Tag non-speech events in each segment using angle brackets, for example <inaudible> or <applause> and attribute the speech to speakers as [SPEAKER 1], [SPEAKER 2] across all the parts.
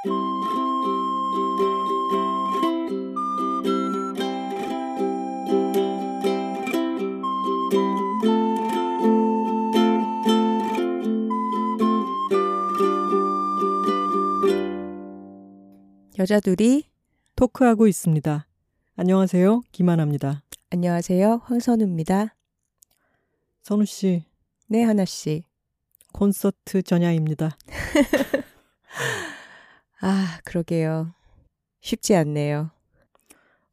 [SPEAKER 1] 여자 둘이
[SPEAKER 2] 토크하고 있습니다. 안녕하세요. 김하나입니다.
[SPEAKER 1] 안녕하세요. 황선우입니다.
[SPEAKER 2] 선우 씨.
[SPEAKER 1] 네, 하나 씨.
[SPEAKER 2] 콘서트 전야입니다. <laughs>
[SPEAKER 1] 아, 그러게요. 쉽지 않네요.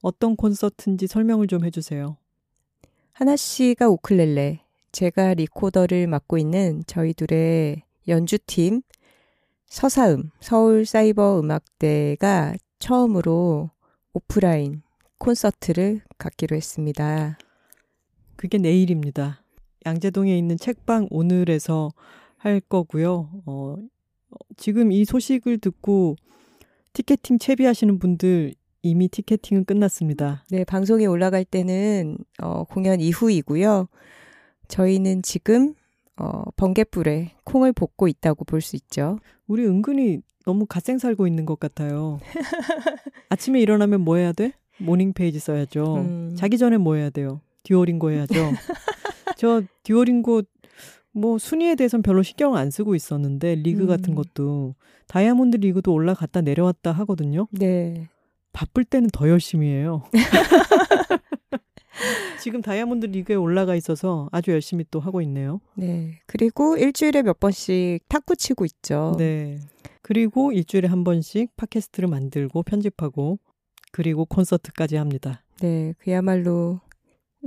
[SPEAKER 2] 어떤 콘서트인지 설명을 좀 해주세요.
[SPEAKER 1] 하나 씨가 우클렐레, 제가 리코더를 맡고 있는 저희 둘의 연주팀 서사음 서울사이버음악대가 처음으로 오프라인 콘서트를 갖기로 했습니다.
[SPEAKER 2] 그게 내일입니다. 양재동에 있는 책방 오늘에서 할 거고요. 어, 지금 이 소식을 듣고 티켓팅 채비하시는 분들 이미 티켓팅은 끝났습니다.
[SPEAKER 1] 네, 방송에 올라갈 때는 어, 공연 이후이고요. 저희는 지금 어, 번개불에 콩을 볶고 있다고 볼 수 있죠.
[SPEAKER 2] 우리 은근히 너무 갓생 살고 있는 것 같아요. <laughs> 아침에 일어나면 뭐 해야 돼? morning page 써야죠. 음. 자기 전에 뭐 해야 돼요? 듀오링고 해야죠. <laughs> 저 듀오링고 뭐 순위에 대해서는 별로 신경 안 쓰고 있었는데 리그 음. 같은 것도 다이아몬드 리그도 올라갔다 내려왔다 하거든요.
[SPEAKER 1] 네.
[SPEAKER 2] 바쁠 때는 더 열심히 해요. <laughs> 지금 다이아몬드 리그에 올라가 있어서 아주 열심히 또 하고 있네요.
[SPEAKER 1] 네. 그리고 일주일에 몇 번씩 탁구 치고 있죠.
[SPEAKER 2] 네. 그리고 일주일에 한 번씩 팟캐스트를 만들고 편집하고 그리고 콘서트까지 합니다.
[SPEAKER 1] 네. 그야말로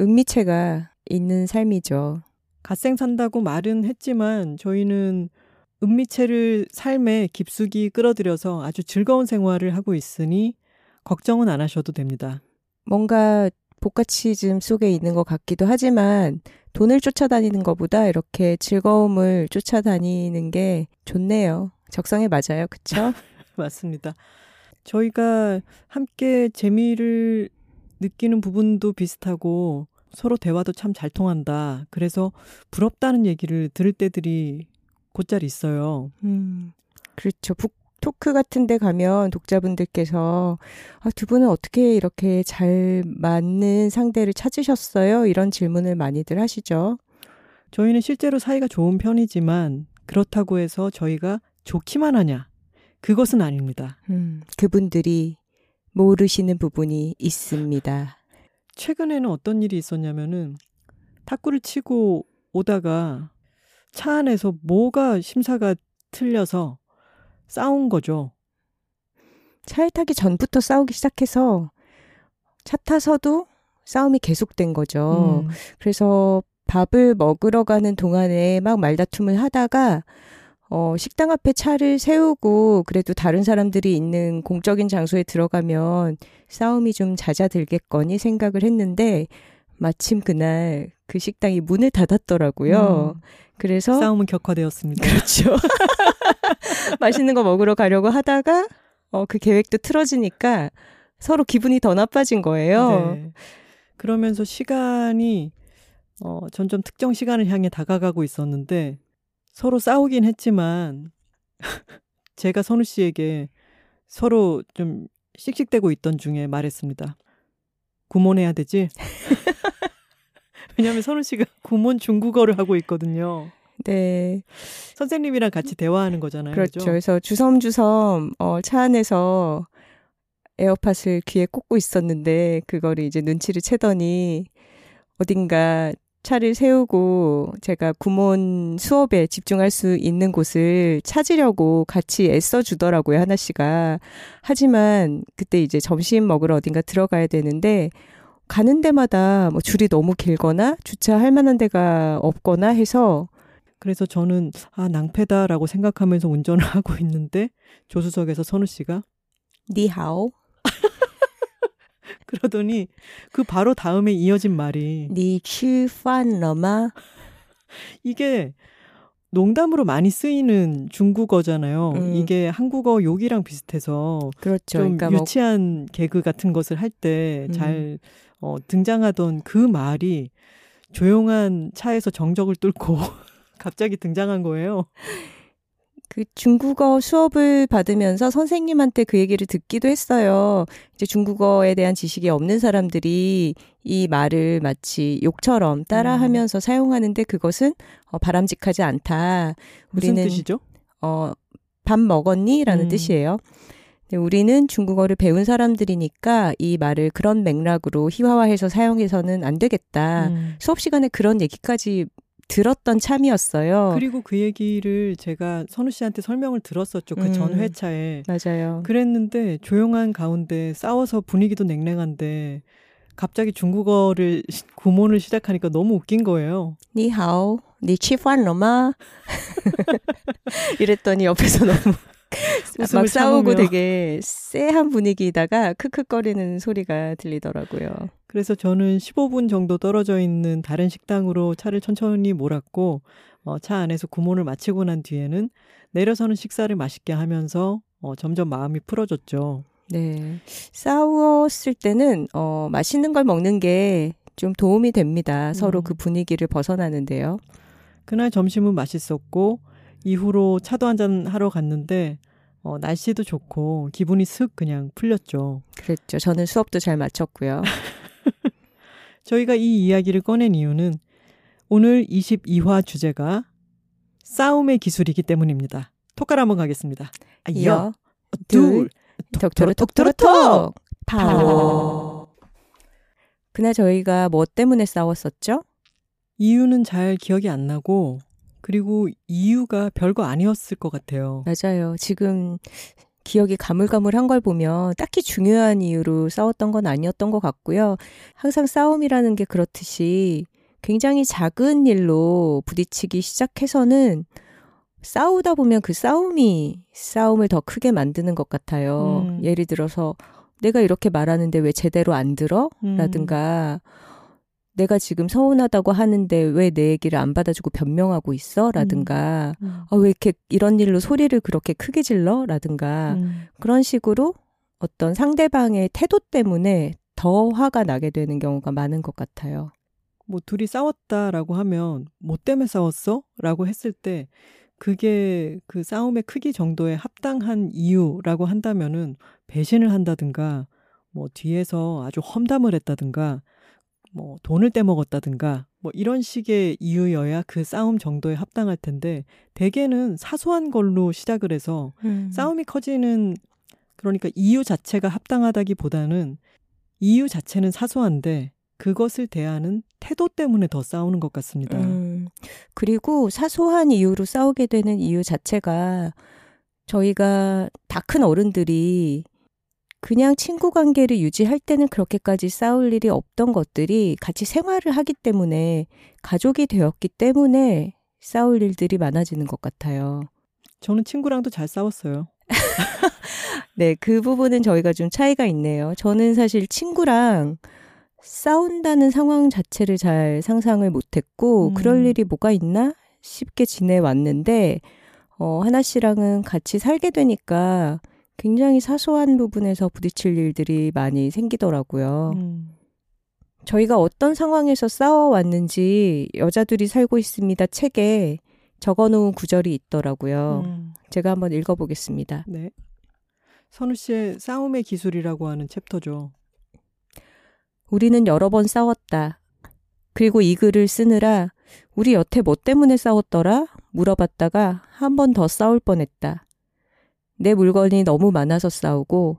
[SPEAKER 1] 은미체가 있는 삶이죠.
[SPEAKER 2] 갓생 산다고 말은 했지만 저희는 은미체를 삶에 깊숙이 끌어들여서 아주 즐거운 생활을 하고 있으니 걱정은 안 하셔도 됩니다.
[SPEAKER 1] 뭔가 복가치즘 속에 있는 것 같기도 하지만 돈을 쫓아다니는 것보다 이렇게 즐거움을 쫓아다니는 게 좋네요. 적성에 맞아요. 그쵸? <laughs>
[SPEAKER 2] 맞습니다. 저희가 함께 재미를 느끼는 부분도 비슷하고 서로 대화도 참 잘 통한다. 그래서 부럽다는 얘기를 들을 때들이 곧잘 있어요.
[SPEAKER 1] 음, 그렇죠. 북 토크 같은 데 가면 독자분들께서 아, 두 분은 어떻게 이렇게 잘 맞는 상대를 찾으셨어요? 이런 질문을 많이들 하시죠.
[SPEAKER 2] 저희는 실제로 사이가 좋은 편이지만 그렇다고 해서 저희가 좋기만 하냐? 그것은 아닙니다.
[SPEAKER 1] 음, 그분들이 모르시는 부분이 있습니다.
[SPEAKER 2] 최근에는 어떤 일이 있었냐면은 탁구를 치고 오다가 차 안에서 뭐가 심사가 틀려서 싸운 거죠.
[SPEAKER 1] 차에 타기 전부터 싸우기 시작해서 차 타서도 싸움이 계속된 거죠. 음. 그래서 밥을 먹으러 가는 동안에 막 말다툼을 하다가 어, 식당 앞에 차를 세우고 그래도 다른 사람들이 있는 공적인 장소에 들어가면 싸움이 좀 잦아들겠거니 생각을 했는데 마침 그날 그 식당이 문을 닫았더라고요. 음. 그래서
[SPEAKER 2] 싸움은 격화되었습니다.
[SPEAKER 1] 그렇죠. <laughs> 맛있는 거 먹으러 가려고 하다가 어, 그 계획도 틀어지니까 서로 기분이 더 나빠진 거예요. 네.
[SPEAKER 2] 그러면서 시간이 어, 점점 특정 시간을 향해 다가가고 있었는데 서로 싸우긴 했지만 제가 선우 씨에게 서로 좀 씩씩대고 있던 중에 말했습니다. 구몬해야 되지? <laughs> 왜냐하면 선우 씨가 구몬 중국어를 하고 있거든요.
[SPEAKER 1] 네.
[SPEAKER 2] 선생님이랑 같이 대화하는 거잖아요.
[SPEAKER 1] 그렇죠. 그렇죠? 그래서 주섬주섬 어, 차 안에서 에어팟을 귀에 꽂고 있었는데 그거를 이제 눈치를 채더니 어딘가 차를 세우고 제가 구몬 수업에 집중할 수 있는 곳을 찾으려고 같이 애써 주더라고요, 하나 씨가. 하지만 그때 이제 점심 먹으러 어딘가 들어가야 되는데 가는 데마다 뭐 줄이 너무 길거나 주차할 만한 데가 없거나 해서
[SPEAKER 2] 그래서 저는 아 낭패다라고 생각하면서 운전을 <laughs> 하고 있는데 조수석에서 선우 씨가
[SPEAKER 1] 니하오 <laughs>
[SPEAKER 2] 그러더니 그 바로 다음에 이어진 말이
[SPEAKER 1] 니취판러마
[SPEAKER 2] 이게 농담으로 많이 쓰이는 중국어잖아요. 음. 이게 한국어 욕이랑 비슷해서
[SPEAKER 1] 그렇죠.
[SPEAKER 2] 좀 그러니까 뭐 유치한 뭐... 개그 같은 것을 할 때잘 음. 어, 등장하던 그 말이 조용한 차에서 정적을 뚫고 <laughs> 갑자기 등장한 거예요.
[SPEAKER 1] 그 중국어 수업을 받으면서 선생님한테 그 얘기를 듣기도 했어요. 이제 중국어에 대한 지식이 없는 사람들이 이 말을 마치 욕처럼 따라하면서 음. 사용하는데 그것은 어, 바람직하지 않다.
[SPEAKER 2] 우리는 무슨 뜻이죠?
[SPEAKER 1] 어, 밥 먹었니?라는 음. 뜻이에요. 우리는 중국어를 배운 사람들이니까 이 말을 그런 맥락으로 희화화해서 사용해서는 안 되겠다. 음. 수업 시간에 그런 얘기까지 들었던 참이었어요.
[SPEAKER 2] 그리고 그 얘기를 제가 선우 씨한테 설명을 들었었죠. 그전 음. 회차에
[SPEAKER 1] 맞아요.
[SPEAKER 2] 그랬는데 조용한 가운데 싸워서 분위기도 냉랭한데 갑자기 중국어를 구문을 시작하니까 너무 웃긴 거예요.
[SPEAKER 1] 니하오, 니치환로마 <laughs> 이랬더니 옆에서 너무 막 싸우고 되게 쎄한 분위기다가 크크거리는 소리가 들리더라고요.
[SPEAKER 2] 그래서 저는 15분 정도 떨어져 있는 다른 식당으로 차를 천천히 몰았고 어, 차 안에서 구몬을 마치고 난 뒤에는 내려서는 식사를 맛있게 하면서 어, 점점 마음이 풀어졌죠.
[SPEAKER 1] 네. 싸웠을 때는 어, 맛있는 걸 먹는 게 좀 도움이 됩니다. 서로 음. 그 분위기를 벗어나는데요.
[SPEAKER 2] 그날 점심은 맛있었고 이후로 차도 한잔 하러 갔는데 어, 날씨도 좋고 기분이 슥 그냥 풀렸죠.
[SPEAKER 1] 그랬죠. 저는 수업도 잘 마쳤고요. <laughs>
[SPEAKER 2] 저희가 이 이야기를 꺼낸 이유는 오늘 22화 주제가 싸움의 기술이기 때문입니다. 톡갈 한번 가겠습니다.
[SPEAKER 1] 아, 여, 둘, 톡토로 톡토로 톡! 파워. 그날 저희가 뭐 때문에 싸웠었죠?
[SPEAKER 2] 이유는 잘 기억이 안 나고 그리고 이유가 별거 아니었을 것 같아요.
[SPEAKER 1] 맞아요. 지금 기억이 가물가물한 걸 보면 딱히 중요한 이유로 싸웠던 건 아니었던 것 같고요. 항상 싸움이라는 게 그렇듯이 굉장히 작은 일로 부딪히기 시작해서는 싸우다 보면 그 싸움이 싸움을 더 크게 만드는 것 같아요. 음. 예를 들어서 내가 이렇게 말하는데 왜 제대로 안 들어? 음. 라든가 내가 지금 서운하다고 하는데 왜 내 얘기를 안 받아주고 변명하고 있어? 라든가, 음. 음. 아, 왜 이렇게 이런 일로 소리를 그렇게 크게 질러? 라든가, 음. 그런 식으로 어떤 상대방의 태도 때문에 더 화가 나게 되는 경우가 많은 것 같아요.
[SPEAKER 2] 뭐, 둘이 싸웠다라고 하면, 뭐 때문에 싸웠어? 라고 했을 때, 그게 그 싸움의 크기 정도에 합당한 이유라고 한다면은, 배신을 한다든가, 뭐 뒤에서 아주 험담을 했다든가, 뭐 돈을 떼먹었다든가 뭐 이런 식의 이유여야 그 싸움 정도에 합당할 텐데 대개는 사소한 걸로 시작을 해서 음. 싸움이 커지는 그러니까 이유 자체가 합당하다기보다는 이유 자체는 사소한데 그것을 대하는 태도 때문에 더 싸우는 것 같습니다. 음,
[SPEAKER 1] 그리고 사소한 이유로 싸우게 되는 이유 자체가 저희가 다 큰 어른들이 그냥 친구 관계를 유지할 때는 그렇게까지 싸울 일이 없던 것들이 같이 생활을 하기 때문에 가족이 되었기 때문에 싸울 일들이 많아지는 것 같아요.
[SPEAKER 2] 저는 친구랑도 잘 싸웠어요. <laughs>
[SPEAKER 1] 네, 그 부분은 저희가 좀 차이가 있네요. 저는 사실 친구랑 싸운다는 상황 자체를 잘 상상을 못했고, 음. 그럴 일이 뭐가 있나 싶게 지내왔는데, 어, 하나 씨랑은 같이 살게 되니까 굉장히 사소한 부분에서 부딪힐 일들이 많이 생기더라고요. 음. 저희가 어떤 상황에서 싸워왔는지 여자들이 살고 있습니다 책에 적어놓은 구절이 있더라고요. 음. 제가 한번 읽어보겠습니다.
[SPEAKER 2] 네. 선우 씨의 싸움의 기술이라고 하는 챕터죠.
[SPEAKER 1] 우리는 여러 번 싸웠다. 그리고 이 글을 쓰느라 우리 여태 뭐 때문에 싸웠더라? 물어봤다가 한 번 더 싸울 뻔했다. 내 물건이 너무 많아서 싸우고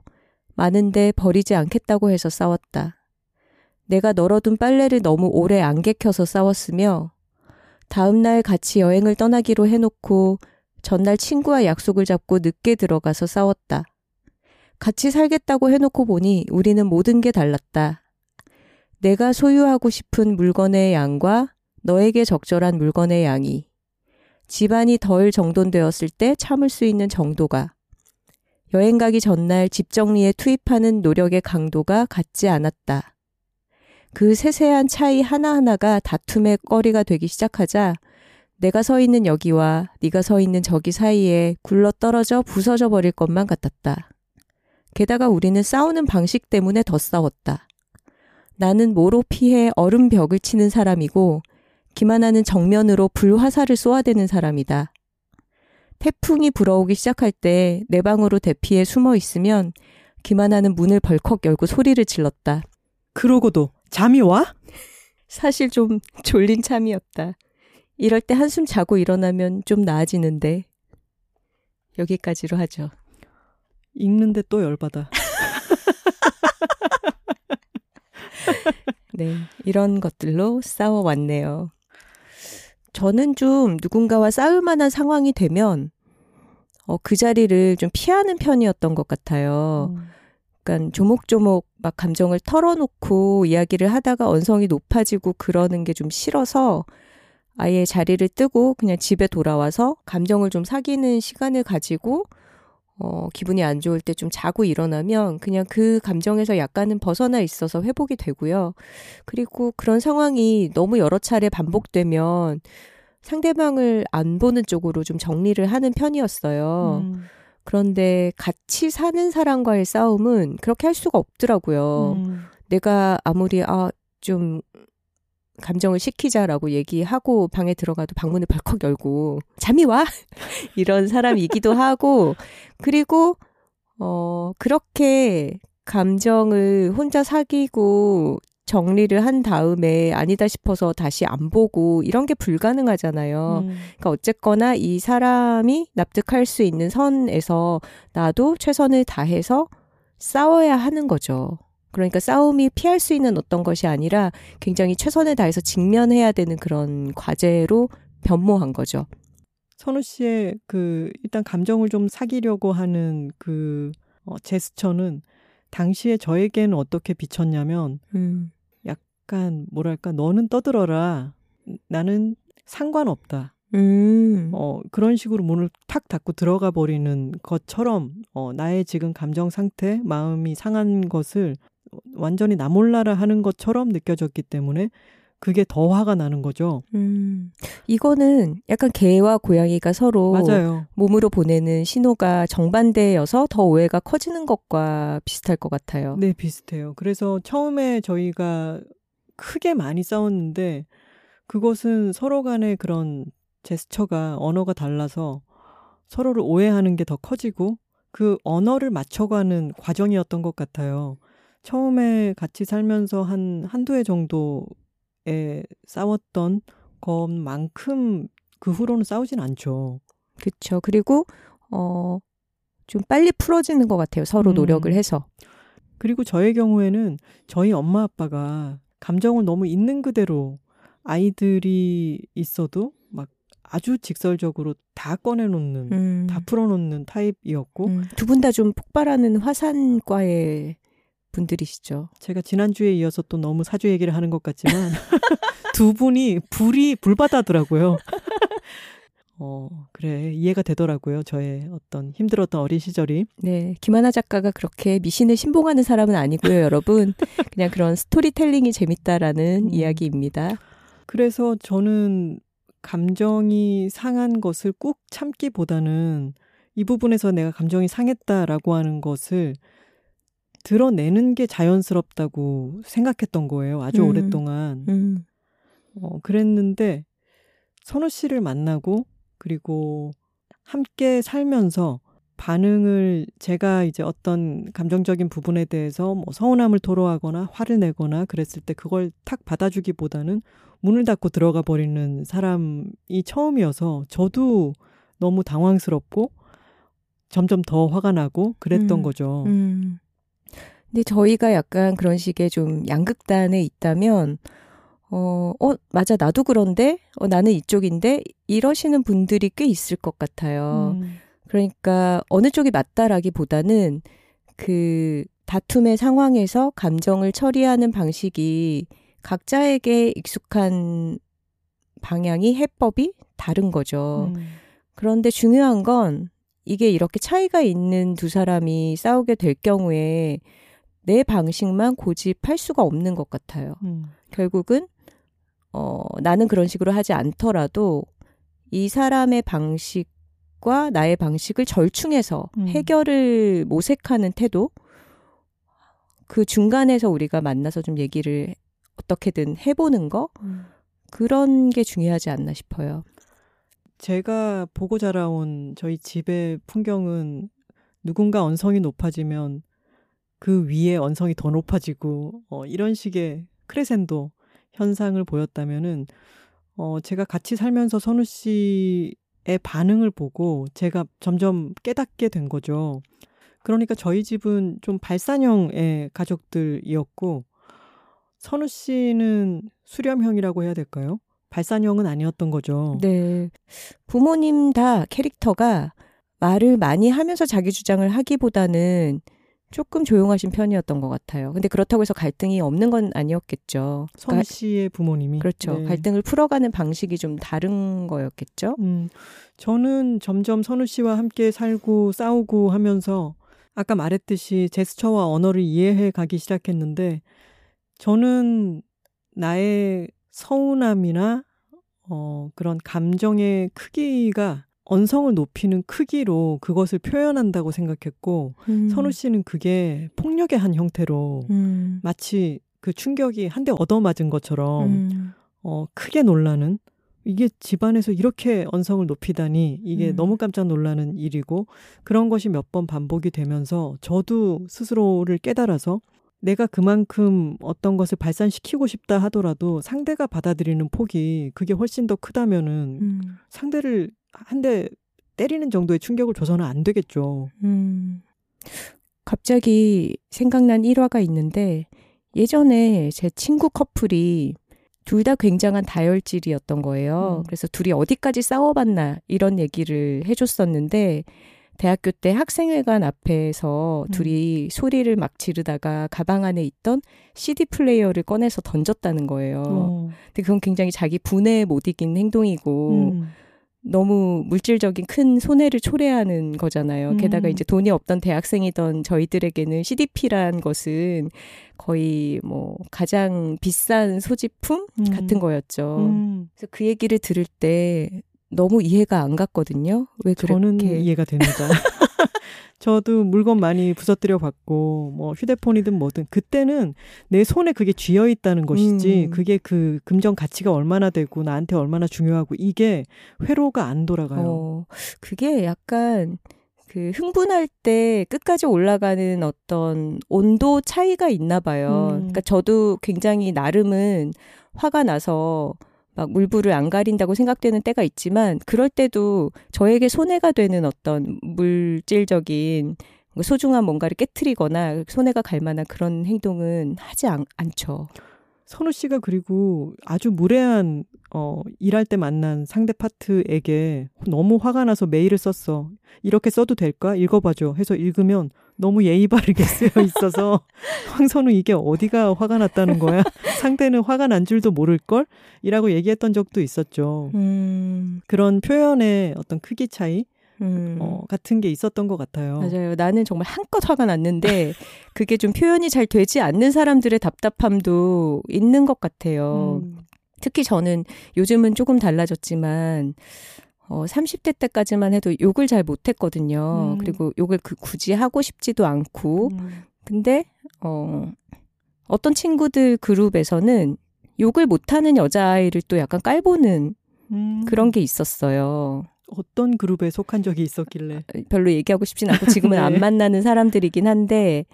[SPEAKER 1] 많은데 버리지 않겠다고 해서 싸웠다. 내가 널어둔 빨래를 너무 오래 안 개켜서 싸웠으며 다음날 같이 여행을 떠나기로 해놓고 전날 친구와 약속을 잡고 늦게 들어가서 싸웠다. 같이 살겠다고 해놓고 보니 우리는 모든 게 달랐다. 내가 소유하고 싶은 물건의 양과 너에게 적절한 물건의 양이 집안이 덜 정돈되었을 때 참을 수 있는 정도가 여행 가기 전날 집 정리에 투입하는 노력의 강도가 같지 않았다. 그 세세한 차이 하나하나가 다툼의 거리가 되기 시작하자 내가 서 있는 여기와 네가 서 있는 저기 사이에 굴러 떨어져 부서져 버릴 것만 같았다. 게다가 우리는 싸우는 방식 때문에 더 싸웠다. 나는 모로 피해 얼음 벽을 치는 사람이고 김하나는 정면으로 불화살을 쏘아대는 사람이다. 태풍이 불어오기 시작할 때 내 방으로 대피해 숨어 있으면 김하나는 문을 벌컥 열고 소리를 질렀다.
[SPEAKER 2] 그러고도 잠이 와?
[SPEAKER 1] 사실 좀 졸린 참이었다. 이럴 때 한숨 자고 일어나면 좀 나아지는데. 여기까지로 하죠.
[SPEAKER 2] 읽는데 또 열받아. <laughs>
[SPEAKER 1] 네, 이런 것들로 싸워왔네요. 저는 좀 누군가와 싸울 만한 상황이 되면 어, 그 자리를 좀 피하는 편이었던 것 같아요. 음. 그러니까 조목조목 막 감정을 털어놓고 이야기를 하다가 언성이 높아지고 그러는 게 좀 싫어서 아예 자리를 뜨고 그냥 집에 돌아와서 감정을 좀 사귀는 시간을 가지고 어, 기분이 안 좋을 때 좀 자고 일어나면 그냥 그 감정에서 약간은 벗어나 있어서 회복이 되고요. 그리고 그런 상황이 너무 여러 차례 반복되면 상대방을 안 보는 쪽으로 좀 정리를 하는 편이었어요. 음. 그런데 같이 사는 사람과의 싸움은 그렇게 할 수가 없더라고요. 음. 내가 아무리 아, 좀 감정을 식히자라고 얘기하고 방에 들어가도 방문을 벌컥 열고 잠이 와 <laughs> 이런 사람이기도 하고 그리고 어 그렇게 감정을 혼자 사귀고 정리를 한 다음에 아니다 싶어서 다시 안 보고 이런 게 불가능하잖아요. 음. 그러니까 어쨌거나 이 사람이 납득할 수 있는 선에서 나도 최선을 다해서 싸워야 하는 거죠. 그러니까 싸움이 피할 수 있는 어떤 것이 아니라 굉장히 최선을 다해서 직면해야 되는 그런 과제로 변모한 거죠.
[SPEAKER 2] 선우 씨의 그 일단 감정을 좀 사귀려고 하는 그 어, 제스처는 당시에 저에게는 어떻게 비쳤냐면 음. 약간 뭐랄까 너는 떠들어라 나는 상관없다. 음. 어, 그런 식으로 문을 탁 닫고 들어가 버리는 것처럼, 어, 나의 지금 감정 상태, 마음이 상한 것을 완전히 나 몰라라 하는 것처럼 느껴졌기 때문에 그게 더 화가 나는 거죠. 음,
[SPEAKER 1] 이거는 약간 개와 고양이가 서로
[SPEAKER 2] 맞아요.
[SPEAKER 1] 몸으로 보내는 신호가 정반대여서 더 오해가 커지는 것과 비슷할 것 같아요.
[SPEAKER 2] 네, 비슷해요. 그래서 처음에 저희가 크게 많이 싸웠는데 그것은 서로 간의 그런 제스처가 언어가 달라서 서로를 오해하는 게 더 커지고 그 언어를 맞춰가는 과정이었던 것 같아요. 처음에 같이 살면서 한 한두 해 정도에 싸웠던 것만큼 그 후로는 싸우진 않죠.
[SPEAKER 1] 그렇죠. 그리고 어, 좀 빨리 풀어지는 것 같아요. 서로 음. 노력을 해서.
[SPEAKER 2] 그리고 저의 경우에는 저희 엄마 아빠가 감정을 너무 있는 그대로 아이들이 있어도 막 아주 직설적으로 다 꺼내놓는, 음. 다 풀어놓는 타입이었고. 음.
[SPEAKER 1] 두분 다 좀 폭발하는 화산과의 분들이시죠.
[SPEAKER 2] 제가 지난주에 이어서 또 너무 사주 얘기를 하는 것 같지만 <laughs> 두 분이 불이 불바다더라고요. <laughs> 어, 그래. 이해가 되더라고요. 저의 어떤 힘들었던 어린 시절이.
[SPEAKER 1] 네. 김하나 작가가 그렇게 미신을 신봉하는 사람은 아니고요, 여러분. 그냥 그런 스토리텔링이 재밌다라는 음. 이야기입니다.
[SPEAKER 2] 그래서 저는 감정이 상한 것을 꾹 참기보다는 이 부분에서 내가 감정이 상했다라고 하는 것을 드러내는 게 자연스럽다고 생각했던 거예요. 아주 음. 오랫동안. 음. 어, 그랬는데 선우 씨를 만나고 그리고 함께 살면서 반응을 제가 이제 어떤 감정적인 부분에 대해서 뭐 서운함을 토로하거나 화를 내거나 그랬을 때 그걸 탁 받아주기보다는 문을 닫고 들어가 버리는 사람이 처음이어서 저도 너무 당황스럽고 점점 더 화가 나고 그랬던 음, 거죠. 음.
[SPEAKER 1] 근데 저희가 약간 그런 식의 좀 양극단에 있다면, 어, 어, 맞아, 나도 그런데, 어, 나는 이쪽인데, 이러시는 분들이 꽤 있을 것 같아요. 음. 그러니까, 어느 쪽이 맞다라기 보다는, 그, 다툼의 상황에서 감정을 처리하는 방식이 각자에게 익숙한 방향이 해법이 다른 거죠. 음. 그런데 중요한 건, 이게 이렇게 차이가 있는 두 사람이 싸우게 될 경우에 내 방식만 고집할 수가 없는 것 같아요. 음. 결국은 어, 나는 그런 식으로 하지 않더라도 이 사람의 방식과 나의 방식을 절충해서 음. 해결을 모색하는 태도 그 중간에서 우리가 만나서 좀 얘기를 어떻게든 해보는 거 음. 그런 게 중요하지 않나 싶어요.
[SPEAKER 2] 제가 보고 자라온 저희 집의 풍경은 누군가 언성이 높아지면 그 위에 언성이 더 높아지고 어, 이런 식의 크레센도 현상을 보였다면은 어, 제가 같이 살면서 선우 씨의 반응을 보고 제가 점점 깨닫게 된 거죠. 그러니까 저희 집은 좀 발산형의 가족들이었고 선우 씨는 수렴형이라고 해야 될까요? 발산형은 아니었던 거죠.
[SPEAKER 1] 네. 부모님 다 캐릭터가 말을 많이 하면서 자기 주장을 하기보다는 조금 조용하신 편이었던 것 같아요. 근데 그렇다고 해서 갈등이 없는 건 아니었겠죠.
[SPEAKER 2] 선 그러니까 씨의 부모님이.
[SPEAKER 1] 그렇죠. 네. 갈등을 풀어가는 방식이 좀 다른 거였겠죠. 음,
[SPEAKER 2] 저는 점점 선우 씨와 함께 살고 싸우고 하면서 아까 말했듯이 제스처와 언어를 이해해 가기 시작했는데 저는 나의 서운함이나 어, 그런 감정의 크기가 언성을 높이는 크기로 그것을 표현한다고 생각했고 음. 선우 씨는 그게 폭력의 한 형태로 음. 마치 그 충격이 한 대 얻어맞은 것처럼 음. 어, 크게 놀라는 이게 집안에서 이렇게 언성을 높이다니 이게 음. 너무 깜짝 놀라는 일이고 그런 것이 몇 번 반복이 되면서 저도 스스로를 깨달아서 내가 그만큼 어떤 것을 발산시키고 싶다 하더라도 상대가 받아들이는 폭이 그게 훨씬 더 크다면은 음. 상대를 한 대 때리는 정도의 충격을 줘서는 안 되겠죠. 음.
[SPEAKER 1] 갑자기 생각난 일화가 있는데 예전에 제 친구 커플이 둘 다 굉장한 다혈질이었던 거예요. 음. 그래서 둘이 어디까지 싸워봤나 이런 얘기를 해줬었는데 대학교 때 학생회관 앞에서 음. 둘이 소리를 막 지르다가 가방 안에 있던 CD 플레이어를 꺼내서 던졌다는 거예요. 어. 근데 그건 굉장히 자기 분해에 못 이긴 행동이고 음. 너무 물질적인 큰 손해를 초래하는 거잖아요. 음. 게다가 이제 돈이 없던 대학생이던 저희들에게는 CDP란 것은 거의 뭐 가장 비싼 소지품 음. 같은 거였죠. 음. 그래서 그 얘기를 들을 때 너무 이해가 안 갔거든요. 왜 그렇게
[SPEAKER 2] 저는 이해가 됩니다. <laughs> 저도 물건 많이 부서뜨려 봤고 뭐 휴대폰이든 뭐든 그때는 내 손에 그게 쥐어 있다는 것이지 음. 그게 그 금전 가치가 얼마나 되고 나한테 얼마나 중요하고 이게 회로가 안 돌아가요. 어,
[SPEAKER 1] 그게 약간 그 흥분할 때 끝까지 올라가는 어떤 온도 차이가 있나 봐요. 음. 그러니까 저도 굉장히 나름은 화가 나서 막 물불을 안 가린다고 생각되는 때가 있지만 그럴 때도 저에게 손해가 되는 어떤 물질적인 소중한 뭔가를 깨뜨리거나 손해가 갈 만한 그런 행동은 하지 않, 않죠.
[SPEAKER 2] 선우 씨가 그리고 아주 무례한 어 일할 때 만난 상대 파트에게 너무 화가 나서 메일을 썼어. 이렇게 써도 될까? 읽어봐줘. 해서 읽으면 너무 예의 바르게 <laughs> 쓰여 있어서 황선우 이게 어디가 화가 났다는 거야? 상대는 화가 난 줄도 모를 걸? 이라고 얘기했던 적도 있었죠. 음. 그런 표현의 어떤 크기 차이? 음. 어, 같은 게 있었던 것 같아요.
[SPEAKER 1] 맞아요. 나는 정말 한껏 화가 났는데 그게 좀 표현이 잘 되지 않는 사람들의 답답함도 있는 것 같아요. 음. 특히 저는 요즘은 조금 달라졌지만 어, 30대 때까지만 해도 욕을 잘 못했거든요. 음. 그리고 욕을 그 굳이 하고 싶지도 않고. 음. 근데, 어, 어떤 친구들 그룹에서는 욕을 못하는 여자아이를 또 약간 깔보는 음. 그런 게 있었어요.
[SPEAKER 2] 어떤 그룹에 속한 적이 있었길래? 아,
[SPEAKER 1] 별로 얘기하고 싶진 않고 <laughs> 지금은 네. 안 만나는 사람들이긴 한데,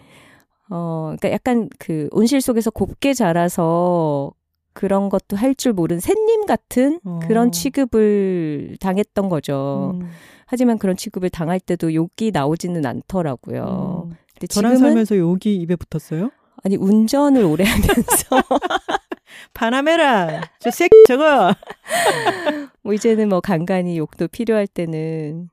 [SPEAKER 1] 어, 그러니까 약간 그 온실 속에서 곱게 자라서 그런 것도 할 줄 모르는 샌님 같은 어. 그런 취급을 당했던 거죠. 음. 하지만 그런 취급을 당할 때도 욕이 나오지는 않더라고요.
[SPEAKER 2] 음. 근데 저랑 살면서 욕이 입에 붙었어요?
[SPEAKER 1] 아니 운전을 오래 하면서 <laughs>
[SPEAKER 2] 바나메라 저새 저거
[SPEAKER 1] 뭐 이제는 뭐 간간히 욕도 필요할 때는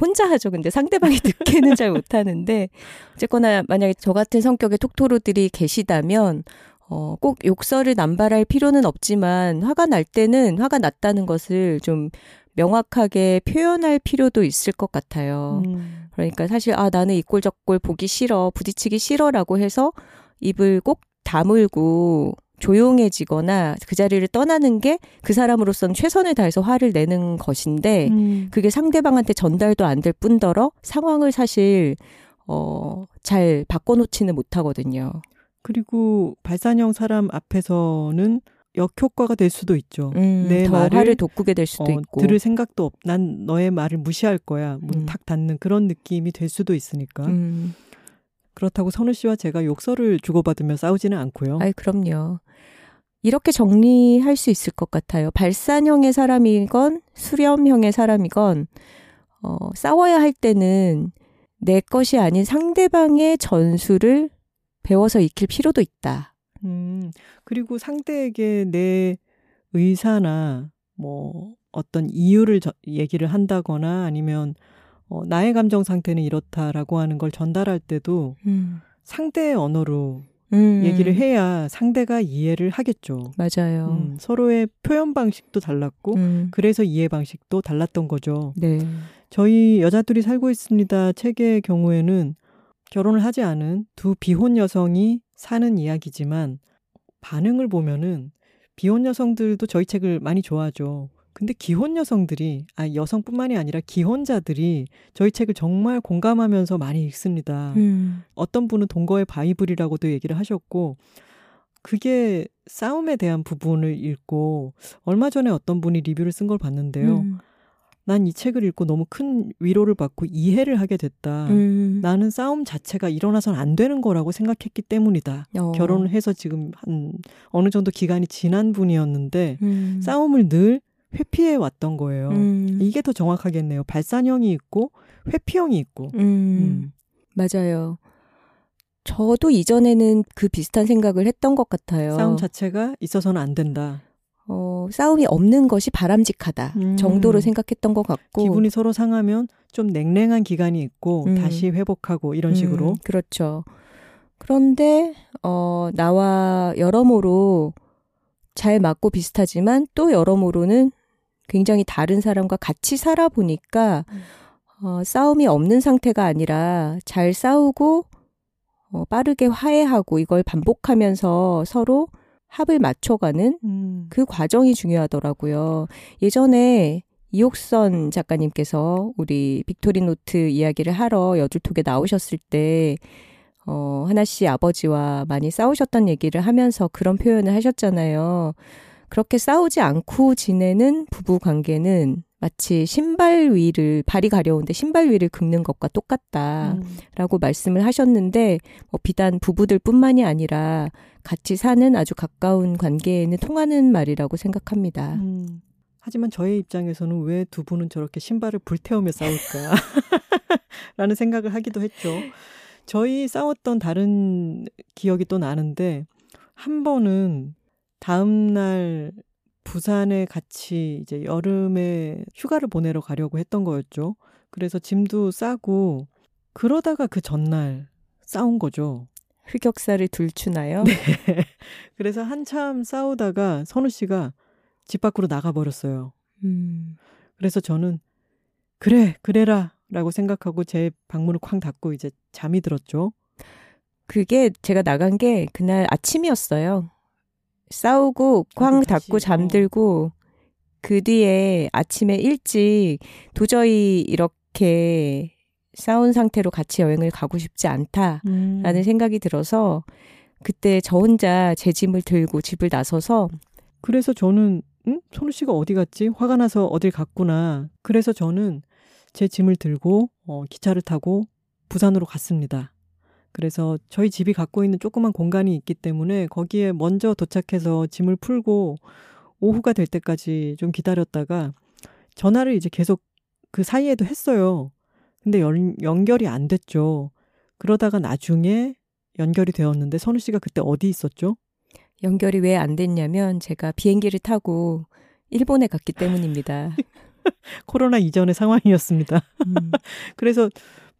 [SPEAKER 1] 혼자 하죠. 근데 상대방이 듣기는 잘 못하는데 어쨌거나 만약에 저 같은 성격의 톡토로들이 계시다면 어, 꼭 욕설을 남발할 필요는 없지만 화가 날 때는 화가 났다는 것을 좀 명확하게 표현할 필요도 있을 것 같아요. 음. 그러니까 사실 아 나는 이꼴 저꼴 보기 싫어 부딪히기 싫어라고 해서 입을 꼭 다물고 조용해지거나 그 자리를 떠나는 게 그 사람으로서는 최선을 다해서 화를 내는 것인데 음. 그게 상대방한테 전달도 안 될 뿐더러 상황을 사실 어, 잘 바꿔놓지는 못하거든요.
[SPEAKER 2] 그리고 발산형 사람 앞에서는 역효과가 될 수도 있죠.
[SPEAKER 1] 음, 내 말을 화를 돋구게 될 수도 어, 있고
[SPEAKER 2] 들을 생각도 없. 난 너의 말을 무시할 거야. 문탁 음. 닫는 그런 느낌이 될 수도 있으니까. 음. 그렇다고 선우 씨와 제가 욕설을 주고받으며 싸우지는 않고요.
[SPEAKER 1] 아이 그럼요. 이렇게 정리할 수 있을 것 같아요. 발산형의 사람이건 수렴형의 사람이건 어, 싸워야 할 때는 내 것이 아닌 상대방의 전술을 배워서 익힐 필요도 있다.
[SPEAKER 2] 음, 그리고 상대에게 내 의사나 뭐 어떤 이유를 저, 얘기를 한다거나 아니면 어, 나의 감정 상태는 이렇다라고 하는 걸 전달할 때도 음. 상대의 언어로 음. 얘기를 해야 상대가 이해를 하겠죠.
[SPEAKER 1] 맞아요. 음,
[SPEAKER 2] 서로의 표현 방식도 달랐고 음. 그래서 이해 방식도 달랐던 거죠.
[SPEAKER 1] 네.
[SPEAKER 2] 저희 여자 둘이 살고 있습니다 책의 경우에는 결혼을 하지 않은 두 비혼 여성이 사는 이야기지만 반응을 보면은 비혼 여성들도 저희 책을 많이 좋아하죠. 근데 기혼 여성들이 아 여성뿐만이 아니라 기혼자들이 저희 책을 정말 공감하면서 많이 읽습니다. 음. 어떤 분은 동거의 바이블이라고도 얘기를 하셨고 그게 싸움에 대한 부분을 읽고 얼마 전에 어떤 분이 리뷰를 쓴 걸 봤는데요. 음. 난 이 책을 읽고 너무 큰 위로를 받고 이해를 하게 됐다. 음. 나는 싸움 자체가 일어나선 안 되는 거라고 생각했기 때문이다. 어. 결혼을 해서 지금 한 어느 정도 기간이 지난 분이었는데 음. 싸움을 늘 회피해 왔던 거예요. 음. 이게 더 정확하겠네요. 발산형이 있고 회피형이 있고. 음. 음.
[SPEAKER 1] 맞아요. 저도 이전에는 그 비슷한 생각을 했던 것 같아요.
[SPEAKER 2] 싸움 자체가 있어서는 안 된다.
[SPEAKER 1] 어, 싸움이 없는 것이 바람직하다 음. 정도로 생각했던 것 같고
[SPEAKER 2] 기분이 서로 상하면 좀 냉랭한 기간이 있고 음. 다시 회복하고 이런 음, 식으로
[SPEAKER 1] 그렇죠. 그런데 어, 나와 여러모로 잘 맞고 비슷하지만 또 여러모로는 굉장히 다른 사람과 같이 살아보니까 음. 어, 싸움이 없는 상태가 아니라 잘 싸우고 어, 빠르게 화해하고 이걸 반복하면서 서로 합을 맞춰가는 음. 그 과정이 중요하더라고요. 예전에 이옥선 작가님께서 우리 빅토리 노트 이야기를 하러 여둘톡에 나오셨을 때, 어, 하나 씨 아버지와 많이 싸우셨던 얘기를 하면서 그런 표현을 하셨잖아요. 그렇게 싸우지 않고 지내는 부부 관계는 마치 신발 위를 발이 가려운데 신발 위를 긁는 것과 똑같다라고 음. 말씀을 하셨는데 뭐 비단 부부들뿐만이 아니라 같이 사는 아주 가까운 관계에는 통하는 말이라고 생각합니다. 음.
[SPEAKER 2] 하지만 저의 입장에서는 왜 두 분은 저렇게 신발을 불태우며 싸울까? 라는 <laughs> 생각을 하기도 했죠. 저희 싸웠던 다른 기억이 또 나는데, 한 번은 다음날 부산에 같이 이제 여름에 휴가를 보내러 가려고 했던 거였죠. 그래서 짐도 싸고 그러다가 그 전날 싸운 거죠.
[SPEAKER 1] 흑역사를 둘추나요?
[SPEAKER 2] 네. <laughs> 그래서 한참 싸우다가 선우 씨가 집 밖으로 나가 버렸어요. 음. 그래서 저는 그래 그래라 라고 생각하고 제 방문을 쾅 닫고 이제 잠이 들었죠.
[SPEAKER 1] 그게 제가 나간 게 그날 아침이었어요. 싸우고 쾅 닫고 어. 잠들고 그 뒤에 아침에 일찍 도저히 이렇게 싸운 상태로 같이 여행을 가고 싶지 않다라는 음. 생각이 들어서 그때 저 혼자 제 짐을 들고 집을 나서서
[SPEAKER 2] 그래서 저는 응? 손우 씨가 어디 갔지? 화가 나서 어딜 갔구나. 그래서 저는 제 짐을 들고 어, 기차를 타고 부산으로 갔습니다. 그래서 저희 집이 갖고 있는 조그만 공간이 있기 때문에 거기에 먼저 도착해서 짐을 풀고 오후가 될 때까지 좀 기다렸다가 전화를 이제 계속 그 사이에도 했어요. 근데 연, 연결이 안 됐죠. 그러다가 나중에 연결이 되었는데 선우 씨가 그때 어디 있었죠?
[SPEAKER 1] 연결이 왜 안 됐냐면 제가 비행기를 타고 일본에 갔기 때문입니다. <laughs>
[SPEAKER 2] 코로나 이전의 상황이었습니다. 음. <laughs> 그래서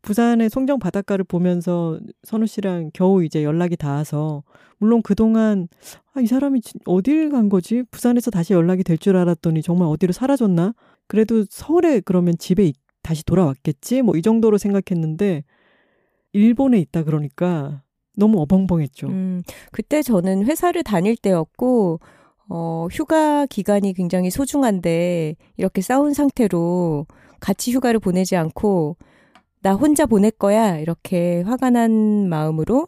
[SPEAKER 2] 부산의 송정 바닷가를 보면서 선우 씨랑 겨우 이제 연락이 닿아서 물론 그동안 아, 이 사람이 어딜 간 거지? 부산에서 다시 연락이 될 줄 알았더니 정말 어디로 사라졌나? 그래도 서울에 그러면 집에 다시 돌아왔겠지? 뭐 이 정도로 생각했는데 일본에 있다 그러니까 너무 어벙벙했죠. 음,
[SPEAKER 1] 그때 저는 회사를 다닐 때였고 어, 휴가 기간이 굉장히 소중한데 이렇게 싸운 상태로 같이 휴가를 보내지 않고 나 혼자 보낼 거야 이렇게 화가 난 마음으로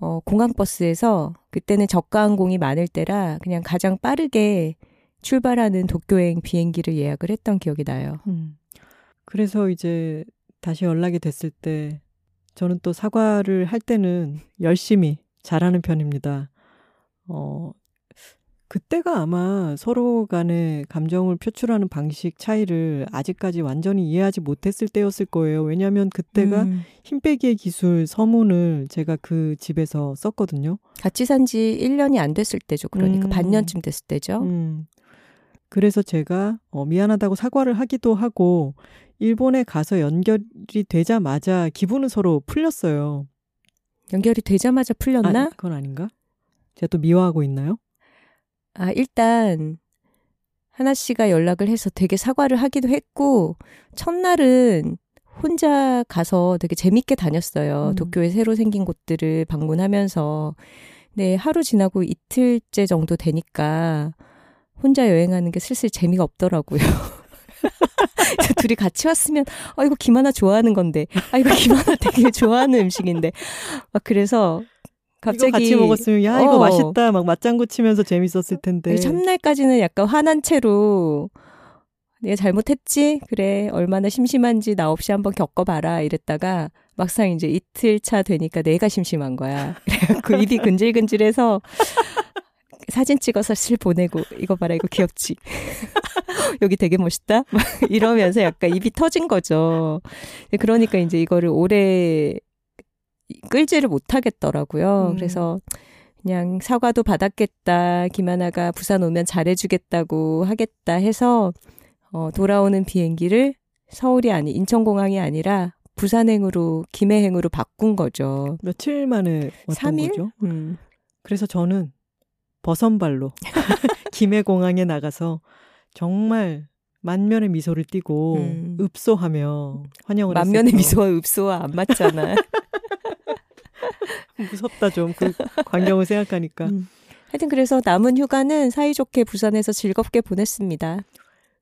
[SPEAKER 1] 어, 공항버스에서 그때는 저가 항공이 많을 때라 그냥 가장 빠르게 출발하는 도쿄행 비행기를 예약을 했던 기억이 나요. 음.
[SPEAKER 2] 그래서 이제 다시 연락이 됐을 때 저는 또 사과를 할 때는 열심히 잘하는 편입니다. 어, 그때가 아마 서로 간의 감정을 표출하는 방식 차이를 아직까지 완전히 이해하지 못했을 때였을 거예요. 왜냐하면 그때가 음. 힘 빼기의 기술 서문을 제가 그 집에서 썼거든요.
[SPEAKER 1] 같이 산 지 1년이 안 됐을 때죠. 그러니까 음. 반년쯤 됐을 때죠. 음.
[SPEAKER 2] 그래서 제가 어, 미안하다고 사과를 하기도 하고 일본에 가서 연결이 되자마자 기분은 서로 풀렸어요.
[SPEAKER 1] 연결이 되자마자 풀렸나?
[SPEAKER 2] 아, 그건 아닌가? 제가 또 미워하고 있나요?
[SPEAKER 1] 아, 일단 하나 씨가 연락을 해서 되게 사과를 하기도 했고 첫날은 혼자 가서 되게 재밌게 다녔어요. 음. 도쿄에 새로 생긴 곳들을 방문하면서. 네, 하루 지나고 이틀째 정도 되니까 혼자 여행하는 게 슬슬 재미가 없더라고요. 둘이 같이 왔으면 아 이거 김하나 좋아하는 건데 아 이거 김하나 되게 좋아하는 음식인데 막 그래서 갑자기
[SPEAKER 2] 같이 먹었으면 야 이거 어. 맛있다. 막 맞장구 치면서 재밌었을 텐데.
[SPEAKER 1] 첫날까지는 약간 화난 채로 내가 잘못했지? 그래 얼마나 심심한지 나 없이 한번 겪어봐라 이랬다가 막상 이제 이틀 차 되니까 내가 심심한 거야. <laughs> 그래갖고 입이 근질근질해서 사진 찍어서 실 보내고 이거 봐라 이거 귀엽지? <laughs> 여기 되게 멋있다? <laughs> 이러면서 약간 입이 터진 거죠. 그러니까 이제 이거를 오래 끌지를 못하겠더라고요. 음. 그래서 그냥 사과도 받았겠다. 김하나가 부산 오면 잘해주겠다고 하겠다 해서 어, 돌아오는 비행기를 서울이 아니 인천공항이 아니라 부산행으로 김해행으로 바꾼 거죠.
[SPEAKER 2] 며칠 만에 왔던 3일? 거죠. 음. 그래서 저는 버선발로 <laughs> 김해공항에 나가서 정말 만면의 미소를 띠고 음. 읍소하며 환영을
[SPEAKER 1] 만면의 미소와 읍소와 안 맞잖아. <laughs>
[SPEAKER 2] 무섭다 좀 그 광경을 생각하니까. 음.
[SPEAKER 1] 하여튼 그래서 남은 휴가는 사이좋게 부산에서 즐겁게 보냈습니다.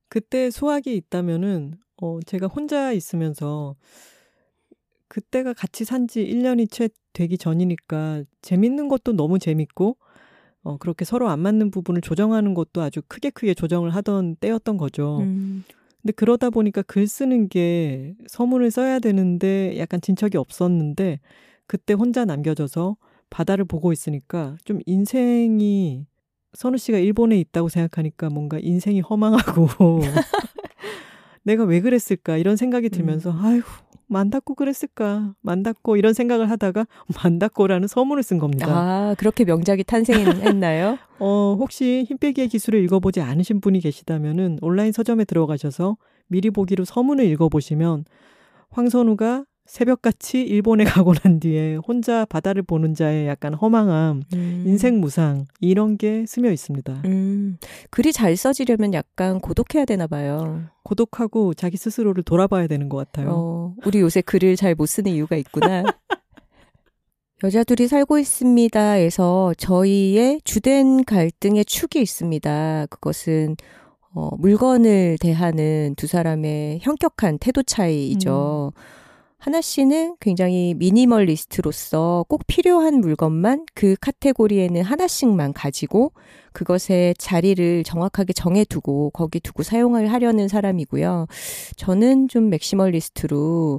[SPEAKER 2] 그때 수학이 있다면은 어 제가 혼자 있으면서 그때가 같이 산 지 1년이 채 되기 전이니까 재밌는 것도 너무 재밌고 어 그렇게 서로 안 맞는 부분을 조정하는 것도 아주 크게 크게 조정을 하던 때였던 거죠. 음. 근데 그러다 보니까 글 쓰는 게 서문을 써야 되는데 약간 진척이 없었는데 그때 혼자 남겨져서 바다를 보고 있으니까 좀 인생이 선우 씨가 일본에 있다고 생각하니까 뭔가 인생이 허망하고 <laughs> 내가 왜 그랬을까 이런 생각이 들면서 음. 아휴 만다고 그랬을까 만다고 이런 생각을 하다가 만다고라는 서문을 쓴 겁니다.
[SPEAKER 1] 아 그렇게 명작이 탄생했나요? <laughs>
[SPEAKER 2] 어 혹시 힘빼기의 기술을 읽어보지 않으신 분이 계시다면은 온라인 서점에 들어가셔서 미리 보기로 서문을 읽어보시면 황선우가 새벽같이 일본에 <laughs> 가고 난 뒤에 혼자 바다를 보는 자의 약간 허망함, 음. 인생 무상 이런 게 스며 있습니다. 음.
[SPEAKER 1] 글이 잘 써지려면 약간 고독해야 되나 봐요.
[SPEAKER 2] 고독하고 자기 스스로를 돌아봐야 되는 것 같아요. 어,
[SPEAKER 1] 우리 요새 글을 잘 못 쓰는 이유가 있구나. <laughs> 여자들이 살고 있습니다에서 저희의 주된 갈등의 축이 있습니다. 그것은 어, 물건을 대하는 두 사람의 현격한 태도 차이이죠. 음. 하나 씨는 굉장히 미니멀리스트로서 꼭 필요한 물건만 그 카테고리에는 하나씩만 가지고 그것의 자리를 정확하게 정해두고 거기 두고 사용을 하려는 사람이고요. 저는 좀 맥시멀리스트로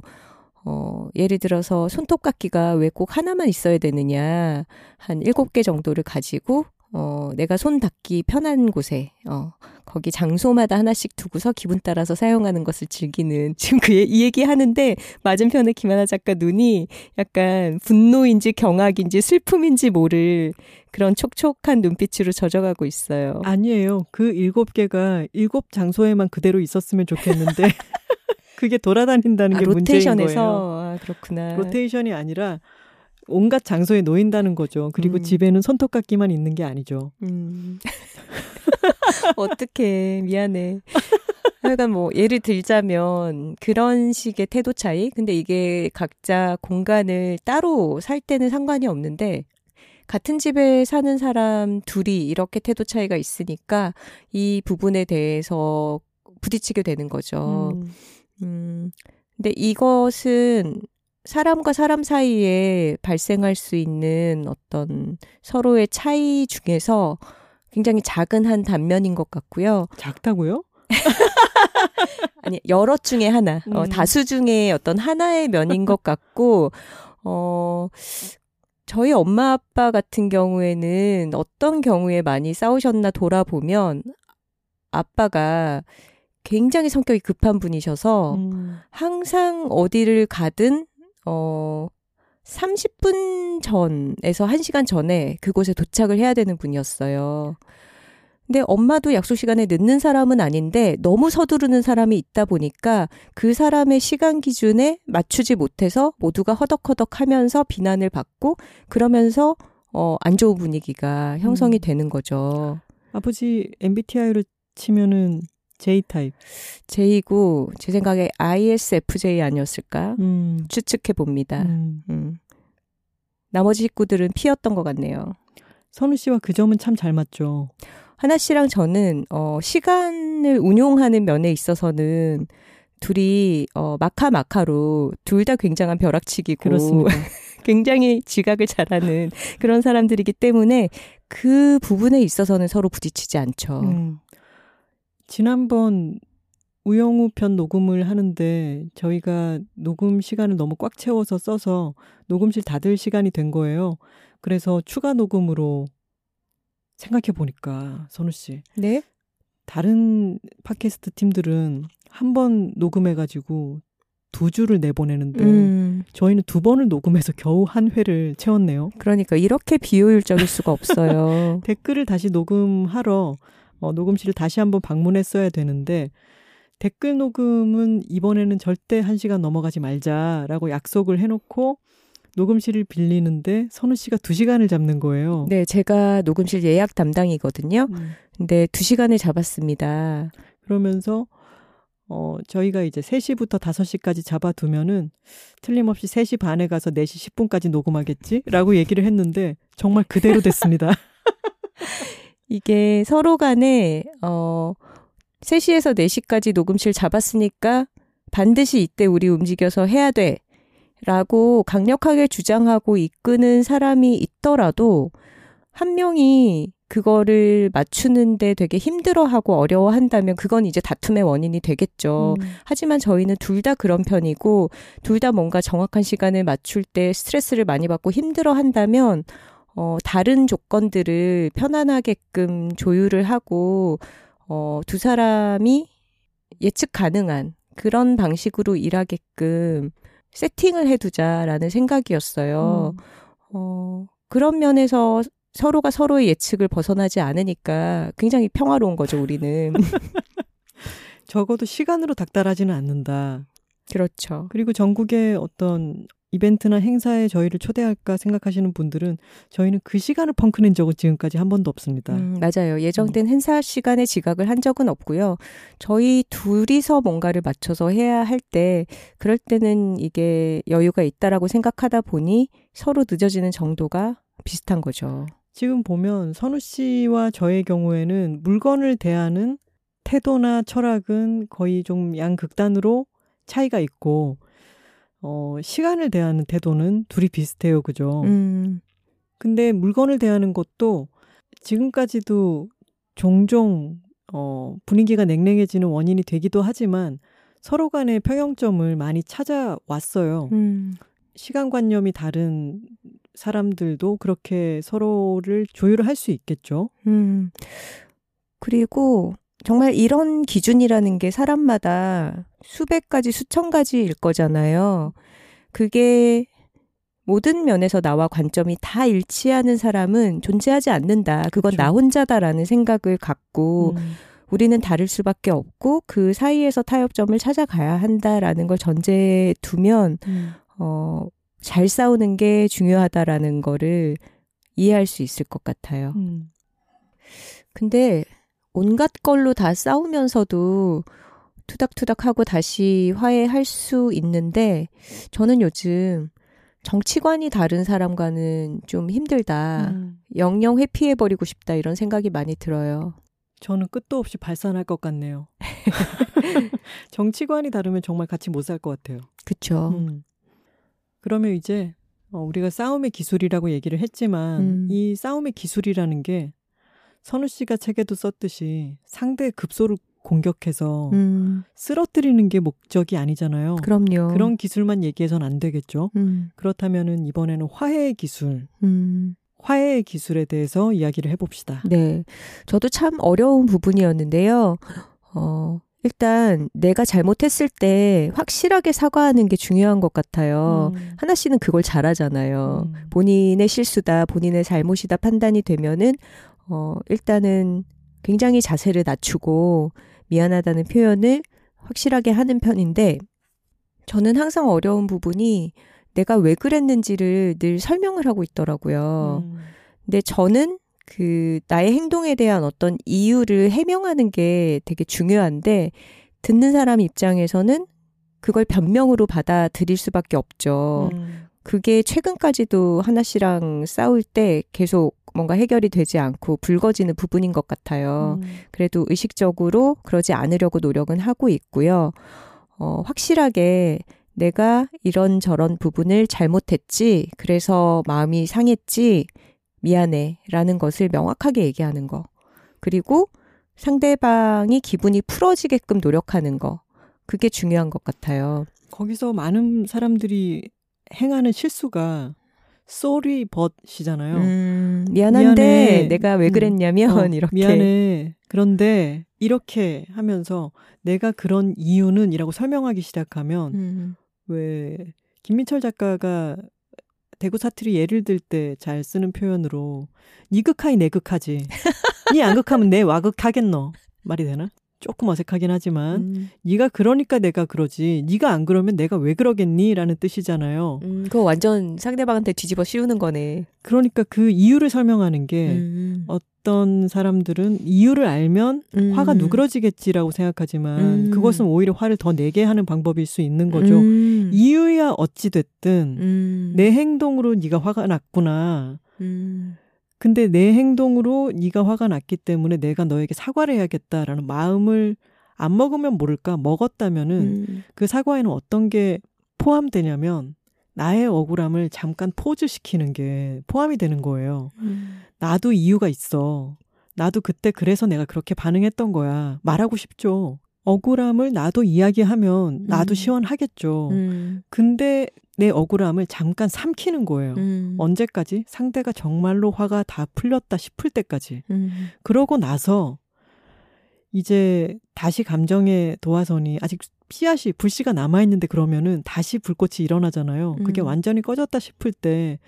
[SPEAKER 1] 어, 예를 들어서 손톱깎이가 왜 꼭 하나만 있어야 되느냐. 한 일곱 개 정도를 가지고 어, 내가 손 닿기 편한 곳에, 어, 거기 장소마다 하나씩 두고서 기분 따라서 사용하는 것을 즐기는, 지금 그, 이 얘기 하는데, 맞은편에 김하나 작가 눈이 약간 분노인지 경악인지 슬픔인지 모를 그런 촉촉한 눈빛으로 젖어가고 있어요.
[SPEAKER 2] 아니에요. 그 일곱 개가 일곱 장소에만 그대로 있었으면 좋겠는데, <laughs> 그게 돌아다닌다는 아, 게 문제인 거예요.
[SPEAKER 1] 아, 그렇구나.
[SPEAKER 2] 로테이션이 아니라, 온갖 장소에 놓인다는 거죠. 그리고 음. 집에는 손톱깎이만 있는 게 아니죠. 음. <laughs>
[SPEAKER 1] 어떻게 미안해. 하여간 뭐 예를 들자면 그런 식의 태도 차이. 근데 이게 각자 공간을 따로 살 때는 상관이 없는데 같은 집에 사는 사람 둘이 이렇게 태도 차이가 있으니까 이 부분에 대해서 부딪히게 되는 거죠. 음. 음. 근데 이것은 사람과 사람 사이에 발생할 수 있는 어떤 서로의 차이 중에서 굉장히 작은 한 단면인 것 같고요.
[SPEAKER 2] 작다고요? <laughs>
[SPEAKER 1] 아니, 여러 중에 하나, 어, 음. 어, 다수 중에 어떤 하나의 면인 것 같고, 어, 저희 엄마 아빠 같은 경우에는 어떤 경우에 많이 싸우셨나 돌아보면 아빠가 굉장히 성격이 급한 분이셔서 음. 항상 어디를 가든 어 30분 전에서 1시간 전에 그곳에 도착을 해야 되는 분이었어요. 근데 엄마도 약속 시간에 늦는 사람은 아닌데 너무 서두르는 사람이 있다 보니까 그 사람의 시간 기준에 맞추지 못해서 모두가 허덕허덕 하면서 비난을 받고 그러면서 어, 안 좋은 분위기가 형성이 음. 되는 거죠.
[SPEAKER 2] 아버지 MBTI로 치면은 J타입.
[SPEAKER 1] J고 제 생각에 ISFJ 아니었을까? 음. 추측해 봅니다. 음. 음. 나머지 식구들은 P였던 것 같네요.
[SPEAKER 2] 선우 씨와 그 점은 참 잘 맞죠.
[SPEAKER 1] 하나 씨랑 저는 어 시간을 운용하는 면에 있어서는 둘이 어 마카 마카로 둘 다 굉장한 벼락치기고
[SPEAKER 2] 그렇습니다. <laughs>
[SPEAKER 1] 굉장히 지각을 잘하는 그런 사람들이기 때문에 그 부분에 있어서는 서로 부딪히지 않죠. 음.
[SPEAKER 2] 지난번 우영우 편 녹음을 하는데 저희가 녹음 시간을 너무 꽉 채워서 써서 녹음실 닫을 시간이 된 거예요. 그래서 추가 녹음으로 생각해 보니까 선우 씨.
[SPEAKER 1] 네.
[SPEAKER 2] 다른 팟캐스트 팀들은 한 번 녹음해 가지고 두 주를 내보내는데 음. 저희는 두 번을 녹음해서 겨우 한 회를 채웠네요.
[SPEAKER 1] 그러니까 이렇게 비효율적일 수가 없어요. <laughs>
[SPEAKER 2] 댓글을 다시 녹음하러 어, 녹음실을 다시 한번 방문했어야 되는데 댓글 녹음은 이번에는 절대 한 시간 넘어가지 말자라고 약속을 해놓고 녹음실을 빌리는데 선우 씨가 두 시간을 잡는 거예요.
[SPEAKER 1] 네, 제가 녹음실 예약 담당이거든요. 음. 근데 두 시간을 잡았습니다.
[SPEAKER 2] 그러면서 어, 저희가 이제 3시부터 5시까지 잡아두면은 틀림없이 3시 반에 가서 4시 10분까지 녹음하겠지? 라고 얘기를 했는데 정말 그대로 됐습니다. <laughs>
[SPEAKER 1] 이게 서로 간에, 어, 3시에서 4시까지 녹음실 잡았으니까 반드시 이때 우리 움직여서 해야 돼. 라고 강력하게 주장하고 이끄는 사람이 있더라도 한 명이 그거를 맞추는데 되게 힘들어하고 어려워한다면 그건 이제 다툼의 원인이 되겠죠. 음. 하지만 저희는 둘 다 그런 편이고 둘 다 뭔가 정확한 시간을 맞출 때 스트레스를 많이 받고 힘들어한다면 어 다른 조건들을 편안하게끔 조율을 하고 어 두 사람이 예측 가능한 그런 방식으로 일하게끔 세팅을 해두자라는 생각이었어요. 음. 어, 그런 면에서 서로가 서로의 예측을 벗어나지 않으니까 굉장히 평화로운 거죠, 우리는. <laughs>
[SPEAKER 2] 적어도 시간으로 닥달하지는 않는다.
[SPEAKER 1] 그렇죠.
[SPEAKER 2] 그리고 전국의 어떤 이벤트나 행사에 저희를 초대할까 생각하시는 분들은 저희는 그 시간을 펑크낸 적은 지금까지 한 번도 없습니다.
[SPEAKER 1] 음, 맞아요. 예정된 음. 행사 시간에 지각을 한 적은 없고요. 저희 둘이서 뭔가를 맞춰서 해야 할 때 그럴 때는 이게 여유가 있다라고 생각하다 보니 서로 늦어지는 정도가 비슷한 거죠.
[SPEAKER 2] 지금 보면 선우 씨와 저의 경우에는 물건을 대하는 태도나 철학은 거의 좀 양극단으로 차이가 있고 어, 시간을 대하는 태도는 둘이 비슷해요. 그죠? 음. 근데 물건을 대하는 것도 지금까지도 종종 어, 분위기가 냉랭해지는 원인이 되기도 하지만 서로 간의 평형점을 많이 찾아왔어요. 음. 시간관념이 다른 사람들도 그렇게 서로를 조율을 할수 있겠죠. 음.
[SPEAKER 1] 그리고 정말 이런 기준이라는 게 사람마다 수백 가지, 수천 가지일 거잖아요. 그게 모든 면에서 나와 관점이 다 일치하는 사람은 존재하지 않는다. 그건 그렇죠. 나 혼자다라는 생각을 갖고 음. 우리는 다를 수밖에 없고 그 사이에서 타협점을 찾아가야 한다라는 걸 전제에 두면 음. 어, 잘 싸우는 게 중요하다라는 거를 이해할 수 있을 것 같아요. 음. 근데 온갖 걸로 다 싸우면서도 투닥투닥하고 다시 화해할 수 있는데 저는 요즘 정치관이 다른 사람과는 좀 힘들다. 음. 영영 회피해버리고 싶다. 이런 생각이 많이 들어요.
[SPEAKER 2] 저는 끝도 없이 발산할 것 같네요. <laughs> 정치관이 다르면 정말 같이 못 살 것 같아요.
[SPEAKER 1] 그쵸. 음.
[SPEAKER 2] 그러면 이제 어, 우리가 싸움의 기술이라고 얘기를 했지만 음. 이 싸움의 기술이라는 게 선우 씨가 책에도 썼듯이 상대의 급소를 공격해서 음. 쓰러뜨리는 게 목적이 아니잖아요.
[SPEAKER 1] 그럼요.
[SPEAKER 2] 그런 기술만 얘기해선 안 되겠죠. 음. 그렇다면은 이번에는 화해의 기술, 음. 화해의 기술에 대해서 이야기를 해봅시다.
[SPEAKER 1] 네. 저도 참 어려운 부분이었는데요. 어, 일단 내가 잘못했을 때 확실하게 사과하는 게 중요한 것 같아요. 음. 하나 씨는 그걸 잘하잖아요. 음. 본인의 실수다, 본인의 잘못이다 판단이 되면은 어 일단은 굉장히 자세를 낮추고 미안하다는 표현을 확실하게 하는 편인데 저는 항상 어려운 부분이 내가 왜 그랬는지를 늘 설명을 하고 있더라고요. 음. 근데 저는 그 나의 행동에 대한 어떤 이유를 해명하는 게 되게 중요한데 듣는 사람 입장에서는 그걸 변명으로 받아들일 수밖에 없죠. 음. 그게 최근까지도 하나 씨랑 싸울 때 계속 뭔가 해결이 되지 않고 불거지는 부분인 것 같아요. 음. 그래도 의식적으로 그러지 않으려고 노력은 하고 있고요. 어, 확실하게 내가 이런저런 부분을 잘못했지, 그래서 마음이 상했지, 미안해 라는 것을 명확하게 얘기하는 거. 그리고 상대방이 기분이 풀어지게끔 노력하는 거. 그게 중요한 것 같아요.
[SPEAKER 2] 거기서 많은 사람들이 행하는 실수가 sorry but이잖아요. 음,
[SPEAKER 1] 미안한데 미안해. 내가 왜 음. 그랬냐면 음, 어, 이렇게
[SPEAKER 2] 미안해. 그런데 이렇게 하면서 내가 그런 이유는이라고 설명하기 시작하면 음. 왜 김민철 작가가 대구 사투리 예를 들 때 잘 쓰는 표현으로 니극하이 내극하지. <laughs> 니 안극하면 내 와극하겠노. 말이 되나? 조금 어색하긴 하지만 음. 네가 그러니까 내가 그러지 네가 안 그러면 내가 왜 그러겠니라는 뜻이잖아요.
[SPEAKER 1] 음, 그거 완전 상대방한테 뒤집어 씌우는 거네.
[SPEAKER 2] 그러니까 그 이유를 설명하는 게 음. 어떤 사람들은 이유를 알면 음. 화가 누그러지겠지라고 생각하지만 음. 그것은 오히려 화를 더 내게 하는 방법일 수 있는 거죠. 음. 이유야 어찌 됐든 내 행동으로 네가 화가 났구나. 근데 내 행동으로 네가 화가 났기 때문에 내가 너에게 사과를 해야겠다라는 마음을 안 먹으면 모를까 먹었다면은 음. 그 사과에는 어떤 게 포함되냐면 나의 억울함을 잠깐 포즈시키는 게 포함이 되는 거예요. 음. 나도 이유가 있어. 나도 그때 그래서 내가 그렇게 반응했던 거야. 말하고 싶죠. 억울함을 나도 이야기하면 나도 음. 시원하겠죠. 음. 근데 내 억울함을 잠깐 삼키는 거예요. 음. 언제까지? 상대가 정말로 화가 다 풀렸다 싶을 때까지. 음. 그러고 나서 이제 다시 감정의 도화선이 아직 씨앗이 불씨가 남아 있는데 그러면은 다시 불꽃이 일어나잖아요. 그게 음. 완전히 꺼졌다 싶을 때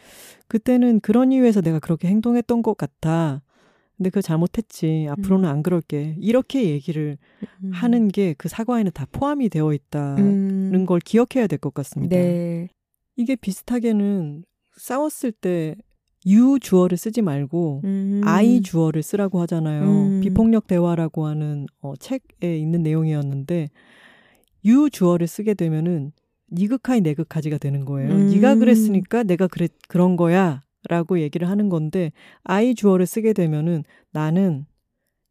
[SPEAKER 2] 그때는 그런 이유에서 내가 그렇게 행동했던 것 같아. 근데 그거 잘못했지. 앞으로는 음. 안 그럴게. 이렇게 얘기를 음. 하는 게 그 사과에는 다 포함이 되어 있다는 음. 걸 기억해야 될 것 같습니다. 네. 이게 비슷하게는 싸웠을 때 유 주어를 쓰지 말고 음. I 주어를 쓰라고 하잖아요. 음. 비폭력 대화라고 하는 어, 책에 있는 내용이었는데 유 주어를 쓰게 되면은 니극하이 내극하지가 되는 거예요. 음. 네가 그랬으니까 내가 그랬 그런 거야. 라고 얘기를 하는 건데 I 주어를 쓰게 되면은 나는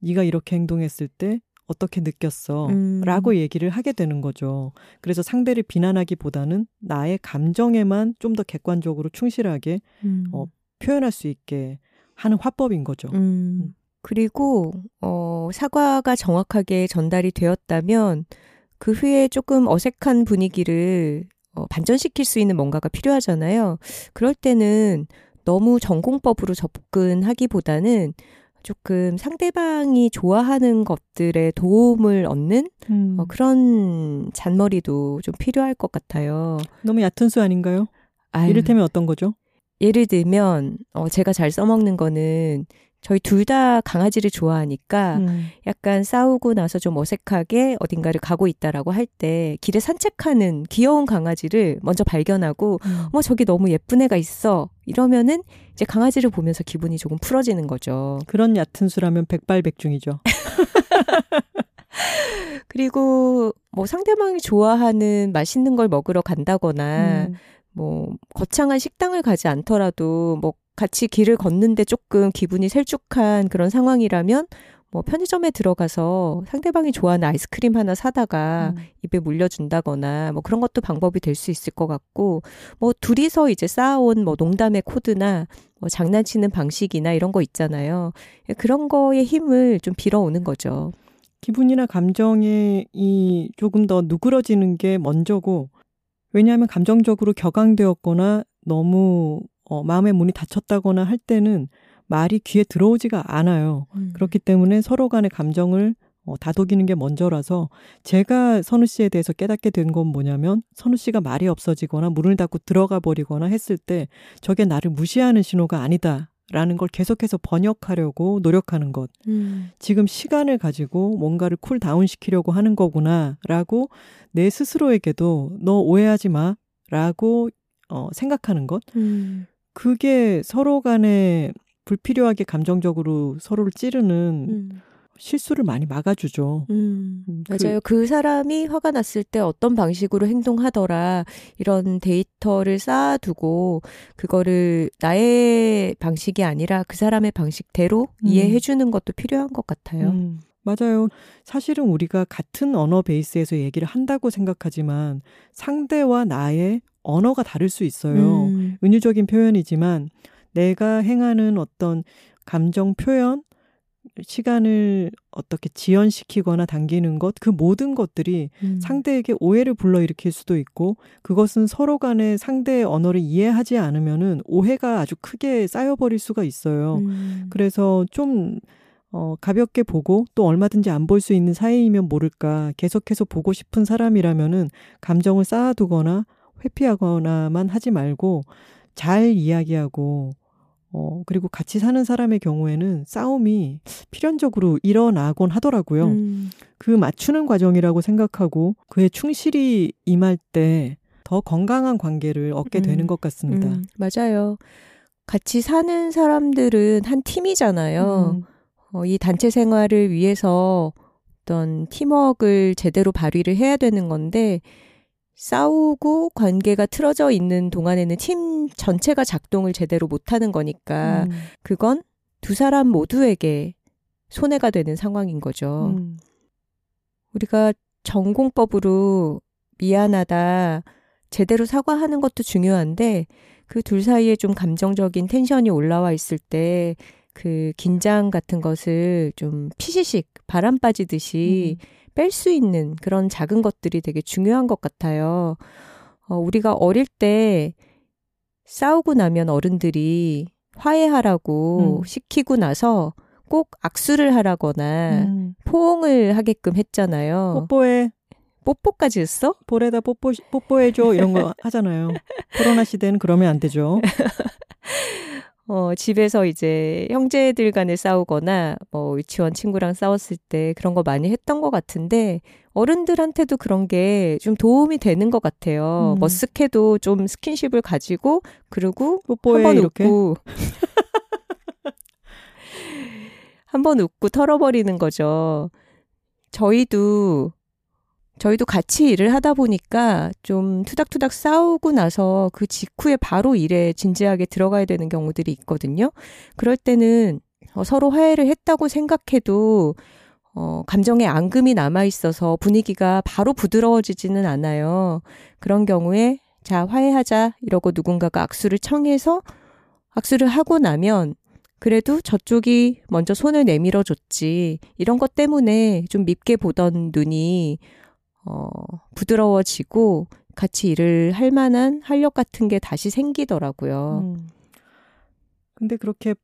[SPEAKER 2] 네가 이렇게 행동했을 때 어떻게 느꼈어? 음. 라고 얘기를 하게 되는 거죠. 그래서 상대를 비난하기보다는 나의 감정에만 좀 더 객관적으로 충실하게 음. 어, 표현할 수 있게 하는 화법인 거죠. 음. 음.
[SPEAKER 1] 그리고 어, 사과가 정확하게 전달이 되었다면 그 후에 조금 어색한 분위기를 어, 반전시킬 수 있는 뭔가가 필요하잖아요. 그럴 때는 너무 전공법으로 접근하기보다는 조금 상대방이 좋아하는 것들에 도움을 얻는 음. 어, 그런 잔머리도 좀 필요할 것 같아요.
[SPEAKER 2] 너무 얕은 수 아닌가요? 아유, 이를테면 어떤 거죠?
[SPEAKER 1] 예를 들면 어, 제가 잘 써먹는 거는 저희 둘 다 강아지를 좋아하니까 음. 약간 싸우고 나서 좀 어색하게 어딘가를 가고 있다라고 할 때 길에 산책하는 귀여운 강아지를 먼저 발견하고 음. 어머 저기 너무 예쁜 애가 있어 이러면은 이제 강아지를 보면서 기분이 조금 풀어지는 거죠.
[SPEAKER 2] 그런 얕은 수라면 백발백중이죠. <laughs>
[SPEAKER 1] 그리고 뭐 상대방이 좋아하는 맛있는 걸 먹으러 간다거나 음. 뭐 거창한 식당을 가지 않더라도 뭐 같이 길을 걷는데 조금 기분이 셀쭉한 그런 상황이라면 뭐 편의점에 들어가서 상대방이 좋아하는 아이스크림 하나 사다가 음. 입에 물려준다거나 뭐 그런 것도 방법이 될 수 있을 것 같고 뭐 둘이서 이제 쌓아온 뭐 농담의 코드나 뭐 장난치는 방식이나 이런 거 있잖아요. 그런 거에 힘을 좀 빌어오는 거죠.
[SPEAKER 2] 기분이나 감정이 이 조금 더 누그러지는 게 먼저고 왜냐하면 감정적으로 격앙되었거나 너무 어, 마음의 문이 닫혔다거나 할 때는 말이 귀에 들어오지가 않아요. 음. 그렇기 때문에 서로 간의 감정을 어, 다독이는 게 먼저라서 제가 선우 씨에 대해서 깨닫게 된 건 뭐냐면 선우 씨가 말이 없어지거나 문을 닫고 들어가 버리거나 했을 때 저게 나를 무시하는 신호가 아니다. 라는 걸 계속해서 번역하려고 노력하는 것. 음. 지금 시간을 가지고 뭔가를 cool down 시키려고 하는 거구나. 라고 내 스스로에게도 너 오해하지 마. 라고 어, 생각하는 것. 음. 그게 서로 간에 불필요하게 감정적으로 서로를 찌르는 음. 실수를 많이 막아주죠. 음,
[SPEAKER 1] 음그 맞아요. 그, 그, 사람이 화가 났을 때 어떤 방식으로 행동하더라 이런 데이터를 쌓아두고 그거를 나의 방식이 아니라 그 사람의 방식대로 음. 이해해주는 것도 필요한 것 같아요. 음,
[SPEAKER 2] 맞아요. 사실은 우리가 같은 언어 베이스에서 얘기를 한다고 생각하지만 상대와 나의 언어가 다를 수 있어요. 음. 은유적인 표현이지만 내가 행하는 어떤 감정 표현, 시간을 어떻게 지연시키거나 당기는 것, 그 모든 것들이 음. 상대에게 오해를 불러일으킬 수도 있고, 그것은 서로 간에 상대의 언어를 이해하지 않으면은 오해가 아주 크게 쌓여버릴 수가 있어요. 음. 그래서 좀, 어, 가볍게 보고 또 얼마든지 안 볼 수 있는 사이이면 모를까 계속해서 보고 싶은 사람이라면은 감정을 쌓아두거나 회피하거나만 하지 말고 잘 이야기하고 어, 그리고 같이 사는 사람의 경우에는 싸움이 필연적으로 일어나곤 하더라고요. 음. 그 맞추는 과정이라고 생각하고 그에 충실히 임할 때 더 건강한 관계를 얻게 음. 되는 것 같습니다. 음,
[SPEAKER 1] 맞아요. 같이 사는 사람들은 한 팀이잖아요. 음. 어, 이 단체 생활을 위해서 어떤 팀워크를 제대로 발휘를 해야 되는 건데 싸우고 관계가 틀어져 있는 동안에는 팀 전체가 작동을 제대로 못하는 거니까 음. 그건 두 사람 모두에게 손해가 되는 상황인 거죠. 음. 우리가 전공법으로 미안하다, 제대로 사과하는 것도 중요한데 그 둘 사이에 좀 감정적인 텐션이 올라와 있을 때 그 긴장 같은 것을 좀 피시식 바람 빠지듯이 음. 뺄 수 있는 그런 작은 것들이 되게 중요한 것 같아요. 어, 우리가 어릴 때 싸우고 나면 어른들이 화해하라고 음. 시키고 나서 꼭 악수를 하라거나 음. 포옹을 하게끔 했잖아요.
[SPEAKER 2] 뽀뽀해.
[SPEAKER 1] 뽀뽀까지 했어?
[SPEAKER 2] 볼에다 뽀뽀, 뽀뽀해줘. 이런 거 <laughs> 하잖아요. 코로나 시대는 그러면 안 되죠. <laughs>
[SPEAKER 1] 어, 집에서 이제 형제들 간에 싸우거나 뭐 유치원 친구랑 싸웠을 때 그런 거 많이 했던 것 같은데 어른들한테도 그런 게 좀 도움이 되는 것 같아요. 음. 머쓱해도 좀 스킨십을 가지고 그리고 한번 웃고 <laughs> 한 번 웃고 털어버리는 거죠. 저희도 저희도 같이 일을 하다 보니까 좀 투닥투닥 싸우고 나서 그 직후에 바로 일에 진지하게 들어가야 되는 경우들이 있거든요. 그럴 때는 어, 서로 화해를 했다고 생각해도 어, 감정의 앙금이 남아 있어서 분위기가 바로 부드러워지지는 않아요. 그런 경우에 자, 화해하자 이러고 누군가가 악수를 청해서 악수를 하고 나면 그래도 저쪽이 먼저 손을 내밀어 줬지. 이런 것 때문에 좀 밉게 보던 눈이 어, 부드러워지고 같이 일을 할 만한 활력 같은 게 다시 생기더라고요. 음.
[SPEAKER 2] 근데 그렇게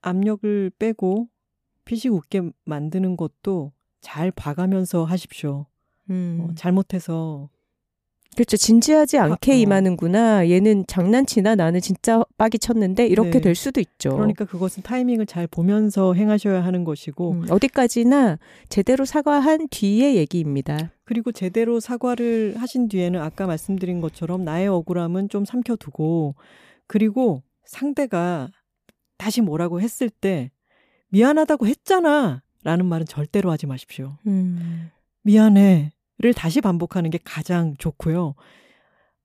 [SPEAKER 2] 압력을 빼고 피식 웃게 만드는 것도 잘 봐가면서 하십시오. 음. 어, 잘못해서
[SPEAKER 1] 그렇죠. 진지하지 않게 아, 어. 임하는구나. 얘는 장난치나 나는 진짜 빡이 쳤는데 이렇게 네. 될 수도 있죠.
[SPEAKER 2] 그러니까 그것은 타이밍을 잘 보면서 행하셔야 하는 것이고 음,
[SPEAKER 1] 어디까지나 제대로 사과한 뒤의 얘기입니다.
[SPEAKER 2] 그리고 제대로 사과를 하신 뒤에는 아까 말씀드린 것처럼 나의 억울함은 좀 삼켜두고 그리고 상대가 다시 뭐라고 했을 때 미안하다고 했잖아 라는 말은 절대로 하지 마십시오. 음. 미안해. 를 다시 반복하는 게 가장 좋고요.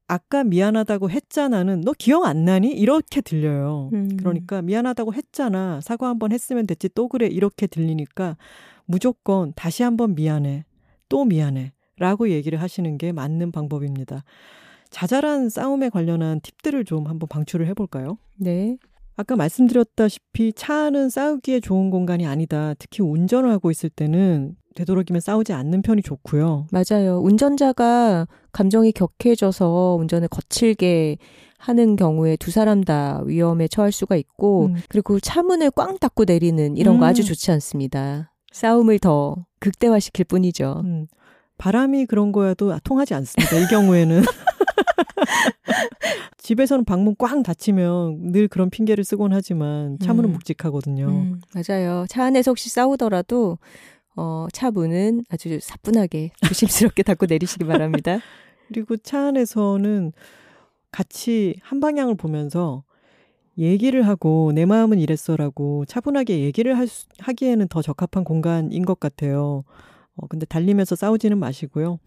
[SPEAKER 2] 아까 미안하다고 했잖아는 너 기억 안 나니? 이렇게 들려요.
[SPEAKER 1] 음.
[SPEAKER 2] 그러니까 미안하다고 했잖아. 사과 한 번 했으면 됐지. 또 그래. 이렇게 들리니까 무조건 다시 한번 미안해. 또 미안해. 라고 얘기를 하시는 게 맞는 방법입니다. 자잘한 싸움에 관련한 팁들을 좀 한번 방출을 해볼까요?
[SPEAKER 1] 네.
[SPEAKER 2] 아까 말씀드렸다시피 차는 싸우기에 좋은 공간이 아니다. 특히 운전을 하고 있을 때는 되도록이면 싸우지 않는 편이 좋고요.
[SPEAKER 1] 맞아요. 운전자가 감정이 격해져서 운전을 거칠게 하는 경우에 두 사람 다 위험에 처할 수가 있고, 음. 그리고 차 문을 꽝 닫고 내리는 이런 거 아주 음. 좋지 않습니다. 싸움을 더 극대화시킬 뿐이죠. 음.
[SPEAKER 2] 바람이 그런 거여도 통하지 않습니다. 이 경우에는. <laughs> 집에서는 방문 꽝 닫히면 늘 그런 핑계를 쓰곤 하지만 차문은 음. 묵직하거든요. 음,
[SPEAKER 1] 맞아요. 차 안에서 혹시 싸우더라도 어, 차 문은 아주 사뿐하게 <laughs> 조심스럽게 닫고 내리시기 바랍니다.
[SPEAKER 2] 그리고 차 안에서는 같이 한 방향을 보면서 얘기를 하고 내 마음은 이랬어라고 차분하게 얘기를 할 수, 하기에는 더 적합한 공간인 것 같아요. 어, 근데 달리면서 싸우지는 마시고요.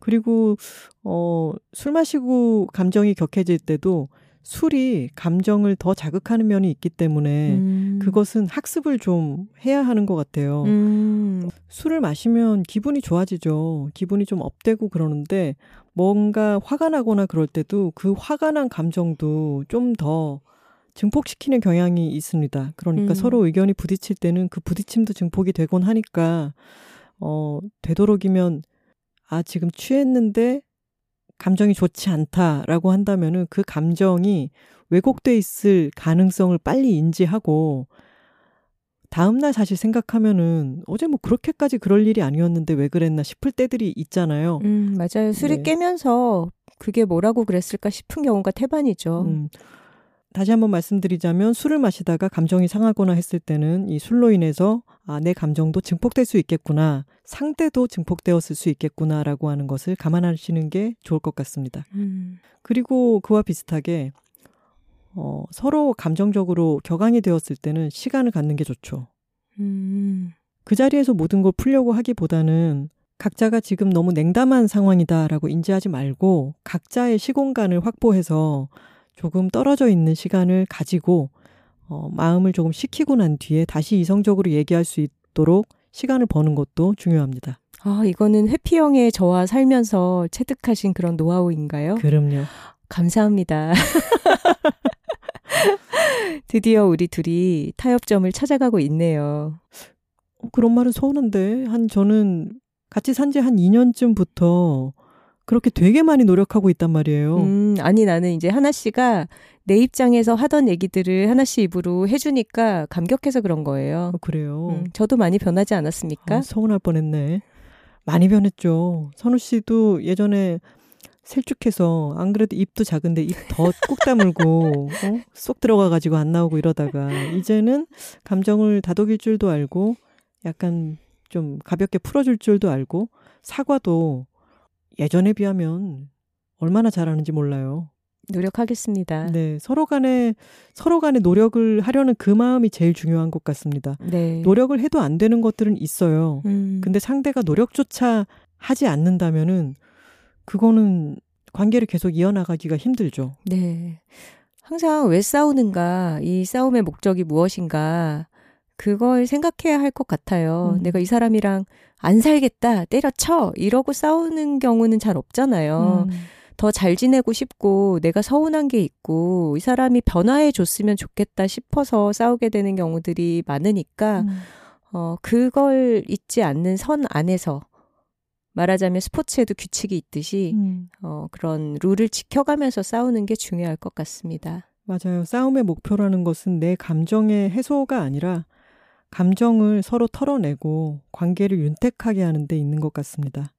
[SPEAKER 2] 그리고 어, 술 마시고 감정이 격해질 때도 술이 감정을 더 자극하는 면이 있기 때문에 음. 그것은 학습을 좀 해야 하는 것 같아요. 음. 술을 마시면 기분이 좋아지죠. 기분이 좀 업되고 그러는데 뭔가 화가 나거나 그럴 때도 그 화가 난 감정도 좀 더 증폭시키는 경향이 있습니다. 그러니까 음. 서로 의견이 부딪힐 때는 그 부딪힘도 증폭이 되곤 하니까 어, 되도록이면 아, 지금 취했는데 감정이 좋지 않다라고 한다면은 그 감정이 왜곡돼 있을 가능성을 빨리 인지하고 다음날 사실 생각하면은 어제 뭐 그렇게까지 그럴 일이 아니었는데 왜 그랬나 싶을 때들이 있잖아요.
[SPEAKER 1] 음, 맞아요. 술이 네. 깨면서 그게 뭐라고 그랬을까 싶은 경우가 태반이죠. 음,
[SPEAKER 2] 다시 한번 말씀드리자면 술을 마시다가 감정이 상하거나 했을 때는 이 술로 인해서 아, 내 감정도 증폭될 수 있겠구나. 상대도 증폭되었을 수 있겠구나라고 하는 것을 감안하시는 게 좋을 것 같습니다. 음. 그리고 그와 비슷하게 어, 서로 감정적으로 격앙이 되었을 때는 시간을 갖는 게 좋죠. 음. 그 자리에서 모든 걸 풀려고 하기보다는 각자가 지금 너무 냉담한 상황이다라고 인지하지 말고 각자의 시공간을 확보해서 조금 떨어져 있는 시간을 가지고 어, 마음을 조금 식히고 난 뒤에 다시 이성적으로 얘기할 수 있도록 시간을 버는 것도 중요합니다.
[SPEAKER 1] 아, 이거는 회피형의 저와 살면서 체득하신 그런 노하우인가요?
[SPEAKER 2] 그럼요.
[SPEAKER 1] 감사합니다. <laughs> 드디어 우리 둘이 타협점을 찾아가고 있네요.
[SPEAKER 2] 어, 그런 말은 서운한데, 한, 저는 같이 산 지 한 2년쯤부터 그렇게 되게 많이 노력하고 있단 말이에요.
[SPEAKER 1] 음, 아니, 나는 이제 하나 씨가 내 입장에서 하던 얘기들을 하나씩 입으로 해주니까 감격해서 그런 거예요.
[SPEAKER 2] 어, 그래요. 음,
[SPEAKER 1] 저도 많이 변하지 않았습니까?
[SPEAKER 2] 아, 서운할 뻔했네. 많이 변했죠. 선우 씨도 예전에 셀쭉해서 안 그래도 입도 작은데 입 더 꾹 다물고 어? 쏙 들어가 가지고 안 나오고 이러다가 이제는 감정을 다독일 줄도 알고 약간 좀 가볍게 풀어줄 줄도 알고 사과도 예전에 비하면 얼마나 잘하는지 몰라요.
[SPEAKER 1] 노력하겠습니다.
[SPEAKER 2] 네, 서로 간에 서로 간에 노력을 하려는 그 마음이 제일 중요한 것 같습니다. 네. 노력을 해도 안 되는 것들은 있어요. 음. 근데 상대가 노력조차 하지 않는다면은 그거는 관계를 계속 이어나가기가 힘들죠.
[SPEAKER 1] 네. 항상 왜 싸우는가, 이 싸움의 목적이 무엇인가, 그걸 생각해야 할 것 같아요. 음. 내가 이 사람이랑 안 살겠다, 때려쳐, 이러고 싸우는 경우는 잘 없잖아요. 음. 더잘 지내고 싶고 내가 서운한 게 있고 이 사람이 변화해 줬으면 좋겠다 싶어서 싸우게 되는 경우들이 많으니까 음. 어 그걸 잊지 않는 선 안에서 말하자면 스포츠에도 규칙이 있듯이 음. 어 그런 룰을 지켜가면서 싸우는 게 중요할 것 같습니다.
[SPEAKER 2] 맞아요. 싸움의 목표라는 것은 내 감정의 해소가 아니라 감정을 서로 털어내고 관계를 윤택하게 하는 데 있는 것 같습니다.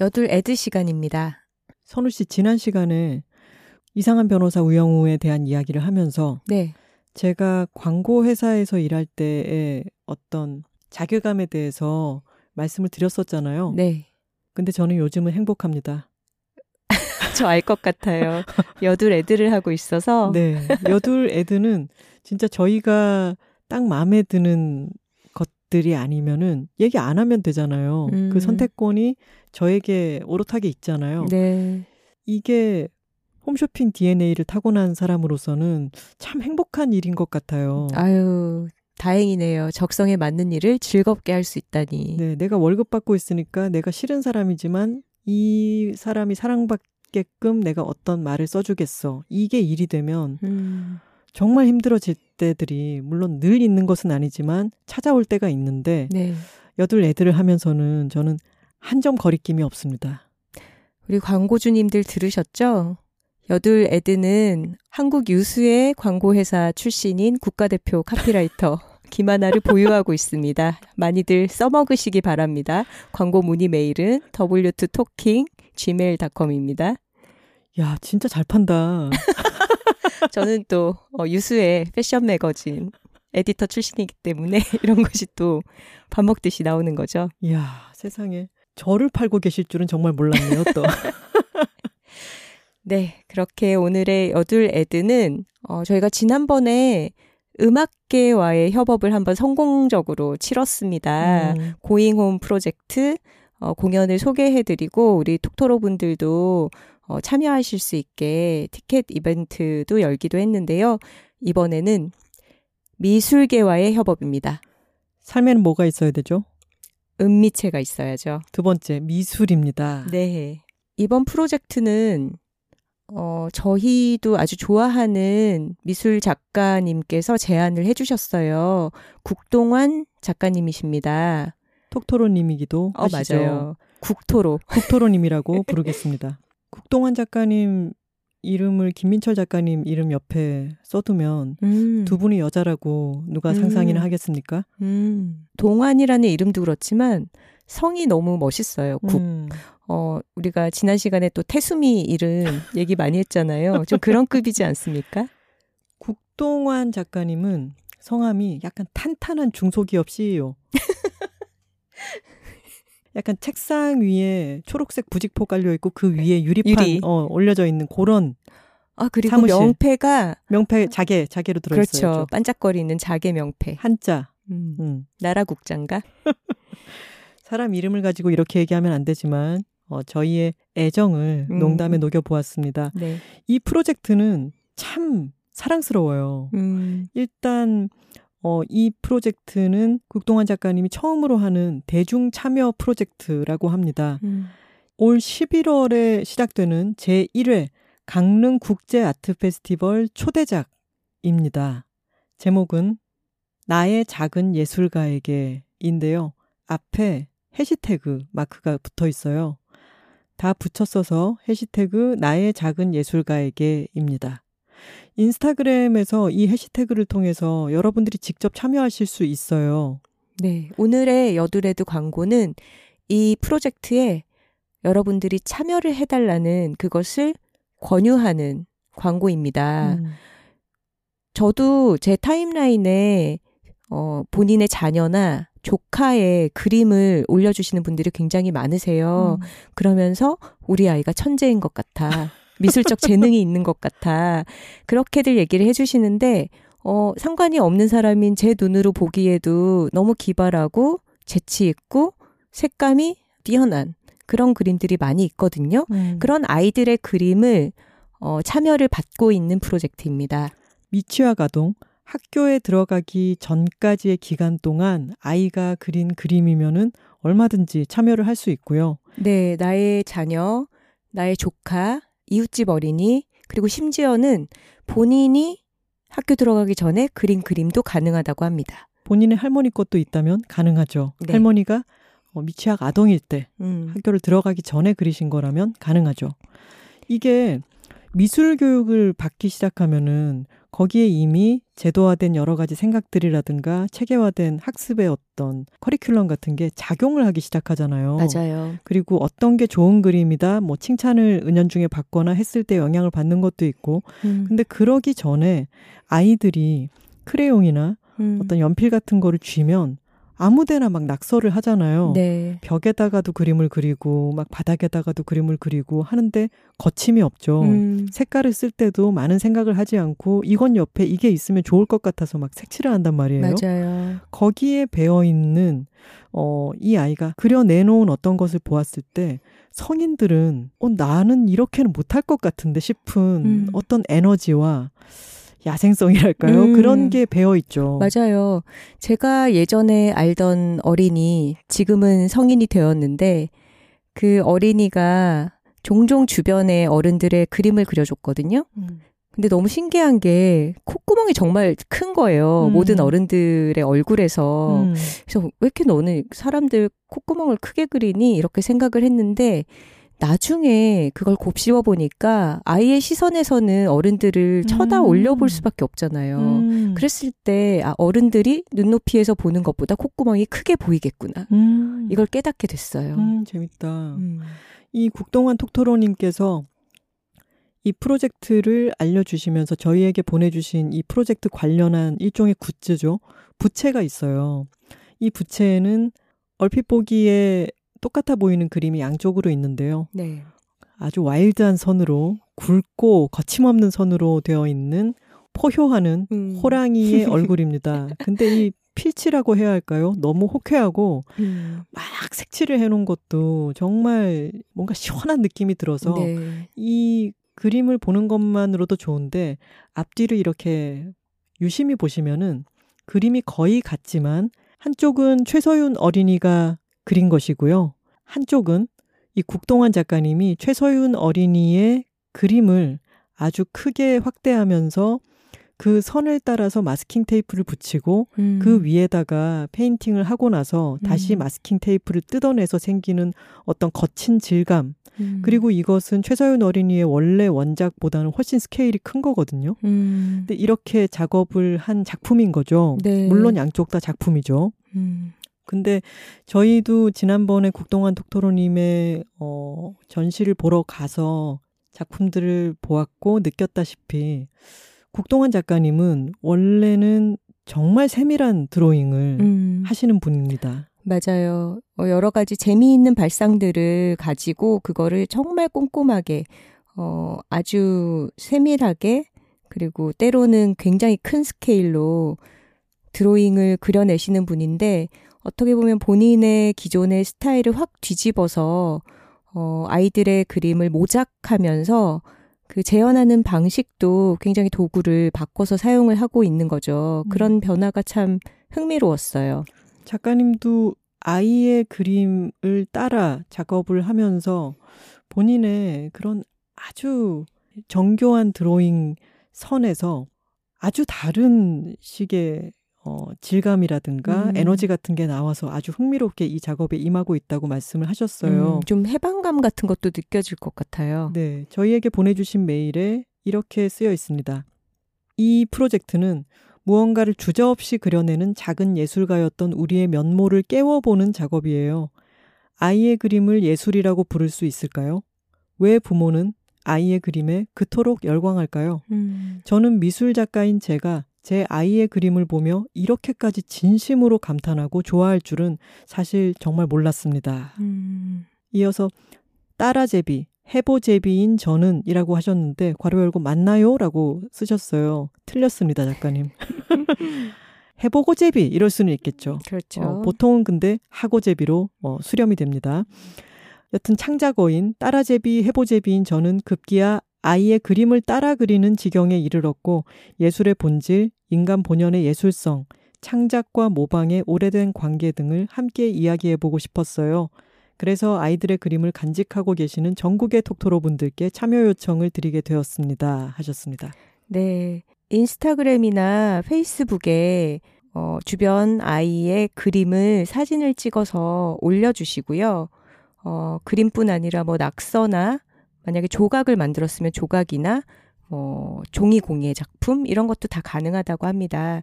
[SPEAKER 1] 여둘 애드 시간입니다.
[SPEAKER 2] 선우 씨 지난 시간에 이상한 변호사 우영우에 대한 이야기를 하면서 네. 제가 광고 회사에서 일할 때의 어떤 자괴감에 대해서 말씀을 드렸었잖아요. 네. 근데 저는 요즘은 행복합니다. <laughs>
[SPEAKER 1] 저 알 것 같아요. 여둘 애들을 하고 있어서.
[SPEAKER 2] 네. 여둘 애들은 진짜 저희가 딱 마음에 드는 것들이 아니면은 얘기 안 하면 되잖아요. 그 음. 그 선택권이 저에게 오롯하게 있잖아요. 네. 이게 홈쇼핑 DNA를 타고난 사람으로서는 참 행복한 일인 것 같아요.
[SPEAKER 1] 아유, 다행이네요. 적성에 맞는 일을 즐겁게 할 수 있다니.
[SPEAKER 2] 네, 내가 월급 받고 있으니까 내가 싫은 사람이지만 이 사람이 사랑받게끔 내가 어떤 말을 써주겠어. 이게 일이 되면 음. 정말 힘들어질 때들이 물론 늘 있는 것은 아니지만 찾아올 때가 있는데 네. 여덟 애들을 하면서는 저는 한 점 거리낌이 없습니다.
[SPEAKER 1] 우리 광고주님들 들으셨죠? 여둘 에드는 한국 유수의 광고회사 출신인 국가대표 카피라이터 <laughs> 김하나를 보유하고 있습니다. 많이들 써먹으시기 바랍니다. 광고 문의 메일은 w2talking gmail.com입니다.
[SPEAKER 2] 야, 진짜 잘 판다. <laughs>
[SPEAKER 1] 저는 또 어, 유수의 패션 매거진 에디터 출신이기 때문에 <laughs> 이런 것이 또 밥 먹듯이 나오는 거죠.
[SPEAKER 2] 이야, 세상에. 저를 팔고 계실 줄은 정말 몰랐네요, 또. <laughs>
[SPEAKER 1] 네, 그렇게 오늘의 여둘 애드는 어, 저희가 지난번에 음악계와의 협업을 한번 성공적으로 치렀습니다. 음. 고잉홈 프로젝트 어, 공연을 소개해드리고 우리 톡토로 분들도 어, 참여하실 수 있게 티켓 이벤트도 열기도 했는데요. 이번에는 미술계와의 협업입니다.
[SPEAKER 2] 삶에는 뭐가 있어야 되죠?
[SPEAKER 1] 은미체가 있어야죠.
[SPEAKER 2] 두 번째, 미술입니다.
[SPEAKER 1] 네. 이번 프로젝트는 어, 저희도 아주 좋아하는 미술 작가님께서 제안을 해주셨어요. 국동환 작가님이십니다.
[SPEAKER 2] 톡토로님이기도 어, 하시죠.
[SPEAKER 1] 맞아요. 국토로.
[SPEAKER 2] 국토로님이라고 부르겠습니다. <laughs> 국동환 작가님 이름을 김민철 작가님 이름 옆에 써두면 음. 두 분이 여자라고 누가 음. 상상이나 하겠습니까?
[SPEAKER 1] 음. 동환이라는 이름도 그렇지만 성이 너무 멋있어요. 국. 음. 어, 우리가 지난 시간에 또 태수미 이름 <laughs> 얘기 많이 했잖아요. 좀 그런 급이지 않습니까?
[SPEAKER 2] 국동환 작가님은 성함이 약간 탄탄한 중소기업 CEO. <laughs> 약간 책상 위에 초록색 부직포 깔려 있고 그 위에 유리판 유리. 어, 올려져 있는 그런
[SPEAKER 1] 아 그리고 사무실. 명패가
[SPEAKER 2] 명패 자개 자개로 들어 있어요.
[SPEAKER 1] 그렇죠. 반짝거리는 자개 명패.
[SPEAKER 2] 한자.
[SPEAKER 1] 음. 음. 나라 국장가. <laughs>
[SPEAKER 2] 사람 이름을 가지고 이렇게 얘기하면 안 되지만 어, 저희의 애정을 음. 농담에 녹여 보았습니다. 네. 이 프로젝트는 참 사랑스러워요. 음. 일단 어, 이 프로젝트는 국동환 작가님이 처음으로 하는 대중 참여 프로젝트라고 합니다. 음. 올 11월에 시작되는 제1회 강릉 국제 아트 페스티벌 초대작입니다. 제목은 나의 작은 예술가에게인데요. 앞에 해시태그 마크가 붙어 있어요. 다 붙여 써서 해시태그 나의 작은 예술가에게입니다. 인스타그램에서 이 해시태그를 통해서 여러분들이 직접 참여하실 수 있어요.
[SPEAKER 1] 네. 오늘의 여드레드 광고는 이 프로젝트에 여러분들이 참여를 해달라는 그것을 권유하는 광고입니다. 음. 저도 제 타임라인에 어, 본인의 자녀나 조카의 그림을 올려주시는 분들이 굉장히 많으세요. 음. 그러면서 우리 아이가 천재인 것 같아. 미술적 재능이 있는 것 같아. 그렇게들 얘기를 해주시는데, 어, 상관이 없는 사람인 제 눈으로 보기에도 너무 기발하고 재치 있고 색감이 뛰어난 그런 그림들이 많이 있거든요. 음. 그런 아이들의 그림을 어, 참여를 받고 있는 프로젝트입니다.
[SPEAKER 2] 미취학 아동 학교에 들어가기 전까지의 기간 동안 아이가 그린 그림이면은 얼마든지 참여를 할 수 있고요.
[SPEAKER 1] 네, 나의 자녀, 나의 조카, 이웃집 어린이, 그리고 심지어는 본인이 학교 들어가기 전에 그린 그림도 가능하다고 합니다.
[SPEAKER 2] 본인의 할머니 것도 있다면 가능하죠. 네. 할머니가 어, 미취학 아동일 때 음. 학교를 들어가기 전에 그리신 거라면 가능하죠. 이게 미술 교육을 받기 시작하면은 거기에 이미 제도화된 여러 가지 생각들이라든가 체계화된 학습의 어떤 커리큘럼 같은 게 작용을 하기 시작하잖아요.
[SPEAKER 1] 맞아요.
[SPEAKER 2] 그리고 어떤 게 좋은 그림이다, 뭐 칭찬을 은연중에 받거나 했을 때 영향을 받는 것도 있고. 음. 근데 그러기 전에 아이들이 크레용이나 음. 어떤 연필 같은 거를 쥐면 아무데나 막 낙서를 하잖아요. 네. 벽에다가도 그림을 그리고 막 바닥에다가도 그림을 그리고 하는데 거침이 없죠. 음. 색깔을 쓸 때도 많은 생각을 하지 않고 이건 옆에 이게 있으면 좋을 것 같아서 막 색칠을 한단 말이에요.
[SPEAKER 1] 맞아요.
[SPEAKER 2] 거기에 배어 있는 어, 이 아이가 그려내놓은 어떤 것을 보았을 때 성인들은 어, 나는 이렇게는 못할 것 같은데 싶은 음. 어떤 에너지와 야생성이랄까요? 음. 그런 게 배어 있죠.
[SPEAKER 1] 맞아요. 제가 예전에 알던 어린이, 지금은 성인이 되었는데, 그 어린이가 종종 주변에 어른들의 그림을 그려줬거든요. 음. 근데 너무 신기한 게 콧구멍이 정말 큰 거예요. 음. 모든 어른들의 얼굴에서. 음. 그래서 왜 이렇게 너는 사람들 콧구멍을 크게 그리니? 이렇게 생각을 했는데 나중에 그걸 곱씹어 보니까 아이의 시선에서는 어른들을 쳐다 음. 올려볼 수밖에 없잖아요. 음. 그랬을 때 아, 어른들이 눈높이에서 보는 것보다 콧구멍이 크게 보이겠구나. 음. 이걸 깨닫게 됐어요.
[SPEAKER 2] 음, 재밌다. 음. 이 국동환 톡토로님께서 이 프로젝트를 알려주시면서 저희에게 보내주신 이 프로젝트 관련한 일종의 굿즈죠. 부채가 있어요. 이 부채는 얼핏 보기에 똑같아 보이는 그림이 양쪽으로 있는데요. 네. 아주 와일드한 선으로 굵고 거침없는 선으로 되어 있는 포효하는 음. 호랑이의 <laughs> 얼굴입니다. 근데 이 필치라고 해야 할까요? 너무 호쾌하고 음. 막 색칠을 해놓은 것도 정말 뭔가 시원한 느낌이 들어서 네. 이 그림을 보는 것만으로도 좋은데 앞뒤를 이렇게 유심히 보시면은 그림이 거의 같지만 한쪽은 최서윤 어린이가 그린 것이고요. 한쪽은 이 국동완 작가님이 최서윤 어린이의 그림을 아주 크게 확대하면서 그 선을 따라서 마스킹 테이프를 붙이고 음. 그 위에다가 페인팅을 하고 나서 다시 음. 마스킹 테이프를 뜯어내서 생기는 어떤 거친 질감 음. 그리고 이것은 최서윤 어린이의 원래 원작보다는 훨씬 스케일이 큰 거거든요. 음. 근데 이렇게 작업을 한 작품인 거죠. 네. 물론 양쪽 다 작품이죠. 음. 근데 저희도 지난번에 국동환 독토로님의 어, 전시를 보러 가서 작품들을 보았고 느꼈다시피 국동환 작가님은 원래는 정말 세밀한 드로잉을 음. 하시는 분입니다.
[SPEAKER 1] 맞아요. 어, 여러 가지 재미있는 발상들을 가지고 그거를 정말 꼼꼼하게, 어, 아주 세밀하게, 그리고 때로는 굉장히 큰 스케일로 드로잉을 그려내시는 분인데, 어떻게 보면 본인의 기존의 스타일을 확 뒤집어서, 어, 아이들의 그림을 모작하면서 그 재현하는 방식도 굉장히 도구를 바꿔서 사용을 하고 있는 거죠. 음. 그런 변화가 참 흥미로웠어요.
[SPEAKER 2] 작가님도 아이의 그림을 따라 작업을 하면서 본인의 그런 아주 정교한 드로잉 선에서 아주 다른 식의 어, 질감이라든가 음. 에너지 같은 게 나와서 아주 흥미롭게 이 작업에 임하고 있다고 말씀을 하셨어요. 음,
[SPEAKER 1] 좀 해방감 같은 것도 느껴질 것 같아요.
[SPEAKER 2] 네. 저희에게 보내주신 메일에 이렇게 쓰여 있습니다. 이 프로젝트는 무언가를 주저없이 그려내는 작은 예술가였던 우리의 면모를 깨워보는 작업이에요. 아이의 그림을 예술이라고 부를 수 있을까요? 왜 부모는 아이의 그림에 그토록 열광할까요? 음. 저는 미술 작가인 제가 제 아이의 그림을 보며 이렇게까지 진심으로 감탄하고 좋아할 줄은 사실 정말 몰랐습니다. 음. 이어서 따라제비, 해보제비인 저는 이라고 하셨는데 괄호 열고 맞나요? 라고 쓰셨어요. 틀렸습니다, 작가님. <laughs> 해보고 제비 이럴 수는 있겠죠.
[SPEAKER 1] 그렇죠.
[SPEAKER 2] 어, 보통은 근데 하고 제비로 어, 수렴이 됩니다. 여튼 창작어인 따라제비, 해보제비인 저는 급기야 아이의 그림을 따라 그리는 지경에 이르렀고 예술의 본질, 인간 본연의 예술성, 창작과 모방의 오래된 관계 등을 함께 이야기해 보고 싶었어요. 그래서 아이들의 그림을 간직하고 계시는 전국의 톡토로 분들께 참여 요청을 드리게 되었습니다. 하셨습니다.
[SPEAKER 1] 네. 인스타그램이나 페이스북에 어, 주변 아이의 그림을 사진을 찍어서 올려주시고요. 어, 그림뿐 아니라 뭐 낙서나 만약에 조각을 만들었으면 조각이나 뭐 종이 공예 작품 이런 것도 다 가능하다고 합니다.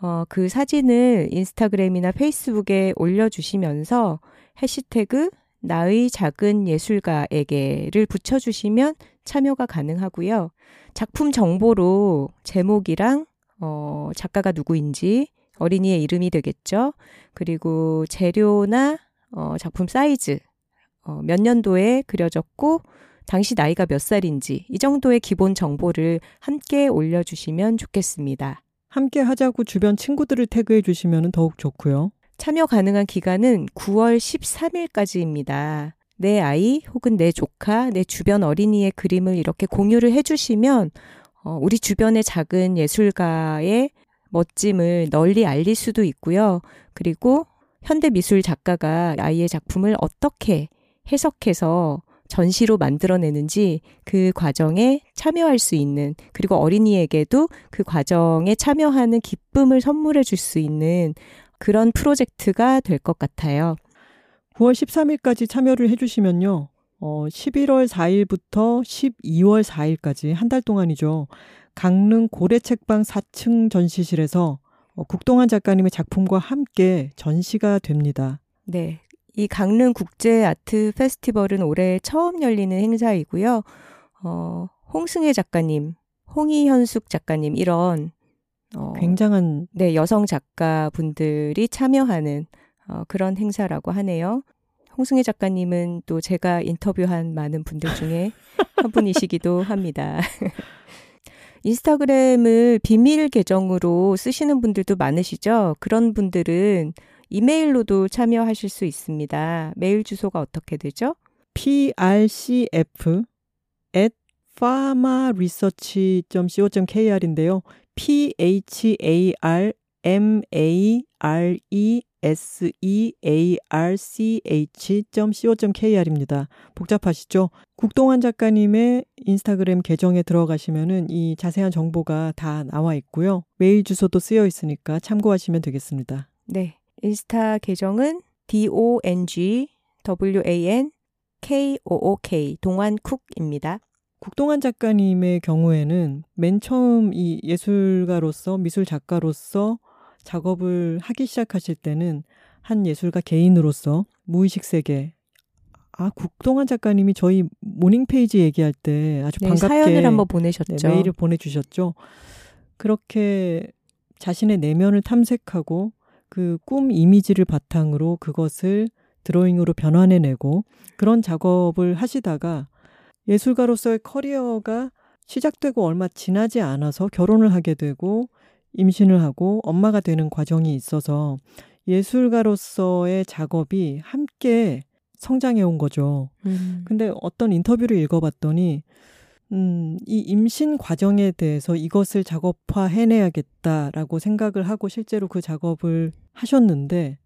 [SPEAKER 1] 어, 그 사진을 인스타그램이나 페이스북에 올려주시면서 해시태그 나의 작은 예술가에게를 붙여주시면 참여가 가능하고요. 작품 정보로 제목이랑 어, 작가가 누구인지 어린이의 이름이 되겠죠. 그리고 재료나 어, 작품 사이즈, 어, 몇 년도에 그려졌고 당시 나이가 몇 살인지 이 정도의 기본 정보를 함께 올려주시면 좋겠습니다.
[SPEAKER 2] 함께 하자고 주변 친구들을 태그해 주시면 더욱 좋고요.
[SPEAKER 1] 참여 가능한 기간은 9월 13일까지입니다. 내 아이 혹은 내 조카, 내 주변 어린이의 그림을 이렇게 공유를 해주시면 어, 우리 주변의 작은 예술가의 멋짐을 널리 알릴 수도 있고요. 그리고 현대 미술 작가가 아이의 작품을 어떻게 해석해서 전시로 만들어내는지 그 과정에 참여할 수 있는 그리고 어린이에게도 그 과정에 참여하는 기쁨을 선물해 줄 수 있는 그런 프로젝트가 될 것 같아요.
[SPEAKER 2] 9월 13일까지 참여를 해주시면요. 어, 11월 4일부터 12월 4일까지 한 달 동안이죠. 강릉 고래책방 4층 전시실에서 어, 국동환 작가님의 작품과 함께 전시가 됩니다.
[SPEAKER 1] 네. 이 강릉 국제 아트 페스티벌은 올해 처음 열리는 행사이고요. 어, 홍승혜 작가님, 홍희현숙 작가님 이런
[SPEAKER 2] 어, 굉장한
[SPEAKER 1] 네 여성 작가분들이 참여하는 어, 그런 행사라고 하네요. 홍승혜 작가님은 또 제가 인터뷰한 많은 분들 중에 한 분이시기도 합니다. <laughs> 인스타그램을 비밀 계정으로 쓰시는 분들도 많으시죠? 그런 분들은 이메일로도 참여하실 수 있습니다. 메일 주소가 어떻게 되죠?
[SPEAKER 2] prcf at pharmaresearch.co.kr인데요. p h a r m a r e search.co.kr입니다. 복잡하시죠? 국동환 작가님의 인스타그램 계정에 들어가시면은 이 자세한 정보가 다 나와 있고요. 메일 주소도 쓰여 있으니까 참고하시면 되겠습니다.
[SPEAKER 1] 네. 인스타 계정은 dong wan kook 동완 쿡입니다.
[SPEAKER 2] 국동완 작가님의 경우에는 맨 처음 이 예술가로서 미술 작가로서 작업을 하기 시작하실 때는 한 예술가 개인으로서 무의식 세계 아 국동완 작가님이 저희 모닝 페이지 얘기할 때 아주 네, 반갑게
[SPEAKER 1] 사연을 한번 보내셨죠.
[SPEAKER 2] 네, 메일을 보내주셨죠. 그렇게 자신의 내면을 탐색하고 그 꿈 이미지를 바탕으로 그것을 드로잉으로 변환해내고 그런 작업을 하시다가 예술가로서의 커리어가 시작되고 얼마 지나지 않아서 결혼을 하게 되고 임신을 하고 엄마가 되는 과정이 있어서 예술가로서의 작업이 함께 성장해 온 거죠. 음. 근데 어떤 인터뷰를 읽어봤더니, 음, 이 임신 과정에 대해서 이것을 작업화 해내야겠다라고 생각을 하고 실제로 그 작업을 하셨는데,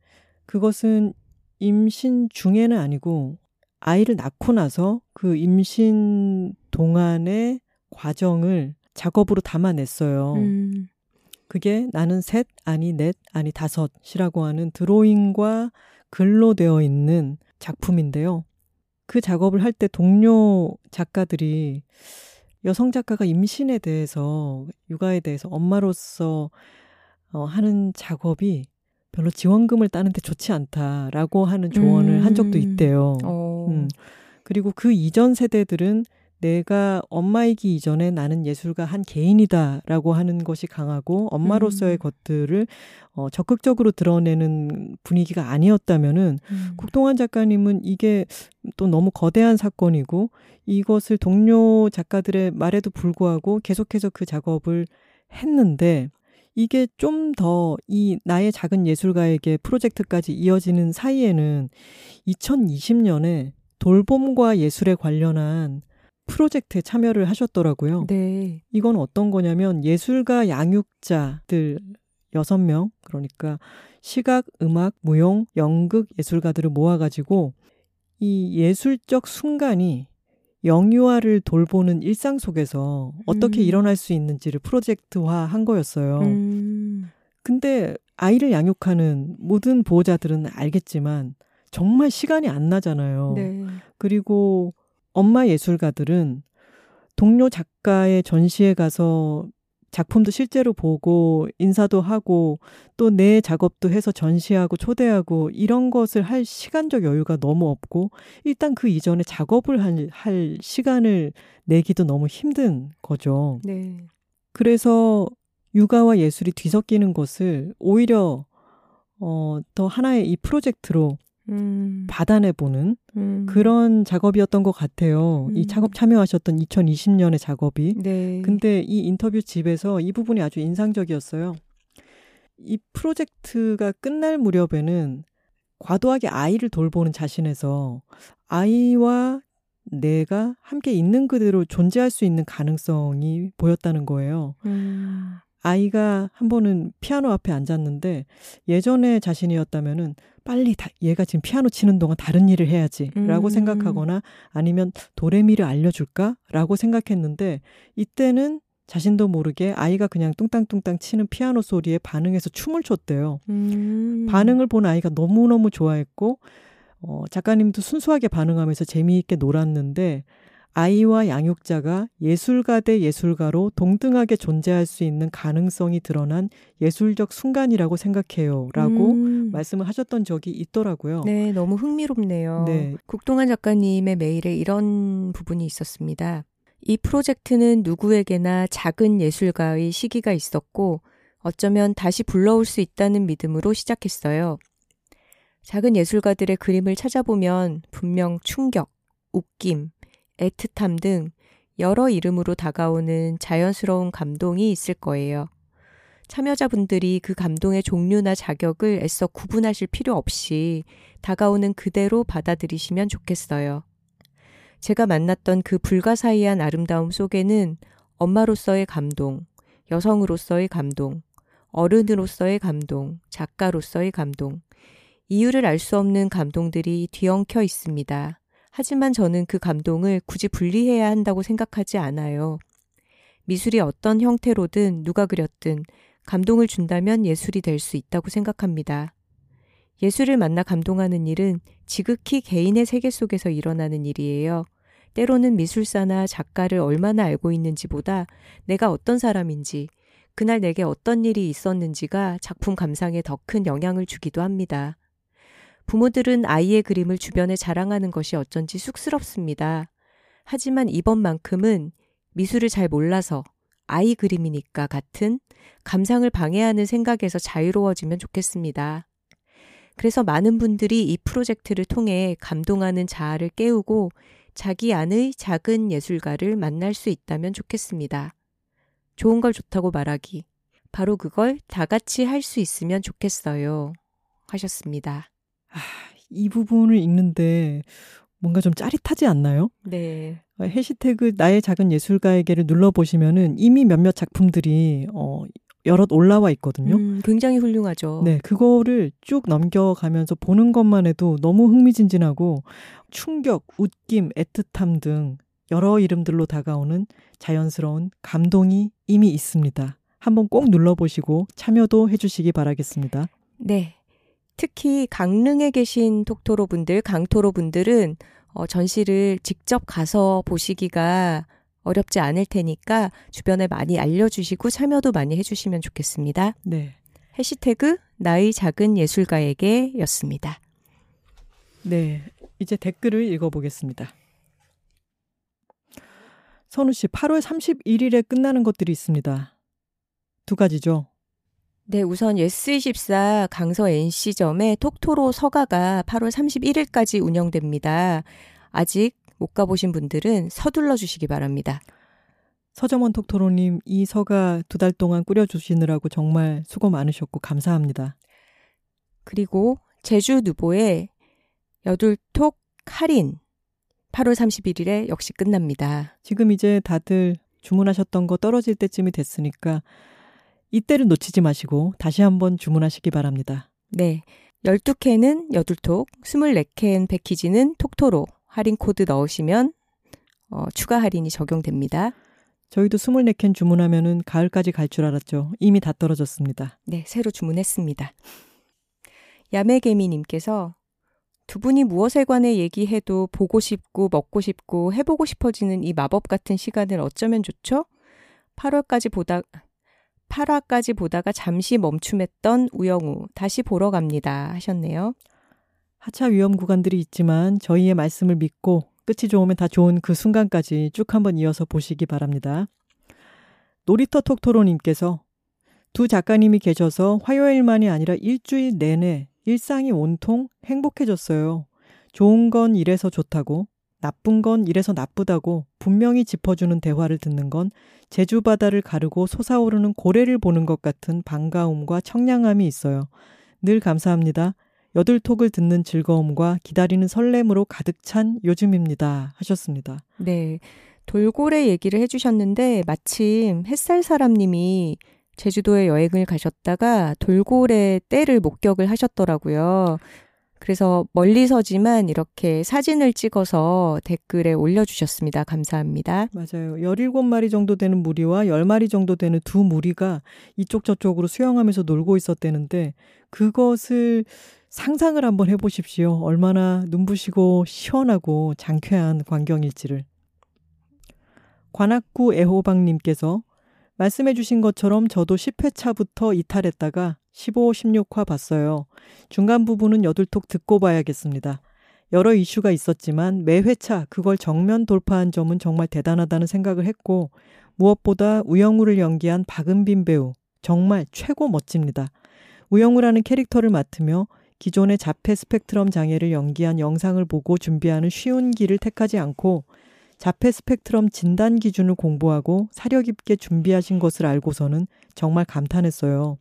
[SPEAKER 2] 그것은 임신 중에는 아니고, 아이를 낳고 나서 그 임신 동안의 과정을 작업으로 담아냈어요. 음. 그게 나는 셋, 아니 넷, 아니 다섯이라고 하는 드로잉과 글로 되어 있는 작품인데요. 그 작업을 할 때 동료 작가들이 여성 작가가 임신에 대해서, 육아에 대해서 엄마로서 어, 하는 작업이 별로 지원금을 따는데 좋지 않다라고 하는 조언을 음. 한 적도 음. 있대요. 어. 음. 그리고 그 이전 세대들은 내가 엄마이기 이전에 나는 예술가 한 개인이다라고 하는 것이 강하고 엄마로서의 음. 것들을 어, 적극적으로 드러내는 분위기가 아니었다면은 음. 국동환 작가님은 이게 또 너무 거대한 사건이고 이것을 동료 작가들의 말에도 불구하고 계속해서 그 작업을 했는데 이게 좀 더 이 나의 작은 예술가에게 프로젝트까지 이어지는 사이에는 2020년에 돌봄과 예술에 관련한 프로젝트에 참여를 하셨더라고요. 네. 이건 어떤 거냐면 예술가 양육자들 여섯 명 그러니까 시각, 음악, 무용, 연극 예술가들을 모아가지고 이 예술적 순간이 영유아를 돌보는 일상 속에서 어떻게 음. 일어날 수 있는지를 프로젝트화 한 거였어요. 음. 근데 아이를 양육하는 모든 보호자들은 알겠지만 정말 시간이 안 나잖아요. 네. 그리고 엄마 예술가들은 동료 작가의 전시에 가서 작품도 실제로 보고 인사도 하고 또 내 작업도 해서 전시하고 초대하고 이런 것을 할 시간적 여유가 너무 없고 일단 그 이전에 작업을 할, 할 시간을 내기도 너무 힘든 거죠. 네. 그래서 육아와 예술이 뒤섞이는 것을 오히려 어, 더 하나의 이 프로젝트로 음. 받아내보는 음. 그런 작업이었던 것 같아요. 음. 이 작업 참여하셨던 2020년의 작업이. 네. 근데 이 인터뷰 집에서 이 부분이 아주 인상적이었어요. 이 프로젝트가 끝날 무렵에는 과도하게 아이를 돌보는 자신에서 아이와 내가 함께 있는 그대로 존재할 수 있는 가능성이 보였다는 거예요. 음. 아이가 한 번은 피아노 앞에 앉았는데 예전에 자신이었다면은 빨리 다, 얘가 지금 피아노 치는 동안 다른 일을 해야지라고 음. 생각하거나 아니면 도레미를 알려줄까라고 생각했는데 이때는 자신도 모르게 아이가 그냥 뚱땅뚱땅 치는 피아노 소리에 반응해서 춤을 췄대요. 음. 반응을 본 아이가 너무너무 좋아했고 어, 작가님도 순수하게 반응하면서 재미있게 놀았는데 아이와 양육자가 예술가 대 예술가로 동등하게 존재할 수 있는 가능성이 드러난 예술적 순간이라고 생각해요. 라고 음. 말씀을 하셨던 적이 있더라고요.
[SPEAKER 1] 네, 너무 흥미롭네요. 네. 국동환 작가님의 메일에 이런 부분이 있었습니다. 이 프로젝트는 누구에게나 작은 예술가의 시기가 있었고 어쩌면 다시 불러올 수 있다는 믿음으로 시작했어요. 작은 예술가들의 그림을 찾아보면 분명 충격, 웃김, 애틋함 등 여러 이름으로 다가오는 자연스러운 감동이 있을 거예요. 참여자분들이 그 감동의 종류나 자격을 애써 구분하실 필요 없이 다가오는 그대로 받아들이시면 좋겠어요. 제가 만났던 그 불가사의한 아름다움 속에는 엄마로서의 감동, 여성으로서의 감동, 어른으로서의 감동, 작가로서의 감동, 이유를 알 수 없는 감동들이 뒤엉켜 있습니다. 하지만 저는 그 감동을 굳이 분리해야 한다고 생각하지 않아요. 미술이 어떤 형태로든 누가 그렸든 감동을 준다면 예술이 될 수 있다고 생각합니다. 예술을 만나 감동하는 일은 지극히 개인의 세계 속에서 일어나는 일이에요. 때로는 미술사나 작가를 얼마나 알고 있는지보다 내가 어떤 사람인지, 그날 내게 어떤 일이 있었는지가 작품 감상에 더 큰 영향을 주기도 합니다. 부모들은 아이의 그림을 주변에 자랑하는 것이 어쩐지 쑥스럽습니다. 하지만 이번만큼은 미술을 잘 몰라서 아이 그림이니까 같은 감상을 방해하는 생각에서 자유로워지면 좋겠습니다. 그래서 많은 분들이 이 프로젝트를 통해 감동하는 자아를 깨우고 자기 안의 작은 예술가를 만날 수 있다면 좋겠습니다. 좋은 걸 좋다고 말하기. 바로 그걸 다 같이 할 수 있으면 좋겠어요. 하셨습니다.
[SPEAKER 2] 아, 이 부분을 읽는데 뭔가 좀 짜릿하지 않나요?
[SPEAKER 1] 네.
[SPEAKER 2] 어, 해시태그 나의 작은 예술가에게를 눌러보시면은 이미 몇몇 작품들이 어, 여럿 올라와 있거든요. 음,
[SPEAKER 1] 굉장히 훌륭하죠.
[SPEAKER 2] 네, 그거를 쭉 넘겨가면서 보는 것만 해도 너무 흥미진진하고 충격, 웃김, 애틋함 등 여러 이름들로 다가오는 자연스러운 감동이 이미 있습니다. 한번 꼭 눌러보시고 참여도 해주시기 바라겠습니다.
[SPEAKER 1] 네. 특히 강릉에 계신 톡토로 분들, 강토로 분들은 어, 전시를 직접 가서 보시기가 어렵지 않을 테니까 주변에 많이 알려주시고 참여도 많이 해주시면 좋겠습니다.
[SPEAKER 2] 네.
[SPEAKER 1] 해시태그 나의 작은 예술가에게 였습니다.
[SPEAKER 2] 네. 이제 댓글을 읽어보겠습니다. 선우 씨, 8월 31일에 끝나는 것들이 있습니다. 두 가지죠.
[SPEAKER 1] 네, 우선 예스24 강서 NC점의 톡토로 서가가 8월 31일까지 운영됩니다. 아직 못 가보신 분들은 서둘러 주시기 바랍니다.
[SPEAKER 2] 서정원 톡토로님, 이 서가 두 달 동안 꾸려주시느라고 정말 수고 많으셨고 감사합니다.
[SPEAKER 1] 그리고 제주 누보의 여둘톡 할인 8월 31일에 역시 끝납니다.
[SPEAKER 2] 지금 이제 다들 주문하셨던 거 떨어질 때쯤이 됐으니까 이때를 놓치지 마시고 다시 한번 주문하시기 바랍니다.
[SPEAKER 1] 네. 12캔은 여둘톡, 24캔 패키지는 톡토로 할인 코드 넣으시면 어, 추가 할인이 적용됩니다.
[SPEAKER 2] 저희도 24캔 주문하면은 가을까지 갈 줄 알았죠. 이미 다 떨어졌습니다.
[SPEAKER 1] 네, 새로 주문했습니다. 야매개미 님께서 두 분이 무엇에 관해 얘기해도 보고 싶고 먹고 싶고 해보고 싶어지는 이 마법 같은 시간을 어쩌면 좋죠? 8월까지 보다 8화까지 보다가 잠시 멈춤했던 우영우 다시 보러 갑니다 하셨네요.
[SPEAKER 2] 하차 위험 구간들이 있지만 저희의 말씀을 믿고 끝이 좋으면 다 좋은 그 순간까지 쭉 한번 이어서 보시기 바랍니다. 놀이터 톡토로님께서 두 작가님이 계셔서 화요일만이 아니라 일주일 내내 일상이 온통 행복해졌어요. 좋은 건 이래서 좋다고, 나쁜 건 이래서 나쁘다고 분명히 짚어주는 대화를 듣는 건 제주 바다를 가르고 솟아오르는 고래를 보는 것 같은 반가움과 청량함이 있어요. 늘 감사합니다. 여들톡을 듣는 즐거움과 기다리는 설렘으로 가득 찬 요즘입니다. 하셨습니다.
[SPEAKER 1] 네. 돌고래 얘기를 해주셨는데 마침 햇살 사람님이 제주도에 여행을 가셨다가 돌고래 떼를 목격을 하셨더라고요. 그래서 멀리서지만 이렇게 사진을 찍어서 댓글에 올려주셨습니다. 감사합니다.
[SPEAKER 2] 맞아요. 17마리 정도 되는 무리와 10마리 정도 되는 두 무리가 이쪽 저쪽으로 수영하면서 놀고 있었대는데 그것을 상상을 한번 해보십시오. 얼마나 눈부시고 시원하고 장쾌한 광경일지를. 관악구 애호박님께서 말씀해 주신 것처럼 저도 10회차부터 이탈했다가 15, 16화 봤어요. 중간 부분은 여둘톡 듣고 봐야겠습니다. 여러 이슈가 있었지만 매 회차 그걸 정면 돌파한 점은 정말 대단하다는 생각을 했고 무엇보다 우영우를 연기한 박은빈 배우 정말 최고 멋집니다. 우영우라는 캐릭터를 맡으며 기존의 자폐 스펙트럼 장애를 연기한 영상을 보고 준비하는 쉬운 길을 택하지 않고 자폐 스펙트럼 진단 기준을 공부하고 사력 있게 준비하신 것을 알고서는 정말 감탄했어요.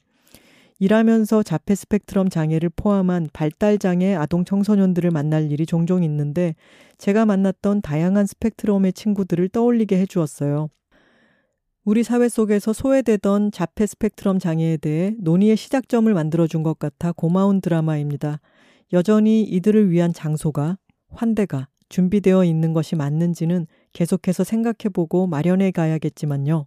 [SPEAKER 2] 일하면서 자폐 스펙트럼 장애를 포함한 발달 장애 아동 청소년들을 만날 일이 종종 있는데 제가 만났던 다양한 스펙트럼의 친구들을 떠올리게 해 주었어요. 우리 사회 속에서 소외되던 자폐 스펙트럼 장애에 대해 논의의 시작점을 만들어 준 것 같아 고마운 드라마입니다. 여전히 이들을 위한 장소가, 환대가, 준비되어 있는 것이 맞는지는 계속해서 생각해보고 마련해 가야겠지만요.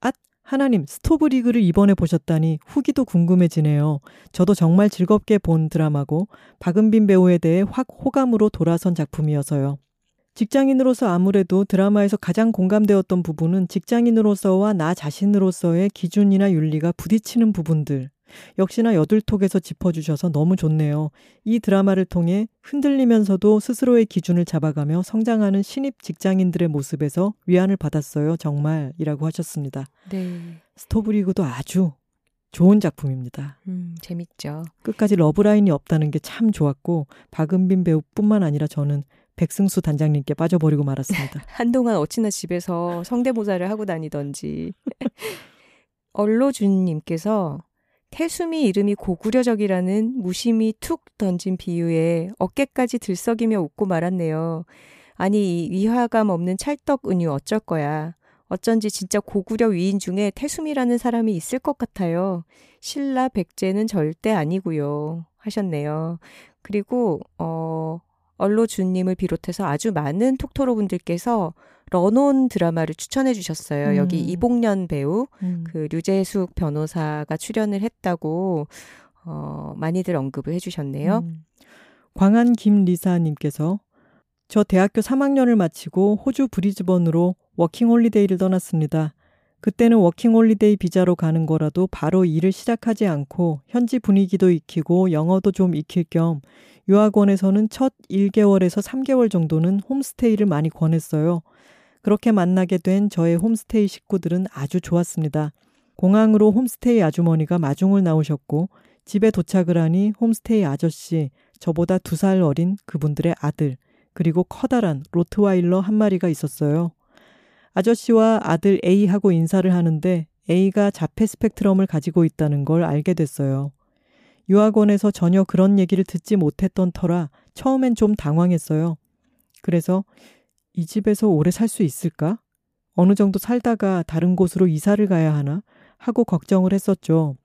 [SPEAKER 2] 앗! 하나님, 스토브 리그를 이번에 보셨다니 후기도 궁금해지네요. 저도 정말 즐겁게 본 드라마고 박은빈 배우에 대해 확 호감으로 돌아선 작품이어서요. 직장인으로서 아무래도 드라마에서 가장 공감되었던 부분은 직장인으로서와 나 자신으로서의 기준이나 윤리가 부딪히는 부분들, 역시나 여둘톡에서 짚어주셔서 너무 좋네요. 이 드라마를 통해 흔들리면서도 스스로의 기준을 잡아가며 성장하는 신입 직장인들의 모습에서 위안을 받았어요. 정말. 이라고 하셨습니다.
[SPEAKER 1] 네.
[SPEAKER 2] 스토브리그도 아주 좋은 작품입니다.
[SPEAKER 1] 음, 재밌죠.
[SPEAKER 2] 끝까지 러브라인이 없다는 게 참 좋았고, 박은빈 배우뿐만 아니라 저는 백승수 단장님께 빠져버리고 말았습니다. <laughs>
[SPEAKER 1] 한동안 어찌나 집에서 성대모사를 하고 다니던지. <laughs> <laughs> 얼로준님께서 태수미 이름이 고구려적이라는 무심히 툭 던진 비유에 어깨까지 들썩이며 웃고 말았네요. 아니, 이 위화감 없는 찰떡 은유 어쩔 거야. 어쩐지 진짜 고구려 위인 중에 태수미라는 사람이 있을 것 같아요. 신라 백제는 절대 아니고요. 하셨네요. 그리고 어 얼로준님을 비롯해서 아주 많은 톡토로 분들께서 런온 드라마를 추천해 주셨어요. 음. 여기 이봉년 배우, 음. 그 류재숙 변호사가 출연을 했다고 어, 많이들 언급을 해 주셨네요. 음.
[SPEAKER 2] 광안 김리사님께서 저 대학교 3학년을 마치고 호주 브리즈번으로 워킹홀리데이를 떠났습니다. 그때는 워킹홀리데이 비자로 가는 거라도 바로 일을 시작하지 않고 현지 분위기도 익히고 영어도 좀 익힐 겸 유학원에서는 첫 1개월에서 3개월 정도는 홈스테이를 많이 권했어요. 그렇게 만나게 된 저의 홈스테이 식구들은 아주 좋았습니다. 공항으로 홈스테이 아주머니가 마중을 나오셨고 집에 도착을 하니 홈스테이 아저씨, 저보다 두 살 어린 그분들의 아들, 그리고 커다란 로트와일러 한 마리가 있었어요. 아저씨와 아들 A하고 인사를 하는데 A가 자폐 스펙트럼을 가지고 있다는 걸 알게 됐어요. 유학원에서 전혀 그런 얘기를 듣지 못했던 터라 처음엔 좀 당황했어요. 그래서 이 집에서 오래 살 수 있을까? 어느 정도 살다가 다른 곳으로 이사를 가야 하나? 하고 걱정을 했었죠.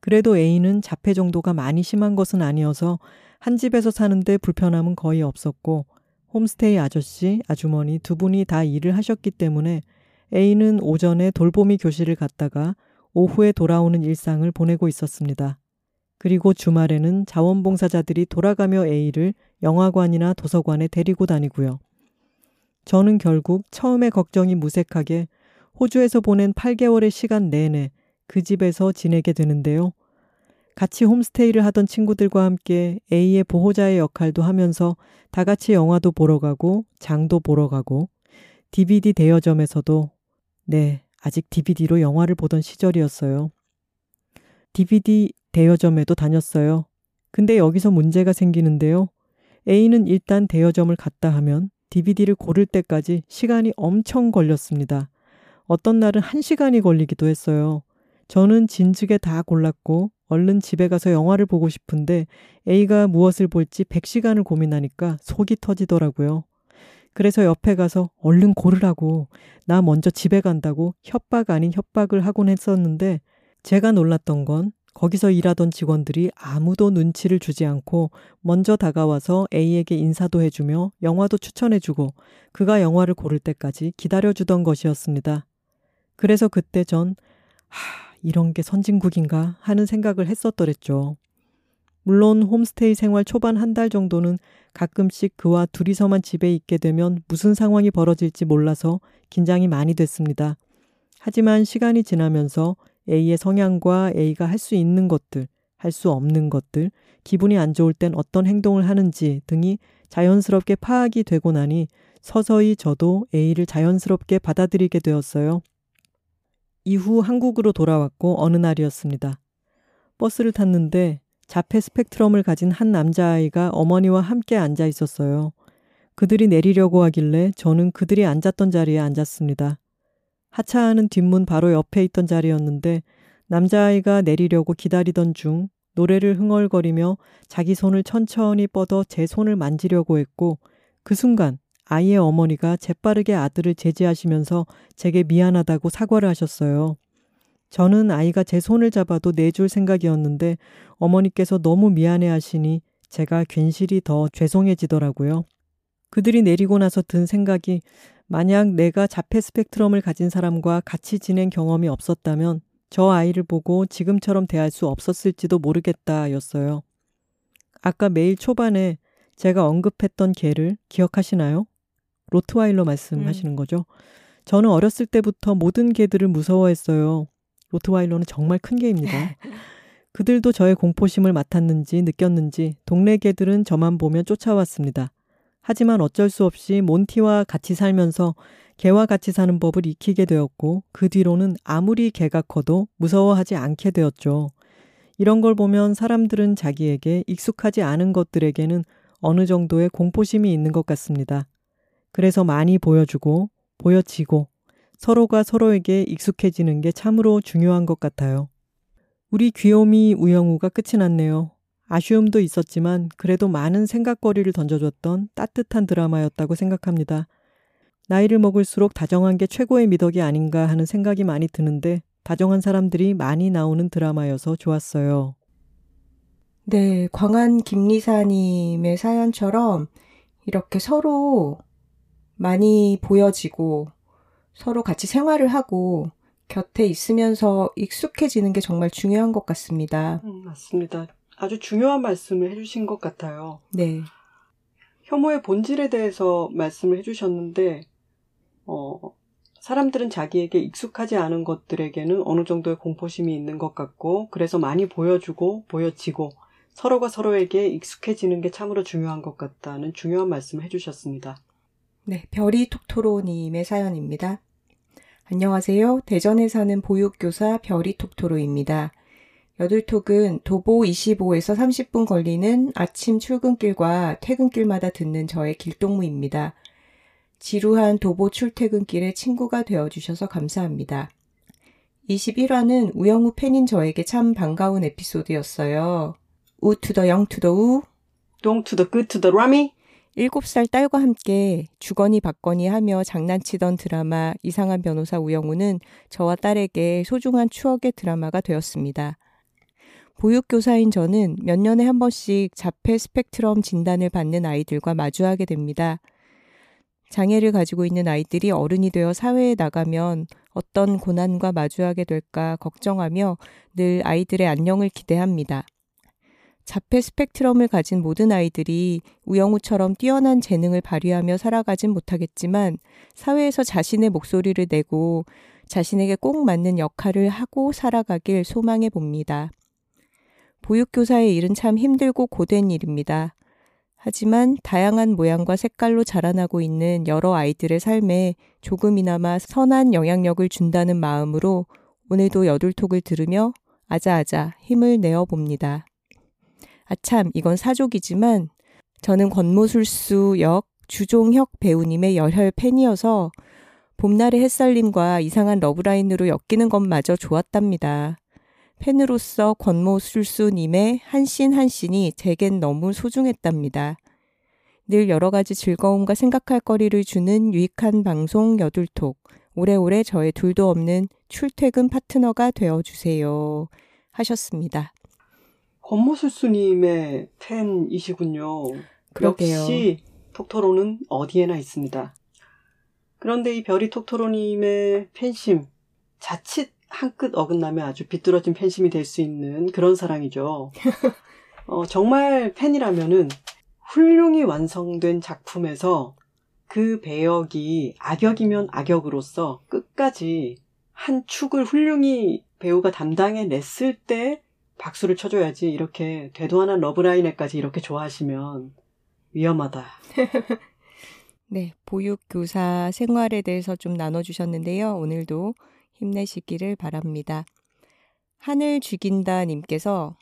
[SPEAKER 2] 그래도 A는 자폐 정도가 많이 심한 것은 아니어서 한 집에서 사는데 불편함은 거의 없었고 홈스테이 아저씨, 아주머니 두 분이 다 일을 하셨기 때문에 A는 오전에 돌보미 교실을 갔다가 오후에 돌아오는 일상을 보내고 있었습니다. 그리고 주말에는 자원봉사자들이 돌아가며 A를 영화관이나 도서관에 데리고 다니고요. 저는 결국 처음에 걱정이 무색하게 호주에서 보낸 8개월의 시간 내내 그 집에서 지내게 되는데요. 같이 홈스테이를 하던 친구들과 함께 A의 보호자의 역할도 하면서 다 같이 영화도 보러 가고 장도 보러 가고 DVD 대여점에서도 네, 아직 DVD로 영화를 보던 시절이었어요. DVD 대여점에도 다녔어요. 근데 여기서 문제가 생기는데요. A는 일단 대여점을 갔다 하면 DVD를 고를 때까지 시간이 엄청 걸렸습니다. 어떤 날은 한 시간이 걸리기도 했어요. 저는 진즉에 다 골랐고 얼른 집에 가서 영화를 보고 싶은데 A가 무엇을 볼지 100시간을 고민하니까 속이 터지더라고요. 그래서 옆에 가서 얼른 고르라고 나 먼저 집에 간다고 협박 아닌 협박을 하곤 했었는데 제가 놀랐던 건 거기서 일하던 직원들이 아무도 눈치를 주지 않고 먼저 다가와서 A에게 인사도 해주며 영화도 추천해주고 그가 영화를 고를 때까지 기다려주던 것이었습니다. 그래서 그때 전, 하, 이런 게 선진국인가 하는 생각을 했었더랬죠. 물론 홈스테이 생활 초반 한 달 정도는 가끔씩 그와 둘이서만 집에 있게 되면 무슨 상황이 벌어질지 몰라서 긴장이 많이 됐습니다. 하지만 시간이 지나면서 A의 성향과 A가 할 수 있는 것들, 할 수 없는 것들, 기분이 안 좋을 땐 어떤 행동을 하는지 등이 자연스럽게 파악이 되고 나니 서서히 저도 A를 자연스럽게 받아들이게 되었어요. 이후 한국으로 돌아왔고 어느 날이었습니다. 버스를 탔는데 자폐 스펙트럼을 가진 한 남자아이가 어머니와 함께 앉아 있었어요. 그들이 내리려고 하길래 저는 그들이 앉았던 자리에 앉았습니다. 하차하는 뒷문 바로 옆에 있던 자리였는데 남자아이가 내리려고 기다리던 중 노래를 흥얼거리며 자기 손을 천천히 뻗어 제 손을 만지려고 했고 그 순간 아이의 어머니가 재빠르게 아들을 제지하시면서 제게 미안하다고 사과를 하셨어요. 저는 아이가 제 손을 잡아도 내줄 생각이었는데 어머니께서 너무 미안해 하시니 제가 괜시리 더 죄송해지더라고요. 그들이 내리고 나서 든 생각이 만약 내가 자폐 스펙트럼을 가진 사람과 같이 지낸 경험이 없었다면 저 아이를 보고 지금처럼 대할 수 없었을지도 모르겠다 였어요. 아까 매일 초반에 제가 언급했던 개를 기억하시나요? 로트와일러 말씀하시는 음. 거죠. 저는 어렸을 때부터 모든 개들을 무서워했어요. 로트와일러는 정말 큰 개입니다. 그들도 저의 공포심을 맡았는지 느꼈는지 동네 개들은 저만 보면 쫓아왔습니다. 하지만 어쩔 수 없이 몬티와 같이 살면서 개와 같이 사는 법을 익히게 되었고 그 뒤로는 아무리 개가 커도 무서워하지 않게 되었죠. 이런 걸 보면 사람들은 자기에게 익숙하지 않은 것들에게는 어느 정도의 공포심이 있는 것 같습니다. 그래서 많이 보여주고 보여지고 서로가 서로에게 익숙해지는 게 참으로 중요한 것 같아요. 우리 귀요미 우영우가 끝이 났네요. 아쉬움도 있었지만 그래도 많은 생각거리를 던져줬던 따뜻한 드라마였다고 생각합니다. 나이를 먹을수록 다정한 게 최고의 미덕이 아닌가 하는 생각이 많이 드는데 다정한 사람들이 많이 나오는 드라마여서 좋았어요.
[SPEAKER 1] 네, 광안 김리사님의 사연처럼 이렇게 서로 많이 보여지고 서로 같이 생활을 하고 곁에 있으면서 익숙해지는 게 정말 중요한 것 같습니다.
[SPEAKER 2] 음, 맞습니다. 아주 중요한 말씀을 해주신 것 같아요.
[SPEAKER 1] 네.
[SPEAKER 2] 혐오의 본질에 대해서 말씀을 해주셨는데, 어, 사람들은 자기에게 익숙하지 않은 것들에게는 어느 정도의 공포심이 있는 것 같고, 그래서 많이 보여주고, 보여지고, 서로가 서로에게 익숙해지는 게 참으로 중요한 것 같다는 중요한 말씀을 해주셨습니다.
[SPEAKER 1] 네, 별이 톡토로님의 사연입니다. 안녕하세요. 대전에 사는 보육교사 별이 톡토로입니다. 여둘톡은 도보 25에서 30분 걸리는 아침 출근길과 퇴근길마다 듣는 저의 길동무입니다. 지루한 도보 출퇴근길에 친구가 되어주셔서 감사합니다. 21화는 우영우 팬인 저에게 참 반가운 에피소드였어요. 우 to the 영 to the 우,
[SPEAKER 2] 동 to the 그 to the 라미.
[SPEAKER 1] 7살 딸과 함께 주거니 받거니 하며 장난치던 드라마 이상한 변호사 우영우는 저와 딸에게 소중한 추억의 드라마가 되었습니다. 보육교사인 저는 몇 년에 한 번씩 자폐 스펙트럼 진단을 받는 아이들과 마주하게 됩니다. 장애를 가지고 있는 아이들이 어른이 되어 사회에 나가면 어떤 고난과 마주하게 될까 걱정하며 늘 아이들의 안녕을 기대합니다. 자폐 스펙트럼을 가진 모든 아이들이 우영우처럼 뛰어난 재능을 발휘하며 살아가진 못하겠지만 사회에서 자신의 목소리를 내고 자신에게 꼭 맞는 역할을 하고 살아가길 소망해 봅니다. 보육교사의 일은 참 힘들고 고된 일입니다. 하지만 다양한 모양과 색깔로 자라나고 있는 여러 아이들의 삶에 조금이나마 선한 영향력을 준다는 마음으로 오늘도 여둘톡을 들으며 아자아자 힘을 내어 봅니다. 아참, 이건 사족이지만 저는 권모술수 역 주종혁 배우님의 열혈 팬이어서 봄날의 햇살님과 이상한 러브라인으로 엮이는 것마저 좋았답니다. 팬으로서 권모술수님의 한씬 한씬이 제겐 너무 소중했답니다. 늘 여러 가지 즐거움과 생각할 거리를 주는 유익한 방송 여둘톡. 오래오래 저의 둘도 없는 출퇴근 파트너가 되어주세요. 하셨습니다.
[SPEAKER 2] 권모술수님의 팬이시군요. 그러게요. 역시 톡토로는 어디에나 있습니다. 그런데 이 별이 톡토로님의 팬심, 자칫 한끗 어긋나면 아주 비뚤어진 팬심이 될 수 있는 그런 사랑이죠. <laughs> 어, 정말 팬이라면은 훌륭히 완성된 작품에서 그 배역이 악역이면 악역으로서 끝까지 한 축을 훌륭히 배우가 담당해냈을 때 박수를 쳐줘야지 이렇게 되도 않은 러브라인에까지 이렇게 좋아하시면 위험하다. <laughs>
[SPEAKER 1] 네, 보육교사 생활에 대해서 좀 나눠주셨는데요. 오늘도 힘내시기를 바랍니다. 하늘 죽인다 님께서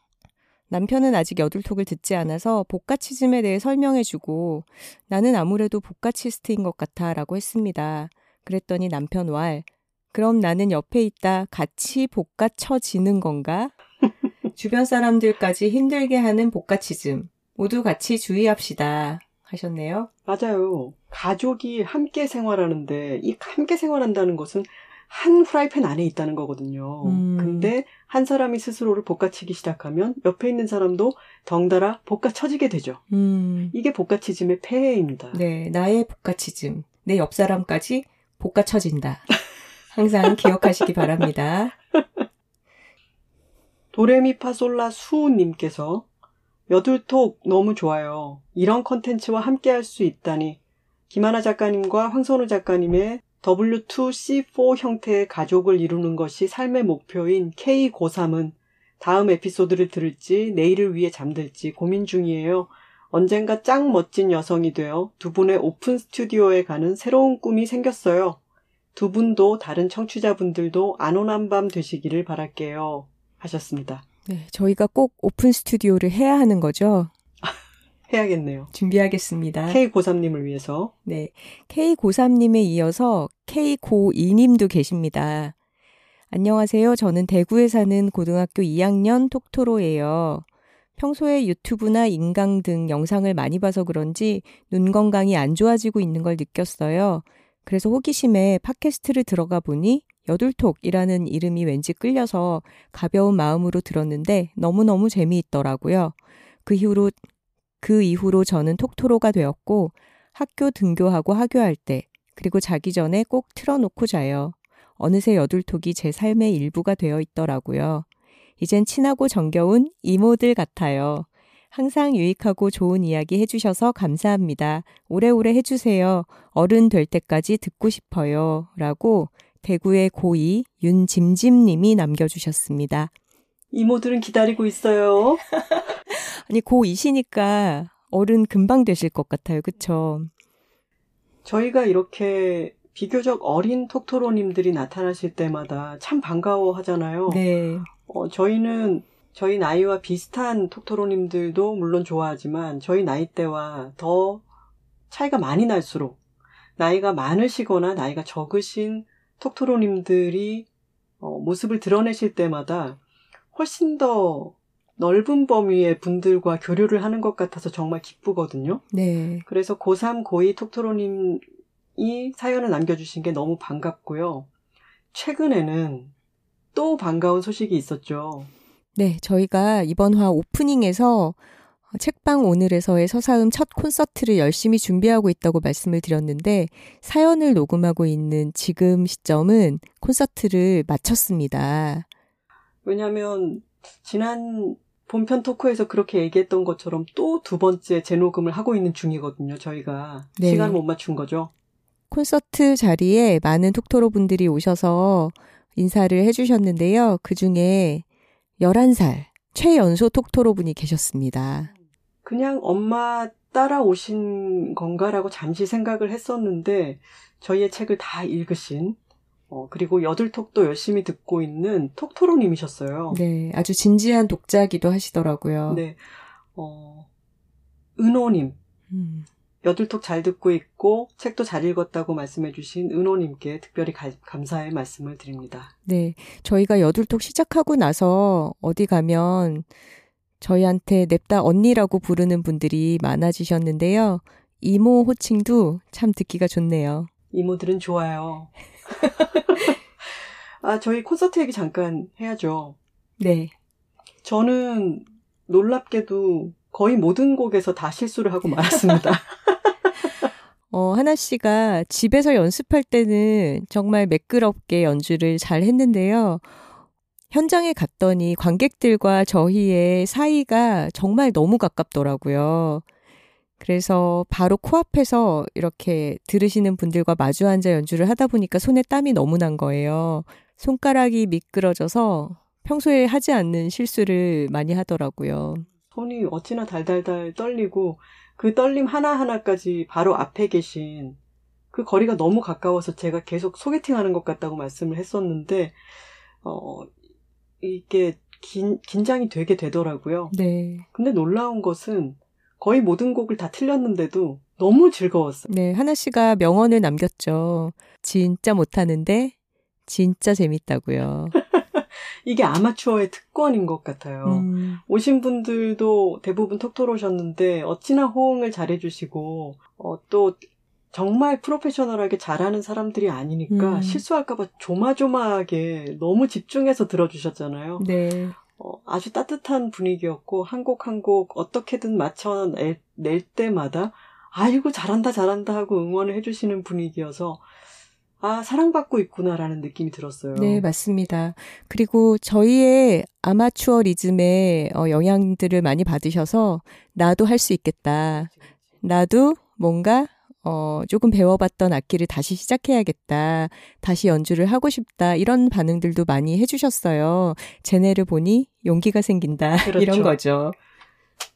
[SPEAKER 1] 남편은 아직 여둘톡을 듣지 않아서 복가치즘에 대해 설명해주고 나는 아무래도 복가치스트인 것 같아 라고 했습니다. 그랬더니 남편 왈, 그럼 나는 옆에 있다 같이 복가쳐지는 건가? <laughs> 주변 사람들까지 힘들게 하는 복가치즘. 모두 같이 주의합시다. 하셨네요.
[SPEAKER 2] 맞아요. 가족이 함께 생활하는데 이 함께 생활한다는 것은 한 프라이팬 안에 있다는 거거든요. 음. 근데 한 사람이 스스로를 볶아치기 시작하면 옆에 있는 사람도 덩달아 볶아쳐지게 되죠. 음. 이게 볶아치즘의 폐해입니다.
[SPEAKER 1] 네, 나의 볶아치즘. 내 옆 사람까지 볶아쳐진다. <laughs> 항상 기억하시기 바랍니다.
[SPEAKER 2] 도레미파솔라 수님께서 여둘톡 너무 좋아요. 이런 컨텐츠와 함께 할 수 있다니 김하나 작가님과 황선우 작가님의 W2C4 형태의 가족을 이루는 것이 삶의 목표인 K 고3은 다음 에피소드를 들을지 내일을 위해 잠들지 고민 중이에요. 언젠가 짱 멋진 여성이 되어 두 분의 오픈 스튜디오에 가는 새로운 꿈이 생겼어요. 두 분도 다른 청취자분들도 안온한 밤 되시기를 바랄게요. 하셨습니다.
[SPEAKER 1] 네, 저희가 꼭 오픈 스튜디오를 해야 하는 거죠?
[SPEAKER 2] 해야겠네요.
[SPEAKER 1] 준비하겠습니다.
[SPEAKER 2] K 고3님을 위해서.
[SPEAKER 1] 네. K 고3님에 이어서 K 고2님도 계십니다. 안녕하세요. 저는 대구에 사는 고등학교 2학년 톡토로예요. 평소에 유튜브나 인강 등 영상을 많이 봐서 그런지 눈 건강이 안 좋아지고 있는 걸 느꼈어요. 그래서 호기심에 팟캐스트를 들어가 보니 여둘톡이라는 이름이 왠지 끌려서 가벼운 마음으로 들었는데 너무너무 재미있더라고요. 그 이후로 그 이후로 저는 톡토로가 되었고 학교 등교하고 하교할 때 그리고 자기 전에 꼭 틀어놓고 자요. 어느새 여둘톡이 제 삶의 일부가 되어 있더라고요. 이젠 친하고 정겨운 이모들 같아요. 항상 유익하고 좋은 이야기 해주셔서 감사합니다. 오래오래 해주세요. 어른 될 때까지 듣고 싶어요. 라고 대구의 고2 윤짐짐님이 남겨주셨습니다.
[SPEAKER 2] 이모들은 기다리고 있어요. <laughs>
[SPEAKER 1] 아니 고2시니까 어른 금방 되실 것 같아요. 그쵸?
[SPEAKER 2] 저희가 이렇게 비교적 어린 톡토로님들이 나타나실 때마다 참 반가워 하잖아요. 네. 어, 저희는 저희 나이와 비슷한 톡토로님들도 물론 좋아하지만 저희 나이대와 더 차이가 많이 날수록 나이가 많으시거나 나이가 적으신 톡토로님들이 어, 모습을 드러내실 때마다 훨씬 더 넓은 범위의 분들과 교류를 하는 것 같아서 정말 기쁘거든요. 네. 그래서 고3, 고2 톡토로님이 사연을 남겨주신 게 너무 반갑고요. 최근에는 또 반가운 소식이 있었죠.
[SPEAKER 1] 네, 저희가 이번 화 오프닝에서 책방 오늘에서의 서사음 첫 콘서트를 열심히 준비하고 있다고 말씀을 드렸는데 사연을 녹음하고 있는 지금 시점은 콘서트를 마쳤습니다.
[SPEAKER 2] 왜냐하면 지난 본편 토크에서 그렇게 얘기했던 것처럼 또 두 번째 재녹음을 하고 있는 중이거든요. 저희가 네. 시간 못 맞춘 거죠.
[SPEAKER 1] 콘서트 자리에 많은 톡토로 분들이 오셔서 인사를 해주셨는데요. 그 중에 11살 최연소 톡토로 분이 계셨습니다.
[SPEAKER 2] 그냥 엄마 따라오신 건가라고 잠시 생각을 했었는데 저희의 책을 다 읽으신 어, 그리고 여들톡도 열심히 듣고 있는 톡토로님이셨어요.
[SPEAKER 1] 네, 아주 진지한 독자기도 하시더라고요.
[SPEAKER 2] 네, 어, 은호님. 음. 여둘톡 잘 듣고 있고 책도 잘 읽었다고 말씀해주신 은호님께 특별히 가, 감사의 말씀을 드립니다.
[SPEAKER 1] 네, 저희가 여둘톡 시작하고 나서 어디 가면 저희한테 냅다 언니라고 부르는 분들이 많아지셨는데요. 이모 호칭도 참 듣기가 좋네요.
[SPEAKER 2] 이모들은 좋아요. <laughs> 아, 저희 콘서트 얘기 잠깐 해야죠.
[SPEAKER 1] 네.
[SPEAKER 2] 저는 놀랍게도 거의 모든 곡에서 다 실수를 하고 말았습니다. <laughs>
[SPEAKER 1] 어, 하나 씨가 집에서 연습할 때는 정말 매끄럽게 연주를 잘 했는데요. 현장에 갔더니 관객들과 저희의 사이가 정말 너무 가깝더라고요. 그래서 바로 코앞에서 이렇게 들으시는 분들과 마주 앉아 연주를 하다 보니까 손에 땀이 너무 난 거예요. 손가락이 미끄러져서 평소에 하지 않는 실수를 많이 하더라고요.
[SPEAKER 2] 손이 어찌나 달달달 떨리고 그 떨림 하나하나까지 바로 앞에 계신 그 거리가 너무 가까워서 제가 계속 소개팅 하는 것 같다고 말씀을 했었는데, 어, 이게 긴, 긴장이 되게 되더라고요.
[SPEAKER 1] 네.
[SPEAKER 2] 근데 놀라운 것은 거의 모든 곡을 다 틀렸는데도 너무 즐거웠어요.
[SPEAKER 1] 네, 하나 씨가 명언을 남겼죠. 진짜 못하는데 진짜 재밌다고요. <laughs>
[SPEAKER 2] 이게 아마추어의 특권인 것 같아요. 음. 오신 분들도 대부분 톡톡 오셨는데 어찌나 호응을 잘해주시고 어, 또 정말 프로페셔널하게 잘하는 사람들이 아니니까 음. 실수할까봐 조마조마하게 너무 집중해서 들어주셨잖아요.
[SPEAKER 1] 네.
[SPEAKER 2] 어, 아주 따뜻한 분위기였고 한 곡 한 곡 어떻게든 맞춰 낼, 낼 때마다 아이고 잘한다 잘한다 하고 응원을 해주시는 분위기여서 아, 사랑받고 있구나라는 느낌이 들었어요.
[SPEAKER 1] 네, 맞습니다. 그리고 저희의 아마추어 리즘의 어, 영향들을 많이 받으셔서 나도 할 수 있겠다. 나도 뭔가 어, 조금 배워봤던 악기를 다시 시작해야겠다. 다시 연주를 하고 싶다. 이런 반응들도 많이 해주셨어요. 제네를 보니 용기가 생긴다. <laughs> 그렇죠. 이런 거죠.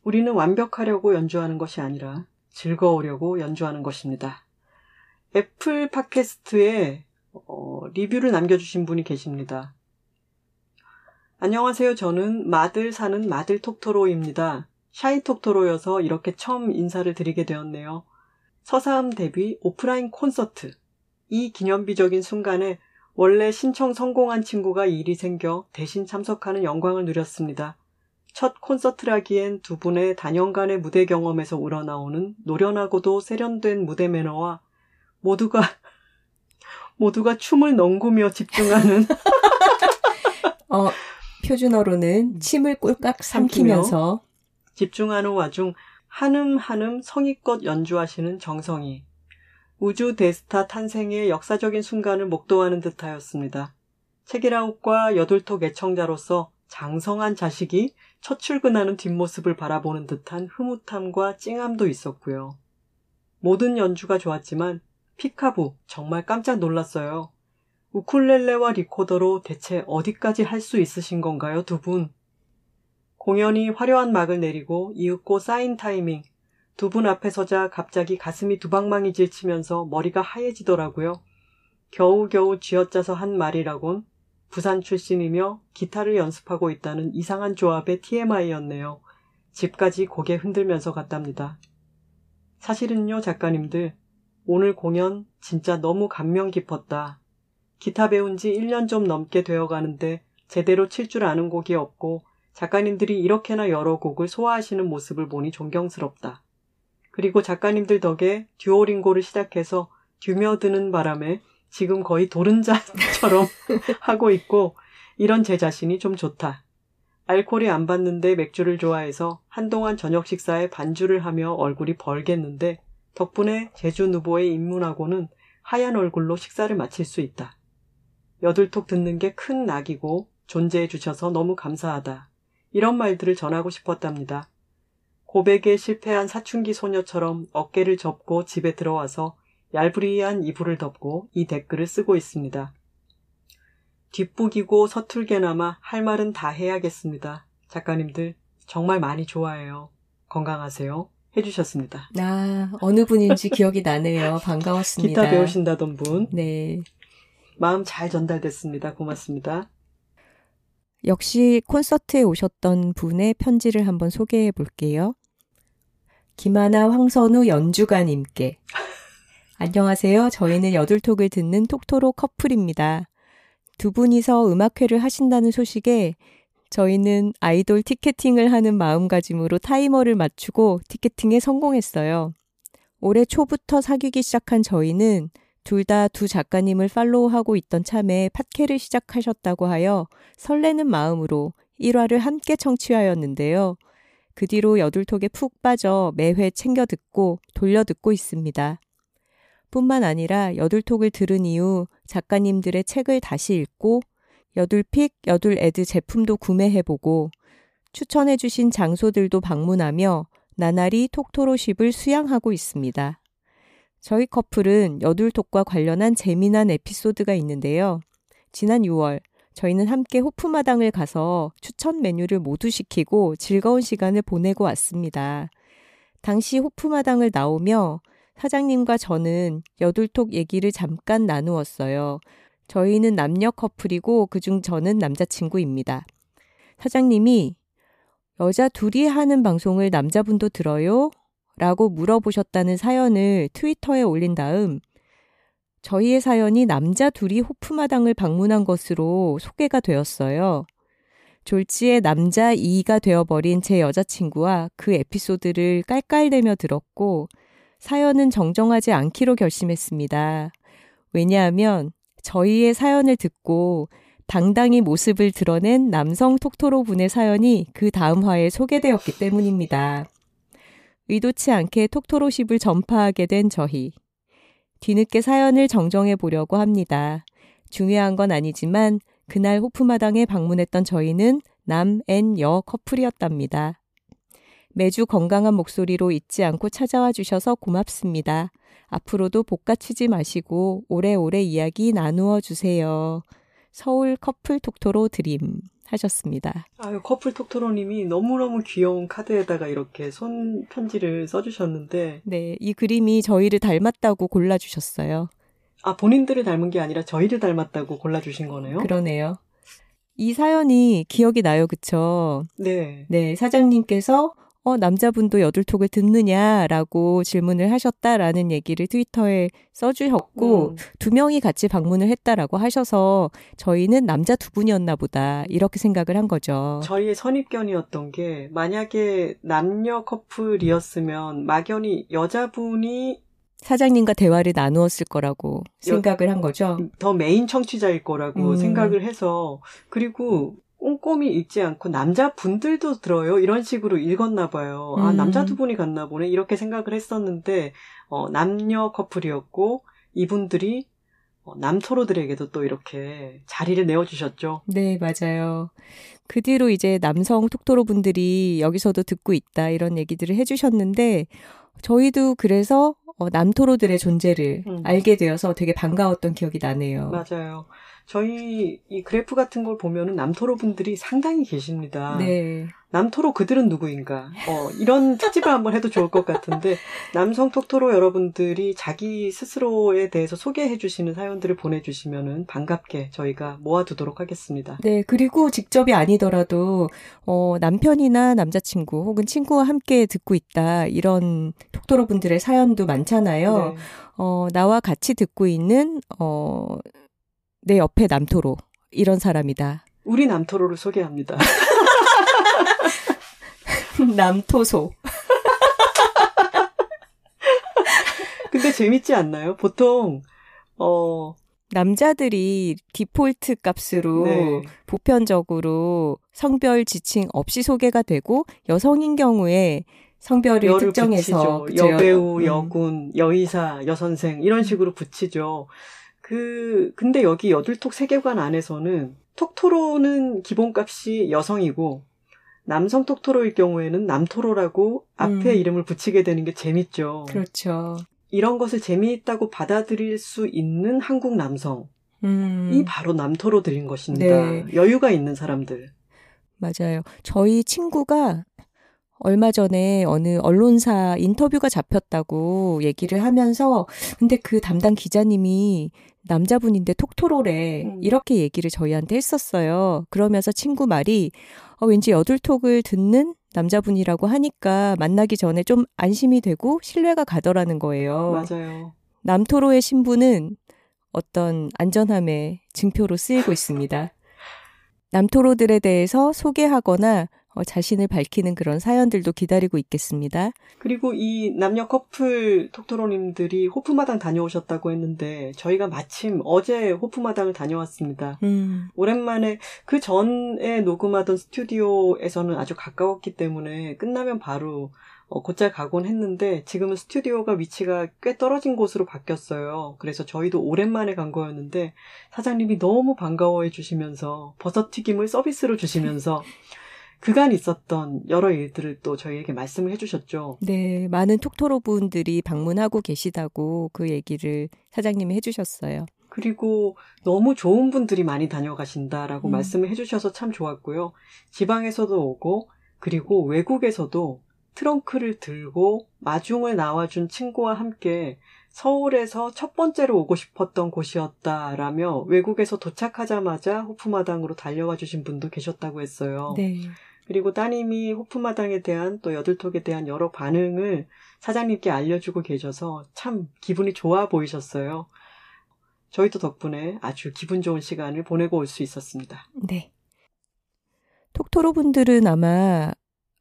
[SPEAKER 2] 우리는 완벽하려고 연주하는 것이 아니라 즐거우려고 연주하는 것입니다. 애플 팟캐스트에 어, 리뷰를 남겨주신 분이 계십니다. 안녕하세요. 저는 마들 사는 마들 톡토로입니다. 샤이 톡토로여서 이렇게 처음 인사를 드리게 되었네요. 서사음 데뷔 오프라인 콘서트. 이 기념비적인 순간에 원래 신청 성공한 친구가 일이 생겨 대신 참석하는 영광을 누렸습니다. 첫 콘서트라기엔 두 분의 단연간의 무대 경험에서 우러나오는 노련하고도 세련된 무대 매너와 모두가 <laughs> 모두가 춤을 넘구며 집중하는 <laughs>
[SPEAKER 1] 어, 표준어로는 침을 꼴깍 삼키면서
[SPEAKER 2] 집중하는 와중 한음 한음 성의껏 연주하시는 정성이 우주 대스타 탄생의 역사적인 순간을 목도하는 듯하였습니다. 책이라웃과 여돌톡 애청자로서 장성한 자식이 첫 출근하는 뒷모습을 바라보는 듯한 흐뭇함과 찡함도 있었고요. 모든 연주가 좋았지만 피카부 정말 깜짝 놀랐어요. 우쿨렐레와 리코더로 대체 어디까지 할 수 있으신 건가요, 두 분? 공연이 화려한 막을 내리고 이윽고 사인 타이밍. 두 분 앞에 서자 갑자기 가슴이 두방망이 질 치면서 머리가 하얘지더라고요. 겨우겨우 쥐어짜서 한 말이라곤 부산 출신이며 기타를 연습하고 있다는 이상한 조합의 TMI였네요. 집까지 고개 흔들면서 갔답니다. 사실은요, 작가님들, 오늘 공연 진짜 너무 감명 깊었다. 기타 배운 지 1년 좀 넘게 되어 가는데 제대로 칠 줄 아는 곡이 없고 작가님들이 이렇게나 여러 곡을 소화하시는 모습을 보니 존경스럽다. 그리고 작가님들 덕에 듀오링고를 시작해서 듀며드는 바람에 지금 거의 도른자처럼 <laughs> 하고 있고 이런 제 자신이 좀 좋다. 알코올이 안 받는데 맥주를 좋아해서 한동안 저녁 식사에 반주를 하며 얼굴이 벌겠는데 덕분에 제주 누보에 입문하고는 하얀 얼굴로 식사를 마칠 수 있다. 여들톡 듣는 게 큰 낙이고 존재해 주셔서 너무 감사하다. 이런 말들을 전하고 싶었답니다. 고백에 실패한 사춘기 소녀처럼 어깨를 접고 집에 들어와서 얄부리한 이불을 덮고 이 댓글을 쓰고 있습니다. 뒷북이고 서툴게나마 할 말은 다 해야겠습니다. 작가님들 정말 많이 좋아해요. 건강하세요. 해주셨습니다.
[SPEAKER 1] 아, 어느 분인지 기억이 나네요. <laughs> 반가웠습니다.
[SPEAKER 2] 기타 배우신다던 분.
[SPEAKER 1] 네.
[SPEAKER 2] 마음 잘 전달됐습니다. 고맙습니다.
[SPEAKER 1] 역시 콘서트에 오셨던 분의 편지를 한번 소개해 볼게요. 김하나, 황선우, 연주가님께. <laughs> 안녕하세요. 저희는 여둘톡을 듣는 톡토로 커플입니다. 두 분이서 음악회를 하신다는 소식에 저희는 아이돌 티켓팅을 하는 마음가짐으로 타이머를 맞추고 티켓팅에 성공했어요. 올해 초부터 사귀기 시작한 저희는 둘 다 두 작가님을 팔로우하고 있던 참에 팟캐를 시작하셨다고 하여 설레는 마음으로 1화를 함께 청취하였는데요. 그 뒤로 여둘톡에 푹 빠져 매회 챙겨 듣고 돌려 듣고 있습니다. 뿐만 아니라 여둘톡을 들은 이후 작가님들의 책을 다시 읽고 여둘픽, 여둘애드 제품도 구매해보고 추천해주신 장소들도 방문하며 나날이 톡토로십을 수양하고 있습니다. 저희 커플은 여둘톡과 관련한 재미난 에피소드가 있는데요. 지난 6월 저희는 함께 호프마당을 가서 추천 메뉴를 모두 시키고 즐거운 시간을 보내고 왔습니다. 당시 호프마당을 나오며 사장님과 저는 여둘톡 얘기를 잠깐 나누었어요. 저희는 남녀 커플이고 그중 저는 남자친구입니다. 사장님이 여자 둘이 하는 방송을 남자분도 들어요? 라고 물어보셨다는 사연을 트위터에 올린 다음 저희의 사연이 남자 둘이 호프마당을 방문한 것으로 소개가 되었어요. 졸지에 남자 2가 되어버린 제 여자친구와 그 에피소드를 깔깔대며 들었고 사연은 정정하지 않기로 결심했습니다. 왜냐하면 저희의 사연을 듣고 당당히 모습을 드러낸 남성 톡토로 분의 사연이 그 다음 화에 소개되었기 때문입니다. 의도치 않게 톡토로십을 전파하게 된 저희. 뒤늦게 사연을 정정해 보려고 합니다. 중요한 건 아니지만 그날 호프마당에 방문했던 저희는 남 and 여 커플이었답니다. 매주 건강한 목소리로 잊지 않고 찾아와 주셔서 고맙습니다. 앞으로도 복가치지 마시고 오래오래 이야기 나누어 주세요. 서울 커플 톡토로 드림 하셨습니다.
[SPEAKER 2] 아유, 커플 톡토로님이 너무너무 귀여운 카드에다가 이렇게 손 편지를 써주셨는데.
[SPEAKER 1] 네, 이 그림이 저희를 닮았다고 골라주셨어요.
[SPEAKER 2] 아, 본인들을 닮은 게 아니라 저희를 닮았다고 골라주신 거네요?
[SPEAKER 1] 그러네요. 이 사연이 기억이 나요, 그쵸?
[SPEAKER 2] 네.
[SPEAKER 1] 네, 사장님께서 어, 남자분도 여둘톡을 듣느냐라고 질문을 하셨다라는 얘기를 트위터에 써주셨고, 음. 두 명이 같이 방문을 했다라고 하셔서 저희는 남자 두 분이었나 보다, 이렇게 생각을 한 거죠.
[SPEAKER 2] 저희의 선입견이었던 게, 만약에 남녀 커플이었으면 막연히 여자분이
[SPEAKER 1] 사장님과 대화를 나누었을 거라고 생각을 한 거죠.
[SPEAKER 2] 더 메인 청취자일 거라고 음. 생각을 해서 그리고 꼼꼼히 읽지 않고 남자분들도 들어요. 이런 식으로 읽었나 봐요. 아, 음. 아, 남자 두 분이 갔나 보네. 이렇게 생각을 했었는데, 어, 남녀 커플이었고, 이분들이 어, 남토로들에게도 또 이렇게 자리를 내어주셨죠.
[SPEAKER 1] 네, 맞아요. 그 뒤로 이제 남성 톡토로 분들이 여기서도 듣고 있다, 이런 얘기들을 해주셨는데, 저희도 그래서 어, 남토로들의 존재를 음. 알게 되어서 되게 반가웠던 기억이 나네요.
[SPEAKER 2] 맞아요. 저희 이 그래프 같은 걸 보면은 남토로 분들이 상당히 계십니다. 네. 남토로 그들은 누구인가? 어, 이런 특집을 한번 해도 좋을 것 같은데 남성 톡토로 여러분들이 자기 스스로에 대해서 소개해 주시는 사연들을 보내 주시면은 반갑게 저희가 모아 두도록 하겠습니다.
[SPEAKER 1] 네, 그리고 직접이 아니더라도 어, 남편이나 남자친구 혹은 친구와 함께 듣고 있다 이런 톡토로 분들의 사연도 많잖아요. 네. 어, 나와 같이 듣고 있는 어, 내 옆에 남토로 이런 사람이다.
[SPEAKER 2] 우리 남토로를 소개합니다. <laughs>
[SPEAKER 1] 남토소. <laughs>
[SPEAKER 2] 근데 재밌지 않나요? 보통 어
[SPEAKER 1] 남자들이 디폴트 값으로 네. 보편적으로 성별 지칭 없이 소개가 되고 여성인 경우에 성별을 특정해서
[SPEAKER 2] 여배우, 음. 여군, 여의사, 여선생 이런 식으로 붙이죠. 그, 근데 여기 여둘톡 세계관 안에서는 톡토로는 기본값이 여성이고 남성 톡토로일 경우에는 남토로라고 앞에 음. 이름을 붙이게 되는 게 재밌죠.
[SPEAKER 1] 그렇죠.
[SPEAKER 2] 이런 것을 재미있다고 받아들일 수 있는 한국 남성이 음. 바로 남토로들인 것입니다. 네. 여유가 있는 사람들.
[SPEAKER 1] 맞아요. 저희 친구가 얼마 전에 어느 언론사 인터뷰가 잡혔다고 얘기를 하면서 근데 그 담당 기자님이 남자분인데 톡토로래 음. 이렇게 얘기를 저희한테 했었어요. 그러면서 친구 말이 어, 왠지 여둘톡을 듣는 남자분이라고 하니까 만나기 전에 좀 안심이 되고 신뢰가 가더라는 거예요.
[SPEAKER 2] 맞아요.
[SPEAKER 1] 남토로의 신부는 어떤 안전함의 증표로 쓰이고 있습니다. <laughs> 남토로들에 대해서 소개하거나 어, 자신을 밝히는 그런 사연들도 기다리고 있겠습니다.
[SPEAKER 2] 그리고 이 남녀 커플 톡토로님들이 호프마당 다녀오셨다고 했는데 저희가 마침 어제 호프마당을 다녀왔습니다. 음. 오랜만에 그 전에 녹음하던 스튜디오에서는 아주 가까웠기 때문에 끝나면 바로 어, 곧잘 가곤 했는데 지금은 스튜디오가 위치가 꽤 떨어진 곳으로 바뀌었어요. 그래서 저희도 오랜만에 간 거였는데 사장님이 너무 반가워해 주시면서 버섯튀김을 서비스로 주시면서 <laughs> 그간 있었던 여러 일들을 또 저희에게 말씀을 해주셨죠.
[SPEAKER 1] 네, 많은 톡토로 분들이 방문하고 계시다고 그 얘기를 사장님이 해주셨어요.
[SPEAKER 2] 그리고 너무 좋은 분들이 많이 다녀가신다라고 음. 말씀을 해주셔서 참 좋았고요. 지방에서도 오고, 그리고 외국에서도 트렁크를 들고 마중을 나와준 친구와 함께 서울에서 첫 번째로 오고 싶었던 곳이었다라며 외국에서 도착하자마자 호프마당으로 달려와 주신 분도 계셨다고 했어요. 네. 그리고 따님이 호프마당에 대한 또 여들톡에 대한 여러 반응을 사장님께 알려주고 계셔서 참 기분이 좋아 보이셨어요. 저희도 덕분에 아주 기분 좋은 시간을 보내고 올 수 있었습니다.
[SPEAKER 1] 네. 톡토로 분들은 아마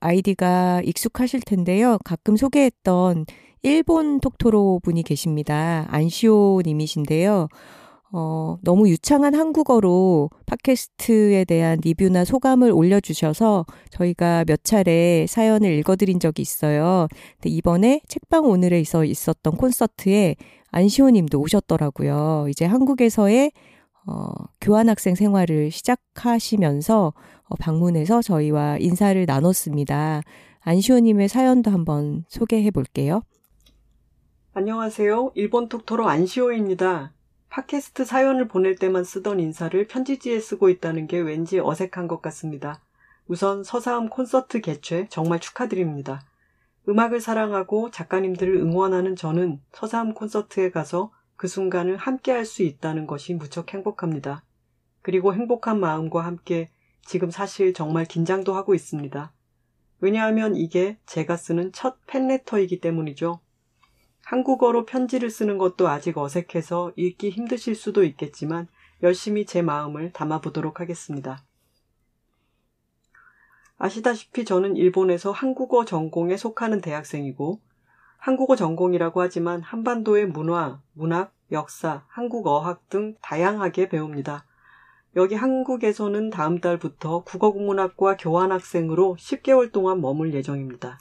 [SPEAKER 1] 아이디가 익숙하실 텐데요. 가끔 소개했던 일본 톡토로 분이 계십니다. 안시오 님이신데요. 어, 너무 유창한 한국어로 팟캐스트에 대한 리뷰나 소감을 올려주셔서 저희가 몇 차례 사연을 읽어드린 적이 있어요. 근데 이번에 책방 오늘에 있어 있었던 콘서트에 안시호 님도 오셨더라고요. 이제 한국에서의 어, 교환학생 생활을 시작하시면서 어, 방문해서 저희와 인사를 나눴습니다. 안시호 님의 사연도 한번 소개해 볼게요.
[SPEAKER 2] 안녕하세요. 일본 톡토로 안시호입니다. 팟캐스트 사연을 보낼 때만 쓰던 인사를 편지지에 쓰고 있다는 게 왠지 어색한 것 같습니다. 우선 서사음 콘서트 개최 정말 축하드립니다. 음악을 사랑하고 작가님들을 응원하는 저는 서사음 콘서트에 가서 그 순간을 함께 할 수 있다는 것이 무척 행복합니다. 그리고 행복한 마음과 함께 지금 사실 정말 긴장도 하고 있습니다. 왜냐하면 이게 제가 쓰는 첫 팬레터이기 때문이죠. 한국어로 편지를 쓰는 것도 아직 어색해서 읽기 힘드실 수도 있겠지만 열심히 제 마음을 담아보도록 하겠습니다. 아시다시피 저는 일본에서 한국어 전공에 속하는 대학생이고 한국어 전공이라고 하지만 한반도의 문화, 문학, 역사, 한국어학 등 다양하게 배웁니다. 여기 한국에서는 다음 달부터 국어국문학과 교환학생으로 10개월 동안 머물 예정입니다.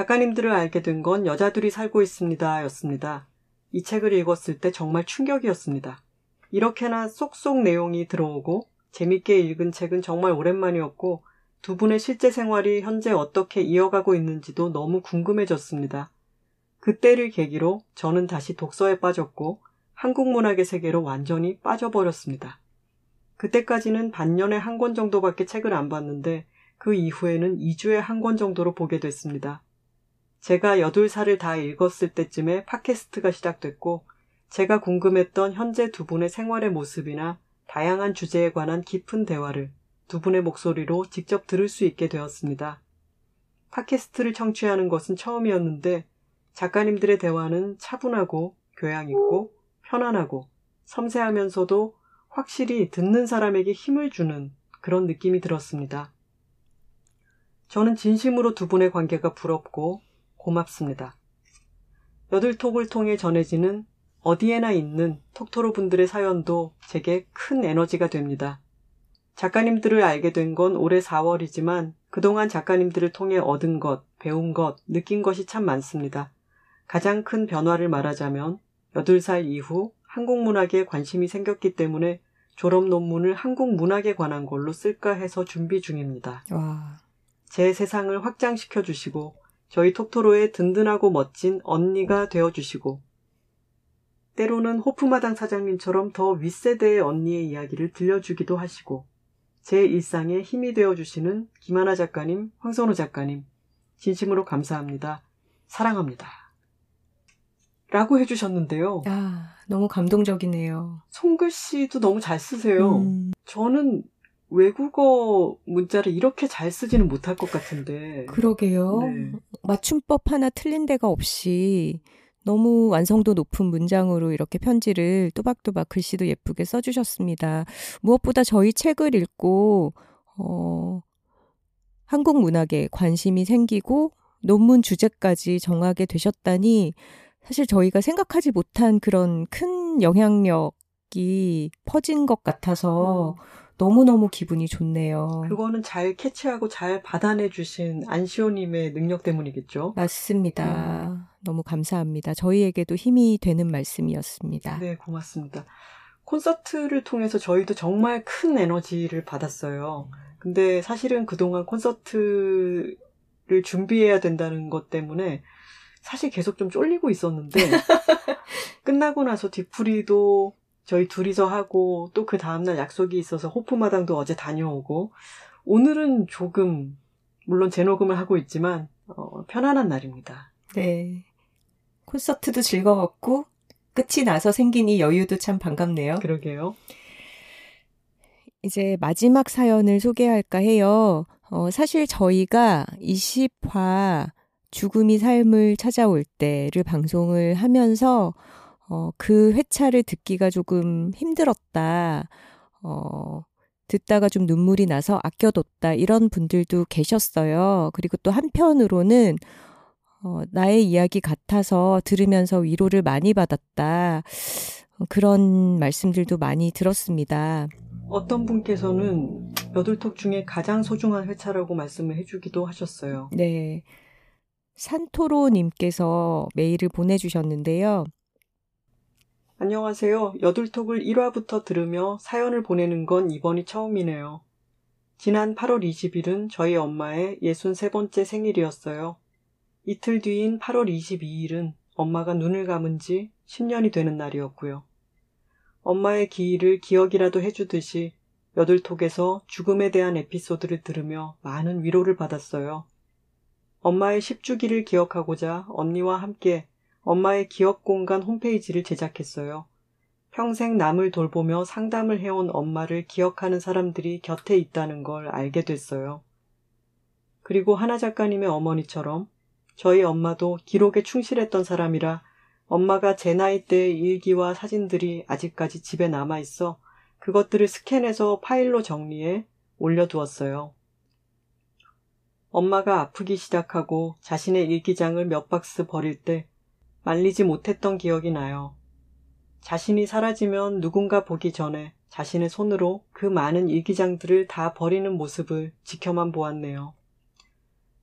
[SPEAKER 2] 작가님들을 알게 된 건 여자들이 살고 있습니다. 였습니다. 이 책을 읽었을 때 정말 충격이었습니다. 이렇게나 쏙쏙 내용이 들어오고 재밌게 읽은 책은 정말 오랜만이었고 두 분의 실제 생활이 현재 어떻게 이어가고 있는지도 너무 궁금해졌습니다. 그때를 계기로 저는 다시 독서에 빠졌고 한국 문학의 세계로 완전히 빠져버렸습니다. 그때까지는 반년에 한 권 정도밖에 책을 안 봤는데 그 이후에는 2주에 한 권 정도로 보게 됐습니다. 제가 8살을 다 읽었을 때쯤에 팟캐스트가 시작됐고 제가 궁금했던 현재 두 분의 생활의 모습이나 다양한 주제에 관한 깊은 대화를 두 분의 목소리로 직접 들을 수 있게 되었습니다. 팟캐스트를 청취하는 것은 처음이었는데 작가님들의 대화는 차분하고 교양 있고 편안하고 섬세하면서도 확실히 듣는 사람에게 힘을 주는 그런 느낌이 들었습니다. 저는 진심으로 두 분의 관계가 부럽고 고맙습니다. 여들톡을 통해 전해지는 어디에나 있는 톡토로 분들의 사연도 제게 큰 에너지가 됩니다. 작가님들을 알게 된 건 올해 4월이지만 그동안 작가님들을 통해 얻은 것, 배운 것, 느낀 것이 참 많습니다. 가장 큰 변화를 말하자면 8살 이후 한국 문학에 관심이 생겼기 때문에 졸업 논문을 한국 문학에 관한 걸로 쓸까 해서 준비 중입니다. 와. 제 세상을 확장시켜 주시고 저희 톡토로의 든든하고 멋진 언니가 되어주시고 때로는 호프마당 사장님처럼 더 윗세대의 언니의 이야기를 들려주기도 하시고 제 일상에 힘이 되어주시는 김하나 작가님, 황선우 작가님 진심으로 감사합니다. 사랑합니다. 라고 해주셨는데요.
[SPEAKER 1] 아, 너무 감동적이네요.
[SPEAKER 2] 송글씨도 너무 잘 쓰세요. 음. 저는 외국어 문자를 이렇게 잘 쓰지는 못할 것 같은데.
[SPEAKER 1] 그러게요. 네. 맞춤법 하나 틀린 데가 없이 너무 완성도 높은 문장으로 이렇게 편지를 또박또박 글씨도 예쁘게 써주셨습니다. 무엇보다 저희 책을 읽고, 어, 한국 문학에 관심이 생기고 논문 주제까지 정하게 되셨다니 사실 저희가 생각하지 못한 그런 큰 영향력이 퍼진 것 같아서 음. 너무너무 기분이 좋네요.
[SPEAKER 2] 그거는 잘 캐치하고 잘 받아내 주신 안시호님의 능력 때문이겠죠?
[SPEAKER 1] 맞습니다. 음. 너무 감사합니다. 저희에게도 힘이 되는 말씀이었습니다.
[SPEAKER 2] 네, 고맙습니다. 콘서트를 통해서 저희도 정말 큰 에너지를 받았어요. 근데 사실은 그동안 콘서트를 준비해야 된다는 것 때문에 사실 계속 좀 쫄리고 있었는데 <laughs> 끝나고 나서 뒤풀이도 저희 둘이서 하고 또 그 다음날 약속이 있어서 호프마당도 어제 다녀오고 오늘은 조금 물론 재녹음을 하고 있지만 어, 편안한 날입니다.
[SPEAKER 1] 네. 콘서트도 즐거웠고 끝이 나서 생긴 이 여유도 참 반갑네요.
[SPEAKER 2] 그러게요.
[SPEAKER 1] 이제 마지막 사연을 소개할까 해요. 어, 사실 저희가 20화 죽음이 삶을 찾아올 때를 방송을 하면서 어, 그 회차를 듣기가 조금 힘들었다. 어, 듣다가 좀 눈물이 나서 아껴뒀다. 이런 분들도 계셨어요. 그리고 또 한편으로는 어, 나의 이야기 같아서 들으면서 위로를 많이 받았다. 그런 말씀들도 많이 들었습니다.
[SPEAKER 2] 어떤 분께서는 여덟톡 중에 가장 소중한 회차라고 말씀을 해주기도 하셨어요.
[SPEAKER 1] 네. 산토로님께서 메일을 보내주셨는데요.
[SPEAKER 2] 안녕하세요. 여둘톡을 1화부터 들으며 사연을 보내는 건 이번이 처음이네요. 지난 8월 20일은 저희 엄마의 63번째 생일이었어요. 이틀 뒤인 8월 22일은 엄마가 눈을 감은 지 10년이 되는 날이었고요. 엄마의 기일을 기억이라도 해주듯이 여둘톡에서 죽음에 대한 에피소드를 들으며 많은 위로를 받았어요. 엄마의 10주기를 기억하고자 언니와 함께 엄마의 기억 공간 홈페이지를 제작했어요. 평생 남을 돌보며 상담을 해온 엄마를 기억하는 사람들이 곁에 있다는 걸 알게 됐어요. 그리고 하나 작가님의 어머니처럼 저희 엄마도 기록에 충실했던 사람이라 엄마가 제 나이 때의 일기와 사진들이 아직까지 집에 남아 있어 그것들을 스캔해서 파일로 정리해 올려두었어요. 엄마가 아프기 시작하고 자신의 일기장을 몇 박스 버릴 때 말리지 못했던 기억이 나요. 자신이 사라지면 누군가 보기 전에 자신의 손으로 그 많은 일기장들을 다 버리는 모습을 지켜만 보았네요.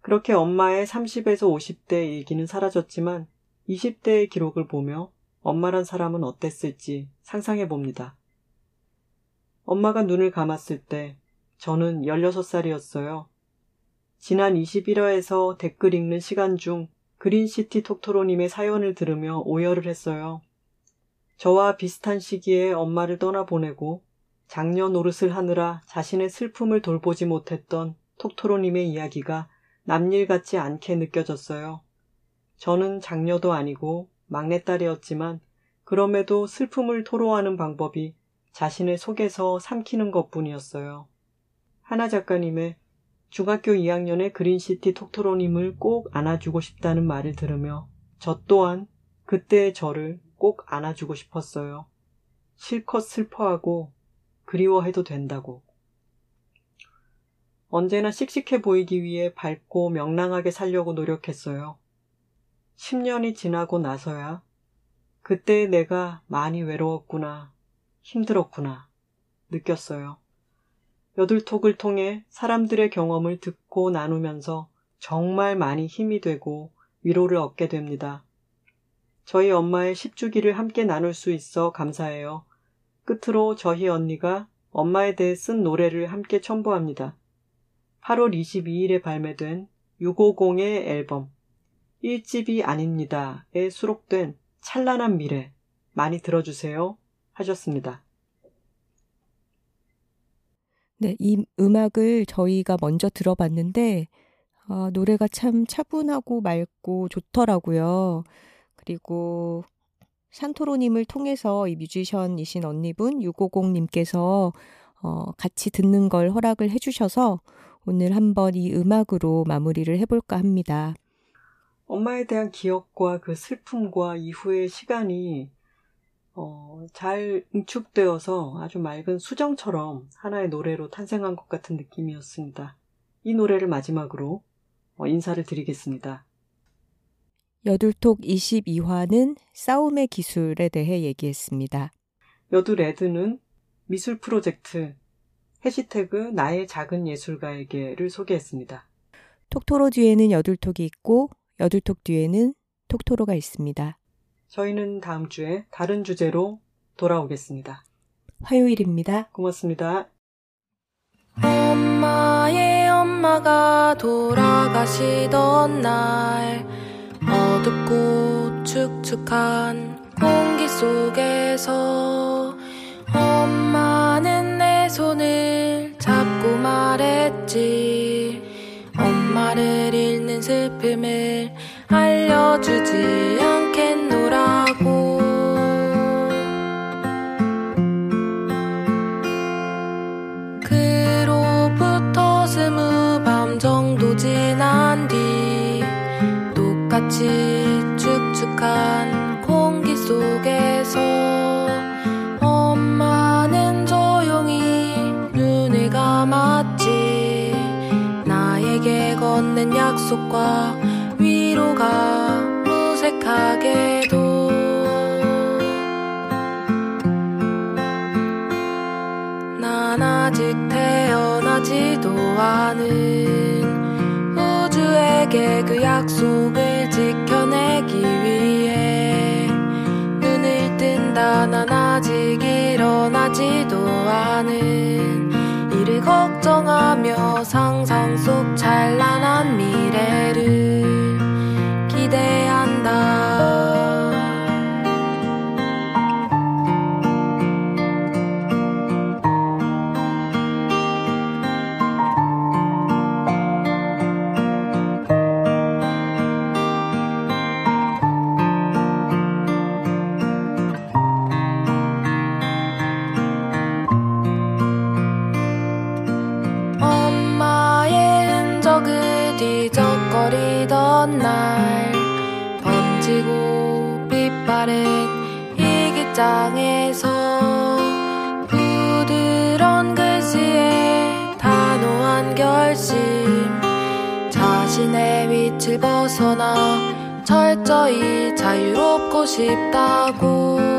[SPEAKER 2] 그렇게 엄마의 30에서 50대 일기는 사라졌지만 20대의 기록을 보며 엄마란 사람은 어땠을지 상상해 봅니다. 엄마가 눈을 감았을 때 저는 16살이었어요. 지난 21화에서 댓글 읽는 시간 중 그린시티 톡토로님의 사연을 들으며 오열을 했어요. 저와 비슷한 시기에 엄마를 떠나보내고 작년 노릇을 하느라 자신의 슬픔을 돌보지 못했던 톡토로님의 이야기가 남일 같지 않게 느껴졌어요. 저는 장녀도 아니고 막내딸이었지만 그럼에도 슬픔을 토로하는 방법이 자신의 속에서 삼키는 것 뿐이었어요. 하나 작가님의 중학교 2학년의 그린시티 톡토로님을 꼭 안아주고 싶다는 말을 들으며 저 또한 그때의 저를 꼭 안아주고 싶었어요. 실컷 슬퍼하고 그리워해도 된다고. 언제나 씩씩해 보이기 위해 밝고 명랑하게 살려고 노력했어요. 10년이 지나고 나서야 그때 내가 많이 외로웠구나, 힘들었구나, 느꼈어요. 여둘톡을 통해 사람들의 경험을 듣고 나누면서 정말 많이 힘이 되고 위로를 얻게 됩니다. 저희 엄마의 10주기를 함께 나눌 수 있어 감사해요. 끝으로 저희 언니가 엄마에 대해 쓴 노래를 함께 첨부합니다. 8월 22일에 발매된 650의 앨범 1집이 아닙니다에 수록된 찬란한 미래 많이 들어주세요 하셨습니다.
[SPEAKER 1] 네, 이 음악을 저희가 먼저 들어봤는데, 아, 노래가 참 차분하고 맑고 좋더라고요. 그리고 산토로님을 통해서 이 뮤지션이신 언니분 650님께서 어, 같이 듣는 걸 허락을 해주셔서 오늘 한번 이 음악으로 마무리를 해볼까 합니다.
[SPEAKER 3] 엄마에 대한 기억과 그 슬픔과 이후의 시간이 어, 잘 응축되어서 아주 맑은 수정처럼 하나의 노래로 탄생한 것 같은 느낌이었습니다. 이 노래를 마지막으로 어, 인사를 드리겠습니다.
[SPEAKER 1] 여둘톡 22화는 싸움의 기술에 대해 얘기했습니다.
[SPEAKER 3] 여둘레드는 미술 프로젝트 해시태그 나의 작은 예술가에게를 소개했습니다.
[SPEAKER 1] 톡토로 뒤에는 여둘톡이 있고 여둘톡 뒤에는 톡토로가 있습니다.
[SPEAKER 3] 저희는 다음 주에 다른 주제로 돌아오겠습니다.
[SPEAKER 1] 화요일입니다.
[SPEAKER 3] 고맙습니다.
[SPEAKER 4] 엄마의 엄마가 돌아가시던 날 어둡고 축축한 공기 속에서 엄마는 내 손을 잡고 말했지 엄마를 잃는 슬픔을 알려주지 않겠노라고 같이 축축한 공기 속에서 엄마는 조용히 눈을 감았지. 나에게 걷는 약속과 위로가 무색하게도. 난 아직 태어나지도 않은 우주에게 그 약속을 일어나지도 않은 이를 걱정하며 상상 속 찬란한 미래를 기대한다. 일기장에서 부드러운 글씨에 단호한 결심. 자신의 위치를 벗어나 철저히 자유롭고 싶다고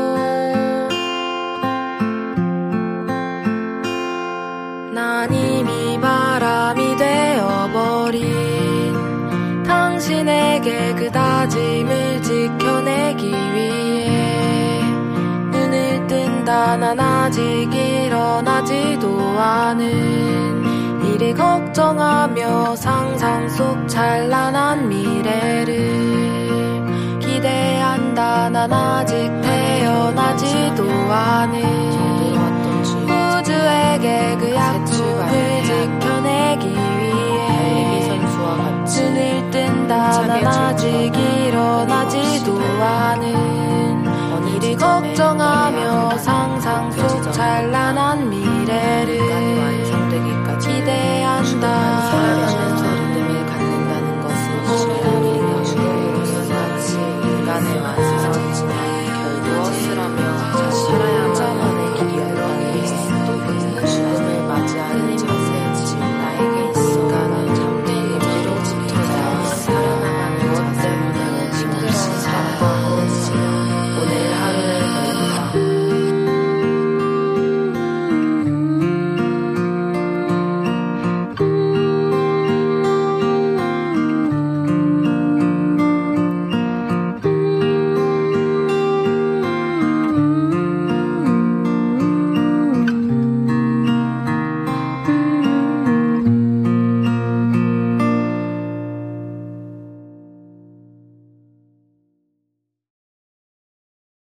[SPEAKER 4] 난 아직 일어나지도 않은 이를 걱정하며 상상 속 찬란한 미래를 기대한다. 난 아직 태어나지도 않은 우주에게 그 약속을 지켜내기 위해 눈을 뜬다. 난 아직 일어나지도 않은 걱정하며 상상 속 그렇죠. 찬란한 미래를 기대한다.